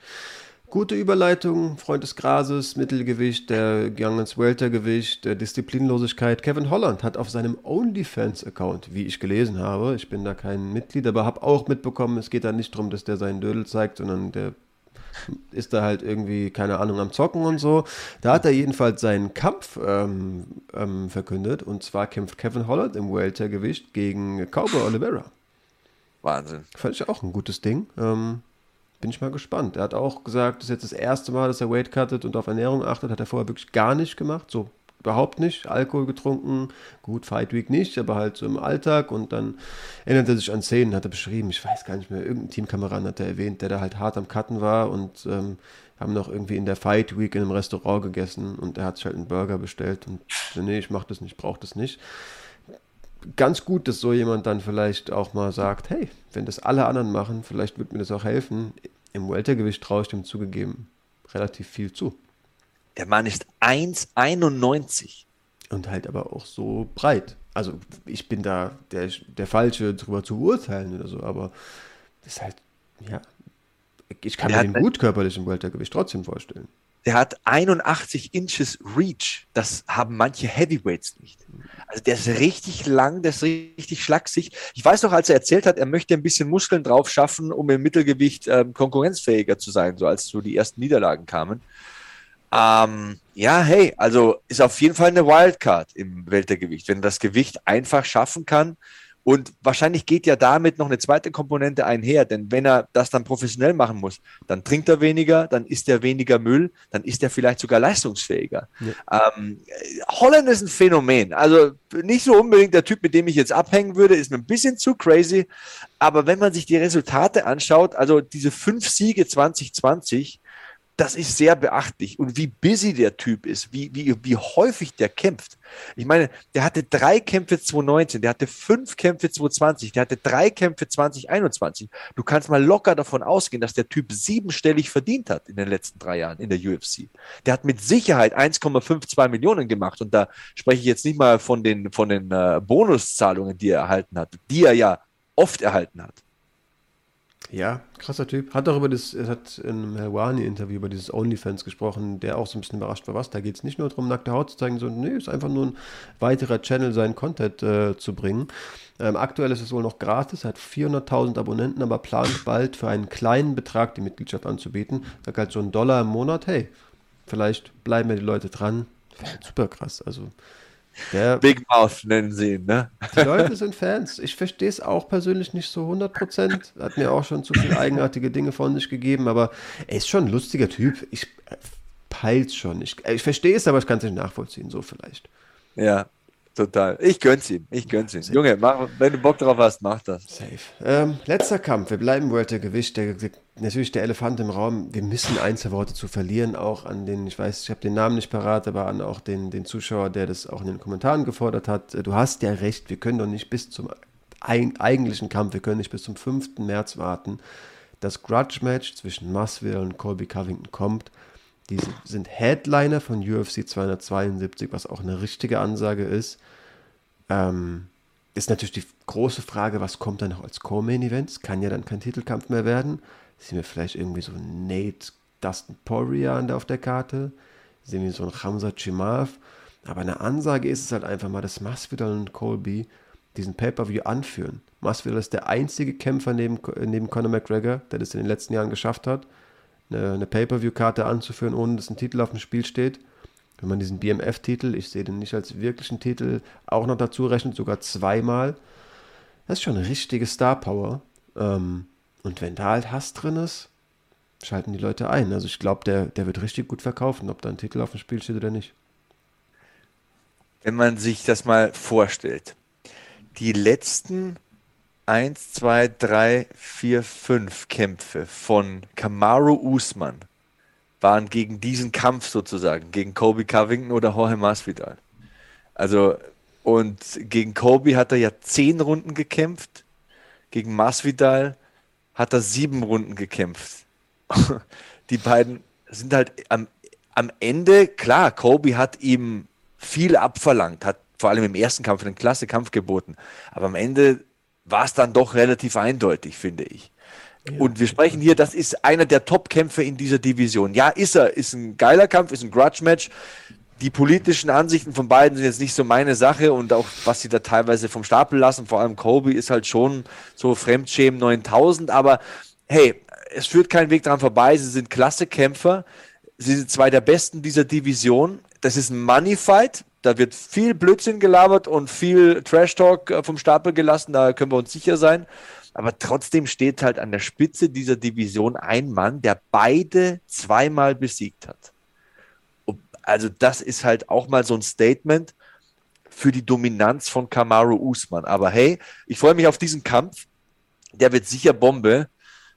Gute Überleitung, Freund des Grases, Mittelgewicht, der Young ins Weltergewicht, der Disziplinlosigkeit. Kevin Holland hat auf seinem OnlyFans-Account, wie ich gelesen habe, ich bin da kein Mitglied, aber habe auch mitbekommen, es geht da nicht darum, dass der seinen Dödel zeigt, sondern der ist da halt irgendwie, keine Ahnung, am Zocken und so. Da hat er jedenfalls seinen Kampf ähm, ähm, verkündet und zwar kämpft Kevin Holland im Weltergewicht gegen Cowboy Oliveira. Wahnsinn. Fand ich auch ein gutes Ding. Ähm, bin ich mal gespannt. Er hat auch gesagt, das ist jetzt das erste Mal, dass er Weight cuttet und auf Ernährung achtet. Hat er vorher wirklich gar nicht gemacht. So überhaupt nicht. Alkohol getrunken. Gut, Fight Week nicht, aber halt so im Alltag. Und dann erinnert er sich an Szenen, hat er beschrieben. Ich weiß gar nicht mehr. Irgendein Teamkameraden hat er erwähnt, der da halt hart am Cutten war und ähm, haben noch irgendwie in der Fight Week in einem Restaurant gegessen und er hat sich halt einen Burger bestellt und so, nee, ich mach das nicht, brauch das nicht ganz gut, dass so jemand dann vielleicht auch mal sagt, hey, wenn das alle anderen machen, vielleicht wird mir das auch helfen. Im Weltergewicht traue ich dem zugegeben relativ viel zu. Der Mann ist 1,91. Und halt aber auch so breit. Also ich bin da der, der Falsche, darüber zu urteilen oder so, aber das ist halt, ja, ich kann der mir den gut körperlich im Weltergewicht trotzdem vorstellen. Der hat 81 Inches Reach. Das haben manche Heavyweights nicht. Also der ist richtig lang, der ist richtig schlaksig. Ich weiß noch, als er erzählt hat, er möchte ein bisschen Muskeln drauf schaffen, um im Mittelgewicht ähm, konkurrenzfähiger zu sein, so als so die ersten Niederlagen kamen. Ähm, ja, hey, also ist auf jeden Fall eine Wildcard im Weltergewicht. Wenn das Gewicht einfach schaffen kann, und wahrscheinlich geht ja damit noch eine zweite Komponente einher, denn wenn er das dann professionell machen muss, dann trinkt er weniger, dann isst er weniger Müll, dann ist er vielleicht sogar leistungsfähiger. Ja. Ähm, Holland ist ein Phänomen. Also nicht so unbedingt der Typ, mit dem ich jetzt abhängen würde, ist mir ein bisschen zu crazy. Aber wenn man sich die Resultate anschaut, also diese fünf Siege 2020, das ist sehr beachtlich. Und wie busy der Typ ist, wie, wie, wie häufig der kämpft. Ich meine, der hatte drei Kämpfe 2019, der hatte fünf Kämpfe 2020, der hatte drei Kämpfe 2021. Du kannst mal locker davon ausgehen, dass der Typ siebenstellig verdient hat in den letzten drei Jahren in der UFC. Der hat mit Sicherheit 1,52 Millionen gemacht. Und da spreche ich jetzt nicht mal von den, von den äh, Bonuszahlungen, die er erhalten hat, die er ja oft erhalten hat. Ja, krasser Typ. Hat auch über das, er hat in einem Helwani-Interview über dieses OnlyFans gesprochen, der auch so ein bisschen überrascht war, was. Da geht es nicht nur darum, nackte Haut zu zeigen, sondern nee, ist einfach nur ein weiterer Channel, seinen Content äh, zu bringen. Ähm, aktuell ist es wohl noch gratis, hat 400.000 Abonnenten, aber plant bald für einen kleinen Betrag die Mitgliedschaft anzubieten. Da halt so ein Dollar im Monat. Hey, vielleicht bleiben ja die Leute dran. Super krass. Also der, Big Mouth nennen sie ihn, ne? Die Leute sind Fans. Ich verstehe es auch persönlich nicht so 100%. Hat mir auch schon zu viele eigenartige Dinge von sich gegeben, aber er ist schon ein lustiger Typ. Ich äh, peil's schon. Ich, äh, ich verstehe es, aber ich kann es nicht nachvollziehen, so vielleicht. Ja, Total. Ich gönn's ihm. Ich gönn's ihm. Safe. Junge, mach, wenn du Bock drauf hast, mach das. Safe. Ähm, letzter Kampf. Wir bleiben Weltergewicht. Der, der, natürlich der Elefant im Raum. Wir müssen Einzelworte zu verlieren. Auch an den, ich weiß, ich habe den Namen nicht parat, aber an auch den, den Zuschauer, der das auch in den Kommentaren gefordert hat. Du hast ja recht. Wir können doch nicht bis zum ein, eigentlichen Kampf, wir können nicht bis zum 5. März warten. Das Grudge-Match zwischen Masvidal und Colby Covington kommt. Die sind Headliner von UFC 272, was auch eine richtige Ansage ist. Ähm, ist natürlich die große Frage, was kommt dann noch als Co-Main-Event? Es kann ja dann kein Titelkampf mehr werden. Sehen wir vielleicht irgendwie so Nate Dustin Poirier auf der Karte? Sehen wir so einen Hamza Chimav? Aber eine Ansage ist es halt einfach mal, dass Masvidal und Colby diesen Pay-Per-View anführen. Masvidal ist der einzige Kämpfer neben, neben Conor McGregor, der das in den letzten Jahren geschafft hat eine, eine Pay-Per-View-Karte anzuführen, ohne dass ein Titel auf dem Spiel steht. Wenn man diesen BMF-Titel, ich sehe den nicht als wirklichen Titel, auch noch dazu rechnet, sogar zweimal, das ist schon eine richtige Star-Power. Ähm, und wenn da halt Hass drin ist, schalten die Leute ein. Also ich glaube, der, der wird richtig gut verkaufen, ob da ein Titel auf dem Spiel steht oder nicht. Wenn man sich das mal vorstellt, die letzten 1, 2, 3, 4, 5 Kämpfe von Kamaru Usman waren gegen diesen Kampf sozusagen, gegen Kobe Covington oder Jorge Masvidal. Also, und gegen Kobe hat er ja zehn Runden gekämpft, gegen Masvidal hat er sieben Runden gekämpft. Die beiden sind halt am, am Ende, klar, Kobe hat ihm viel abverlangt, hat vor allem im ersten Kampf einen klasse Kampf geboten, aber am Ende war es dann doch relativ eindeutig, finde ich. Und wir sprechen hier, das ist einer der Top-Kämpfer in dieser Division. Ja, ist er, ist ein geiler Kampf, ist ein Grudge-Match. Die politischen Ansichten von beiden sind jetzt nicht so meine Sache und auch was sie da teilweise vom Stapel lassen, vor allem Kobe ist halt schon so Fremdschämen 9000, aber hey, es führt kein Weg daran vorbei, sie sind klasse Kämpfer, sie sind zwei der besten dieser Division. Das ist ein Money-Fight, da wird viel Blödsinn gelabert und viel Trash-Talk äh, vom Stapel gelassen, da können wir uns sicher sein. Aber trotzdem steht halt an der Spitze dieser Division ein Mann, der beide zweimal besiegt hat. Also das ist halt auch mal so ein Statement für die Dominanz von Kamaru Usman. Aber hey, ich freue mich auf diesen Kampf. Der wird sicher Bombe.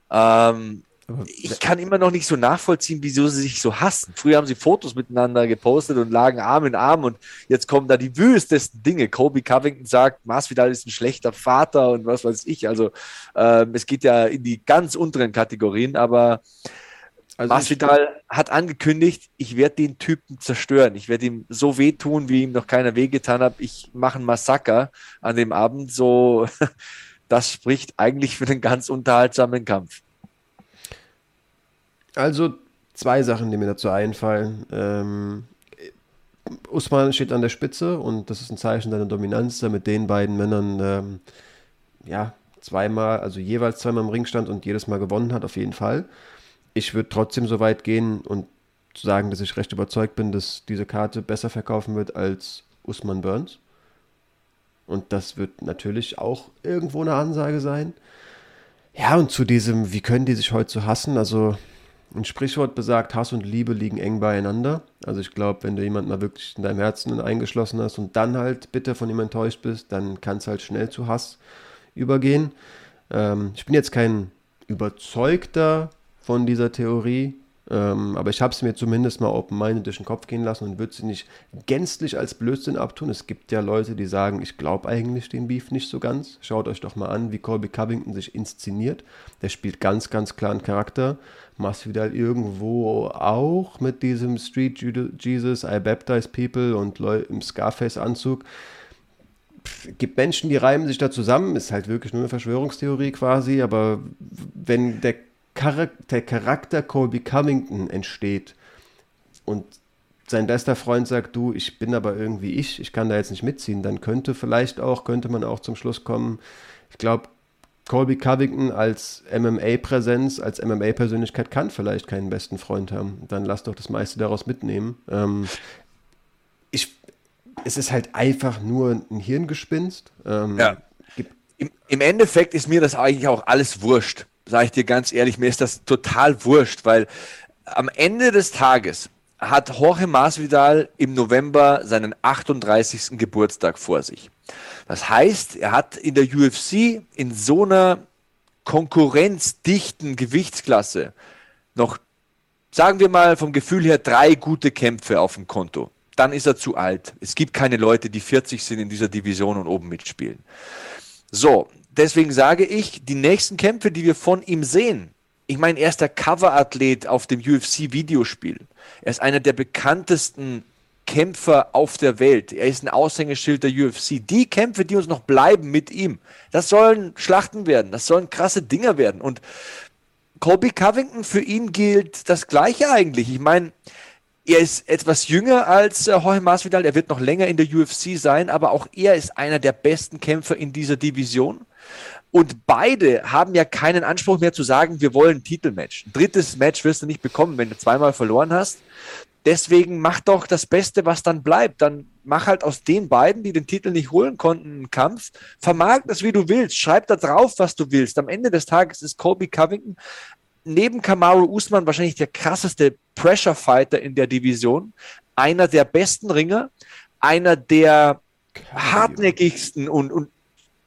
Ähm, ich kann immer noch nicht so nachvollziehen, wieso sie sich so hassen. Früher haben sie Fotos miteinander gepostet und lagen Arm in Arm und jetzt kommen da die wüstesten Dinge. Kobe Covington sagt, Masvidal ist ein schlechter Vater und was weiß ich. Also äh, es geht ja in die ganz unteren Kategorien, aber also Masvidal hat angekündigt, ich werde den Typen zerstören. Ich werde ihm so wehtun, wie ihm noch keiner wehgetan hat. Ich mache ein Massaker an dem Abend. So, das spricht eigentlich für einen ganz unterhaltsamen Kampf. Also zwei Sachen, die mir dazu einfallen. Ähm, Usman steht an der Spitze und das ist ein Zeichen seiner Dominanz, der mit den beiden Männern ähm, ja zweimal, also jeweils zweimal im Ring stand und jedes Mal gewonnen hat, auf jeden Fall. Ich würde trotzdem so weit gehen und sagen, dass ich recht überzeugt bin, dass diese Karte besser verkaufen wird als Usman Burns. Und das wird natürlich auch irgendwo eine Ansage sein. Ja, und zu diesem, wie können die sich heute so hassen? Also ein Sprichwort besagt, Hass und Liebe liegen eng beieinander. Also ich glaube, wenn du jemanden mal wirklich in deinem Herzen eingeschlossen hast und dann halt bitter von ihm enttäuscht bist, dann kann es halt schnell zu Hass übergehen. Ähm, ich bin jetzt kein überzeugter von dieser Theorie, ähm, aber ich habe es mir zumindest mal open-minded durch den Kopf gehen lassen und würde sie nicht gänzlich als Blödsinn abtun. Es gibt ja Leute, die sagen, ich glaube eigentlich den Beef nicht so ganz. Schaut euch doch mal an, wie Colby Covington sich inszeniert. Der spielt ganz, ganz klaren Charakter. Masvidal irgendwo auch mit diesem Street Jesus, I baptize people und im Scarface-Anzug. Gibt Menschen, die reimen sich da zusammen, ist halt wirklich nur eine Verschwörungstheorie quasi, aber wenn der der Charakter Colby Covington entsteht und sein bester Freund sagt, du, ich bin aber irgendwie ich, ich kann da jetzt nicht mitziehen, dann könnte vielleicht auch, könnte man auch zum Schluss kommen, ich glaube, Colby Covington als MMA-Präsenz, als MMA-Persönlichkeit kann vielleicht keinen besten Freund haben. Dann lass doch das meiste daraus mitnehmen. Ähm, ich, es ist halt einfach nur ein Hirngespinst. Ähm, ja. Im, Im Endeffekt ist mir das eigentlich auch alles wurscht sage ich dir ganz ehrlich, mir ist das total wurscht, weil am Ende des Tages hat Jorge Masvidal im November seinen 38. Geburtstag vor sich. Das heißt, er hat in der UFC in so einer konkurrenzdichten Gewichtsklasse noch, sagen wir mal vom Gefühl her, drei gute Kämpfe auf dem Konto. Dann ist er zu alt. Es gibt keine Leute, die 40 sind in dieser Division und oben mitspielen. So, deswegen sage ich, die nächsten Kämpfe, die wir von ihm sehen, ich meine, er ist der Coverathlet auf dem UFC-Videospiel. Er ist einer der bekanntesten Kämpfer auf der Welt. Er ist ein Aushängeschild der UFC. Die Kämpfe, die uns noch bleiben mit ihm, das sollen Schlachten werden, das sollen krasse Dinger werden. Und Colby Covington, für ihn gilt das Gleiche eigentlich. Ich meine, er ist etwas jünger als äh, Jorge Masvidal, er wird noch länger in der UFC sein, aber auch er ist einer der besten Kämpfer in dieser Division. Und beide haben ja keinen Anspruch mehr zu sagen, wir wollen ein Titelmatch. Ein drittes Match wirst du nicht bekommen, wenn du zweimal verloren hast. Deswegen mach doch das Beste, was dann bleibt. Dann mach halt aus den beiden, die den Titel nicht holen konnten, einen Kampf. Vermarkt das, wie du willst. Schreib da drauf, was du willst. Am Ende des Tages ist Colby Covington neben Kamaru Usman wahrscheinlich der krasseste Pressure Fighter in der Division, einer der besten Ringer, einer der hartnäckigsten und, und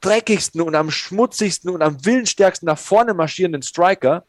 dreckigsten und am schmutzigsten und am willensstärksten nach vorne marschierenden Striker.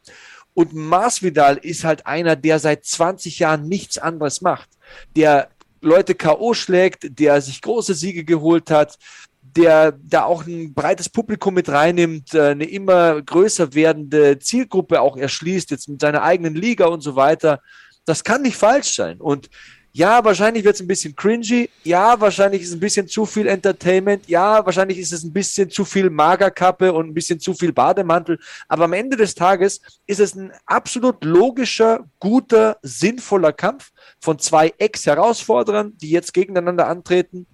Und Masvidal ist halt einer, der seit 20 Jahren nichts anderes macht. Der Leute K.O. schlägt, der sich große Siege geholt hat, der da auch ein breites Publikum mit reinnimmt, äh, eine immer größer werdende Zielgruppe auch erschließt, jetzt mit seiner eigenen Liga und so weiter. Das kann nicht falsch sein. Und ja, wahrscheinlich wird es ein bisschen cringy. Ja, wahrscheinlich ist es ein bisschen zu viel Entertainment. Ja, wahrscheinlich ist es ein bisschen zu viel Magerkappe und ein bisschen zu viel Bademantel. Aber am Ende des Tages ist es ein absolut logischer, guter, sinnvoller Kampf von zwei Ex-Herausforderern, die jetzt gegeneinander antreten.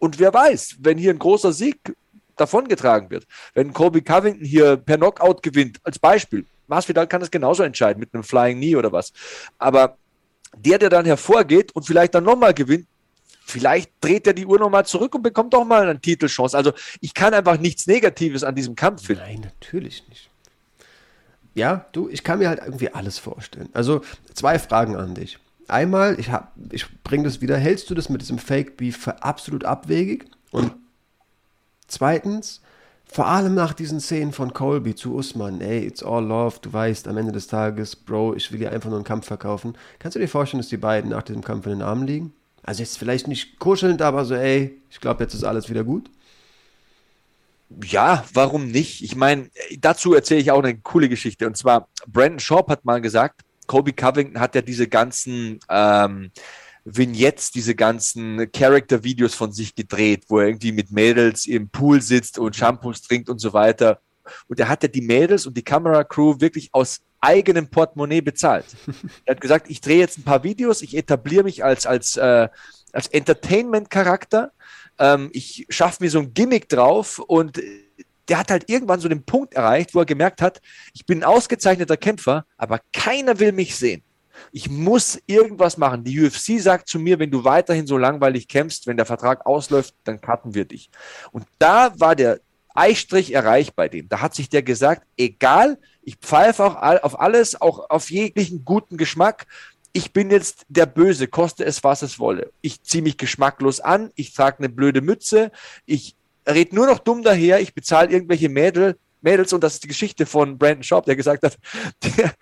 Und wer weiß, wenn hier ein großer Sieg davongetragen wird, wenn Kobe Covington hier per Knockout gewinnt, als Beispiel, Masvidal kann das genauso entscheiden mit einem Flying Knee oder was. Aber der, der dann hervorgeht und vielleicht dann nochmal gewinnt, vielleicht dreht er die Uhr nochmal zurück und bekommt doch mal eine Titelchance. Also ich kann einfach nichts Negatives an diesem Kampf finden. Nein, natürlich nicht. Ja, du, ich kann mir halt irgendwie alles vorstellen. Also zwei Fragen an dich. Einmal, ich, ich bringe das wieder, hältst du das mit diesem Fake Beef für absolut abwegig? Und zweitens, vor allem nach diesen Szenen von Colby zu Usman, ey, it's all love, du weißt, am Ende des Tages, Bro, ich will dir einfach nur einen Kampf verkaufen. Kannst du dir vorstellen, dass die beiden nach diesem Kampf in den Armen liegen? Also jetzt vielleicht nicht kuschelnd, aber so, ey, ich glaube, jetzt ist alles wieder gut. Ja, warum nicht? Ich meine, dazu erzähle ich auch eine coole Geschichte. Und zwar, Brandon Sharp hat mal gesagt, Kobe Covington hat ja diese ganzen ähm, Vignettes, diese ganzen Character-Videos von sich gedreht, wo er irgendwie mit Mädels im Pool sitzt und Shampoos trinkt und so weiter. Und er hat ja die Mädels und die Kameracrew wirklich aus eigenem Portemonnaie bezahlt. er hat gesagt, ich drehe jetzt ein paar Videos, ich etabliere mich als, als, äh, als Entertainment-Charakter, ähm, ich schaffe mir so ein Gimmick drauf und der hat halt irgendwann so den Punkt erreicht, wo er gemerkt hat, ich bin ein ausgezeichneter Kämpfer, aber keiner will mich sehen. Ich muss irgendwas machen. Die UFC sagt zu mir, wenn du weiterhin so langweilig kämpfst, wenn der Vertrag ausläuft, dann cutten wir dich. Und da war der Eichstrich erreicht bei dem. Da hat sich der gesagt, egal, ich pfeife auch auf alles, auch auf jeglichen guten Geschmack. Ich bin jetzt der Böse, koste es, was es wolle. Ich ziehe mich geschmacklos an, ich trage eine blöde Mütze, ich rede nur noch dumm daher, ich bezahle irgendwelche Mädel, Mädels und das ist die Geschichte von Brandon Schaub, der gesagt hat, der,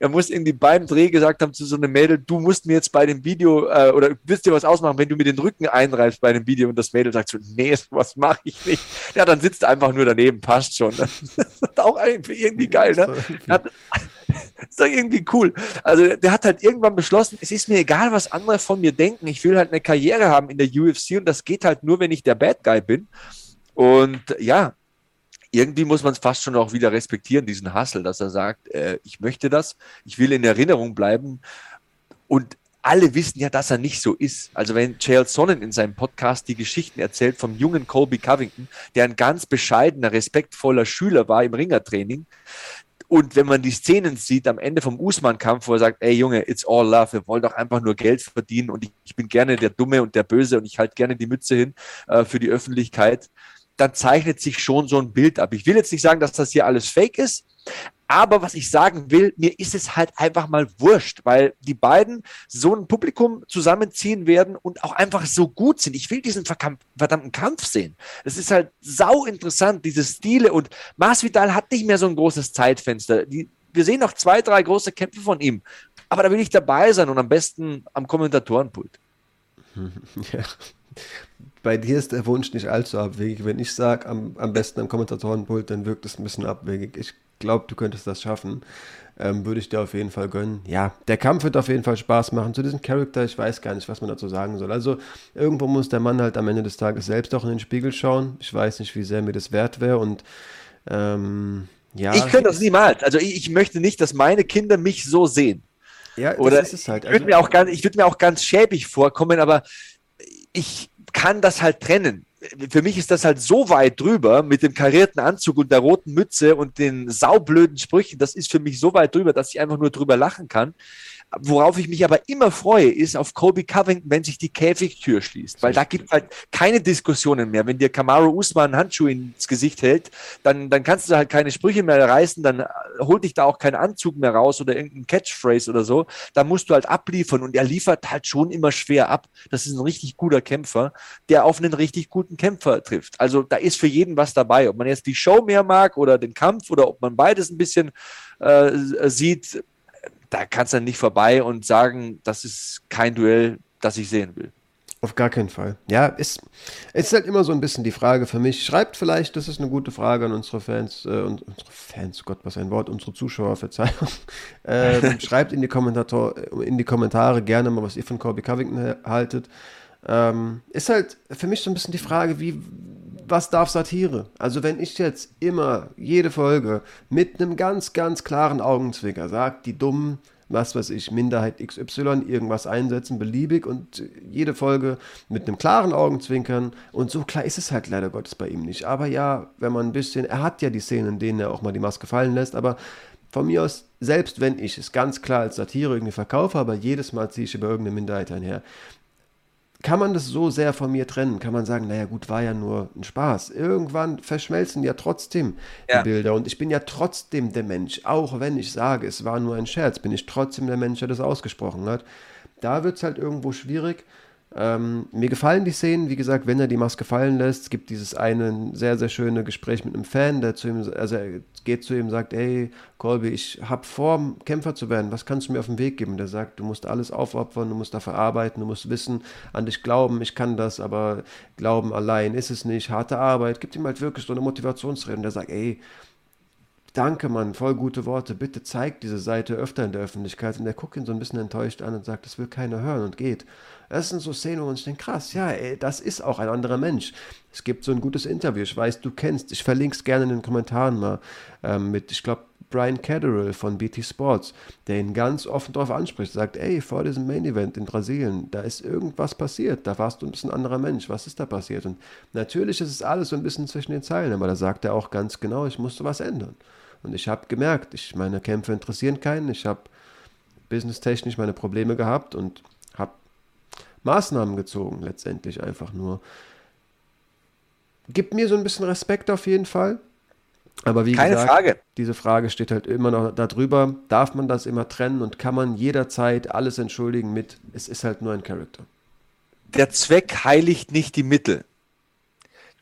er muss irgendwie beim Dreh gesagt haben zu so einem Mädel, du musst mir jetzt bei dem Video äh, oder willst dir was ausmachen, wenn du mir den Rücken einreibst bei dem Video und das Mädel sagt so, nee, was mache ich nicht. Ja, dann sitzt er einfach nur daneben, passt schon. Das ist auch irgendwie geil, ne? Hat, ist doch irgendwie cool. Also der hat halt irgendwann beschlossen, es ist mir egal, was andere von mir denken. Ich will halt eine Karriere haben in der UFC und das geht halt nur, wenn ich der Bad Guy bin. Und ja, irgendwie muss man es fast schon auch wieder respektieren, diesen Hassel, dass er sagt, äh, ich möchte das, ich will in Erinnerung bleiben. Und alle wissen ja, dass er nicht so ist. Also wenn Chael Sonnen in seinem Podcast die Geschichten erzählt vom jungen Colby Covington, der ein ganz bescheidener, respektvoller Schüler war im Ringertraining, und wenn man die Szenen sieht am Ende vom Usman-Kampf, wo er sagt, ey Junge, it's all love, wir wollen doch einfach nur Geld verdienen und ich, ich bin gerne der Dumme und der Böse und ich halte gerne die Mütze hin äh, für die Öffentlichkeit, dann zeichnet sich schon so ein Bild ab. Ich will jetzt nicht sagen, dass das hier alles fake ist, aber was ich sagen will, mir ist es halt einfach mal wurscht, weil die beiden so ein Publikum zusammenziehen werden und auch einfach so gut sind. Ich will diesen verdammten Kampf sehen. Es ist halt sau interessant, diese Stile und Masvidal hat nicht mehr so ein großes Zeitfenster. Die, wir sehen noch zwei, drei große Kämpfe von ihm. Aber da will ich dabei sein und am besten am Kommentatorenpult. Ja. Bei dir ist der Wunsch nicht allzu abwegig. Wenn ich sage, am, am besten am Kommentatorenpult, dann wirkt es ein bisschen abwegig. Ich glaube, du könntest das schaffen. Ähm, würde ich dir auf jeden Fall gönnen. Ja, der Kampf wird auf jeden Fall Spaß machen. Zu diesem Charakter, ich weiß gar nicht, was man dazu sagen soll. Also, irgendwo muss der Mann halt am Ende des Tages selbst auch in den Spiegel schauen. Ich weiß nicht, wie sehr mir das wert wäre und ähm, ja. Ich könnte das niemals. Also, ich, ich, möchte nicht, dass meine Kinder mich so sehen. Ja, Oder das ist es halt. Also, ich würde mir, auch ganz, würd mir auch ganz schäbig vorkommen, aber ich kann das halt trennen für mich ist das halt so weit drüber mit dem karierten Anzug und der roten Mütze und den saublöden Sprüchen. Das ist für mich so weit drüber, dass ich einfach nur drüber lachen kann. Worauf ich mich aber immer freue, ist auf Kobe Covington, wenn sich die Käfigtür schließt. Weil da gibt es halt keine Diskussionen mehr. Wenn dir Kamaru Usman Handschuh ins Gesicht hält, dann, dann kannst du halt keine Sprüche mehr reißen, dann holt dich da auch kein Anzug mehr raus oder irgendein Catchphrase oder so. Da musst du halt abliefern und er liefert halt schon immer schwer ab. Das ist ein richtig guter Kämpfer, der auf einen richtig guten Kämpfer trifft. Also da ist für jeden was dabei. Ob man jetzt die Show mehr mag oder den Kampf oder ob man beides ein bisschen äh, sieht, da kannst du nicht vorbei und sagen, das ist kein Duell, das ich sehen will. Auf gar keinen Fall. Ja, ist, ist halt immer so ein bisschen die Frage für mich. Schreibt vielleicht, das ist eine gute Frage an unsere Fans, äh, und unsere Fans, Gott, was ein Wort, unsere Zuschauer, Verzeihung. Ähm, schreibt in die, Kommentator, in die Kommentare gerne mal, was ihr von Corby Covington haltet. Ähm, ist halt für mich so ein bisschen die Frage, wie, was darf Satire? Also wenn ich jetzt immer jede Folge mit einem ganz, ganz klaren Augenzwicker sage, die dummen, was weiß ich, Minderheit XY irgendwas einsetzen, beliebig und jede Folge mit einem klaren Augenzwinkern und so klar ist es halt leider Gottes bei ihm nicht. Aber ja, wenn man ein bisschen, er hat ja die Szenen, in denen er auch mal die Maske fallen lässt, aber von mir aus, selbst wenn ich es ganz klar als Satire irgendwie verkaufe, aber jedes Mal ziehe ich über irgendeine Minderheit einher, kann man das so sehr von mir trennen? Kann man sagen, naja gut, war ja nur ein Spaß. Irgendwann verschmelzen ja trotzdem ja. die Bilder und ich bin ja trotzdem der Mensch. Auch wenn ich sage, es war nur ein Scherz, bin ich trotzdem der Mensch, der das ausgesprochen hat. Da wird es halt irgendwo schwierig. Ähm, mir gefallen die Szenen, wie gesagt, wenn er die Maske fallen lässt. Es gibt dieses eine sehr, sehr schöne Gespräch mit einem Fan, der zu ihm, also er geht zu ihm und sagt, ey, Colby, ich habe vor, Kämpfer zu werden, was kannst du mir auf den Weg geben? Der sagt, du musst alles aufopfern, du musst dafür arbeiten, du musst wissen, an dich glauben, ich kann das, aber glauben allein ist es nicht, harte Arbeit, gibt ihm halt wirklich so eine Motivationsrede und der sagt, ey, Danke, Mann, voll gute Worte. Bitte zeig diese Seite öfter in der Öffentlichkeit. Und er guckt ihn so ein bisschen enttäuscht an und sagt, das will keiner hören und geht. Das sind so Szenen, wo man sich denkt, krass, ja, ey, das ist auch ein anderer Mensch. Es gibt so ein gutes Interview, ich weiß, du kennst, ich verlinke es gerne in den Kommentaren mal, ähm, mit, ich glaube, Brian Catterall von BT Sports, der ihn ganz offen darauf anspricht, sagt, ey, vor diesem Main Event in Brasilien, da ist irgendwas passiert, da warst du ein bisschen anderer Mensch, was ist da passiert? Und natürlich ist es alles so ein bisschen zwischen den Zeilen, aber da sagt er auch ganz genau, ich musste was ändern. Und ich habe gemerkt, ich, meine Kämpfe interessieren keinen, ich habe businesstechnisch meine Probleme gehabt und Maßnahmen gezogen, letztendlich einfach nur. Gibt mir so ein bisschen Respekt auf jeden Fall. Aber wie Keine gesagt, Frage. diese Frage steht halt immer noch darüber. Darf man das immer trennen und kann man jederzeit alles entschuldigen mit, es ist halt nur ein Charakter? Der Zweck heiligt nicht die Mittel.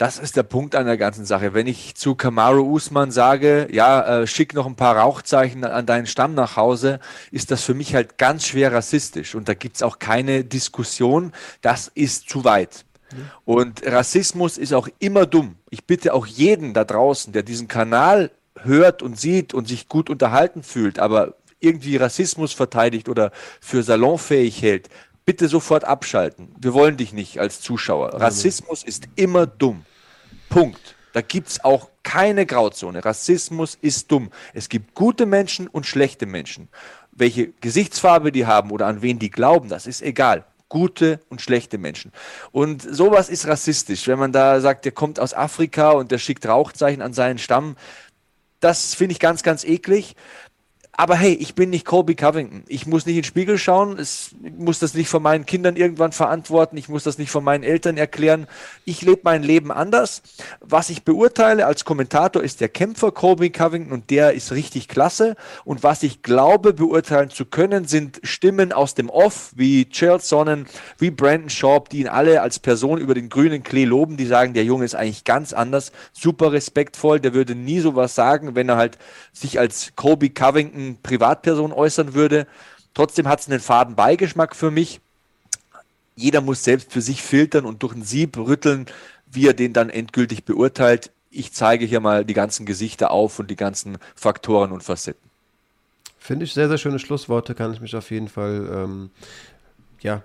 Das ist der Punkt an der ganzen Sache. Wenn ich zu Kamaru Usman sage, ja, äh, schick noch ein paar Rauchzeichen an deinen Stamm nach Hause, ist das für mich halt ganz schwer rassistisch. Und da gibt es auch keine Diskussion. Das ist zu weit. Und Rassismus ist auch immer dumm. Ich bitte auch jeden da draußen, der diesen Kanal hört und sieht und sich gut unterhalten fühlt, aber irgendwie Rassismus verteidigt oder für salonfähig hält, bitte sofort abschalten. Wir wollen dich nicht als Zuschauer. Rassismus ist immer dumm. Punkt. Da gibt es auch keine Grauzone. Rassismus ist dumm. Es gibt gute Menschen und schlechte Menschen. Welche Gesichtsfarbe die haben oder an wen die glauben, das ist egal. Gute und schlechte Menschen. Und sowas ist rassistisch. Wenn man da sagt, der kommt aus Afrika und der schickt Rauchzeichen an seinen Stamm, das finde ich ganz, ganz eklig. Aber hey, ich bin nicht Colby Covington. Ich muss nicht in den Spiegel schauen. Ich muss das nicht von meinen Kindern irgendwann verantworten. Ich muss das nicht von meinen Eltern erklären. Ich lebe mein Leben anders. Was ich beurteile als Kommentator ist der Kämpfer Colby Covington und der ist richtig klasse. Und was ich glaube beurteilen zu können, sind Stimmen aus dem Off, wie Charles Sonnen, wie Brandon Schaub, die ihn alle als Person über den grünen Klee loben. Die sagen, der Junge ist eigentlich ganz anders, super respektvoll. Der würde nie sowas sagen, wenn er halt sich als Colby Covington Privatperson äußern würde. Trotzdem hat es einen faden Beigeschmack für mich. Jeder muss selbst für sich filtern und durch ein Sieb rütteln, wie er den dann endgültig beurteilt. Ich zeige hier mal die ganzen Gesichter auf und die ganzen Faktoren und Facetten. Finde ich sehr, sehr schöne Schlussworte, kann ich mich auf jeden Fall, ähm, ja,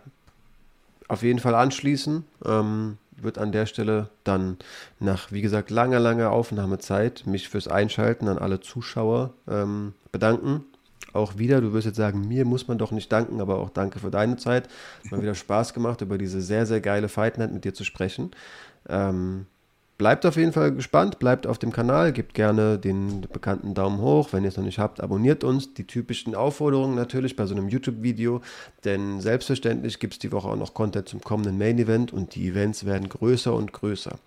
auf jeden Fall anschließen. Ähm, wird an der Stelle dann nach, wie gesagt, langer, langer Aufnahmezeit mich fürs Einschalten an alle Zuschauer ähm, bedanken. Auch wieder, du wirst jetzt sagen, mir muss man doch nicht danken, aber auch danke für deine Zeit. Hat mir wieder Spaß gemacht, über diese sehr, sehr geile Fight Night mit dir zu sprechen. Ähm, bleibt auf jeden Fall gespannt, bleibt auf dem Kanal, gebt gerne den bekannten Daumen hoch. Wenn ihr es noch nicht habt, abonniert uns. Die typischen Aufforderungen natürlich bei so einem YouTube-Video, denn selbstverständlich gibt es die Woche auch noch Content zum kommenden Main-Event und die Events werden größer und größer.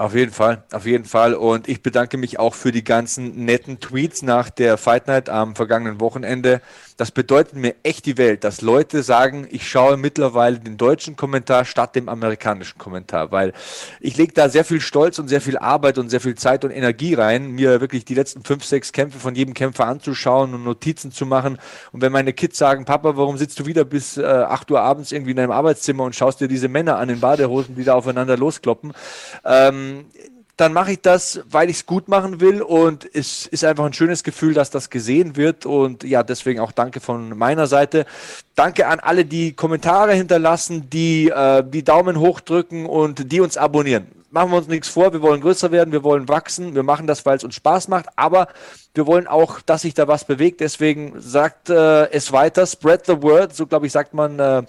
Auf jeden Fall, auf jeden Fall. Und ich bedanke mich auch für die ganzen netten Tweets nach der Fight Night am vergangenen Wochenende. Das bedeutet mir echt die Welt, dass Leute sagen, ich schaue mittlerweile den deutschen Kommentar statt dem amerikanischen Kommentar, weil ich lege da sehr viel Stolz und sehr viel Arbeit und sehr viel Zeit und Energie rein, mir wirklich die letzten fünf, sechs Kämpfe von jedem Kämpfer anzuschauen und Notizen zu machen. Und wenn meine Kids sagen, Papa, warum sitzt du wieder bis äh, 8 Uhr abends irgendwie in deinem Arbeitszimmer und schaust dir diese Männer an in Badehosen, die da aufeinander loskloppen, ähm, dann mache ich das, weil ich es gut machen will und es ist einfach ein schönes Gefühl, dass das gesehen wird und ja, deswegen auch danke von meiner Seite. Danke an alle, die Kommentare hinterlassen, die äh, die Daumen hoch drücken und die uns abonnieren. Machen wir uns nichts vor, wir wollen größer werden, wir wollen wachsen, wir machen das, weil es uns Spaß macht, aber wir wollen auch, dass sich da was bewegt, deswegen sagt äh, es weiter, spread the word, so glaube ich, sagt man äh,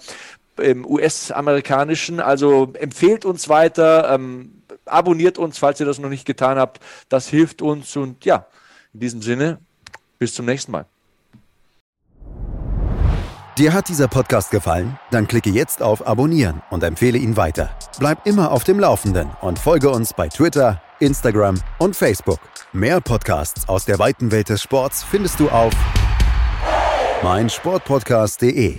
im US-amerikanischen, also empfehlt uns weiter, ähm, abonniert uns, falls ihr das noch nicht getan habt. Das hilft uns und ja, in diesem Sinne, bis zum nächsten Mal. Dir hat dieser Podcast gefallen? Dann klicke jetzt auf Abonnieren und empfehle ihn weiter. Bleib immer auf dem Laufenden und folge uns bei Twitter, Instagram und Facebook. Mehr Podcasts aus der weiten Welt des Sports findest du auf meinsportpodcast.de.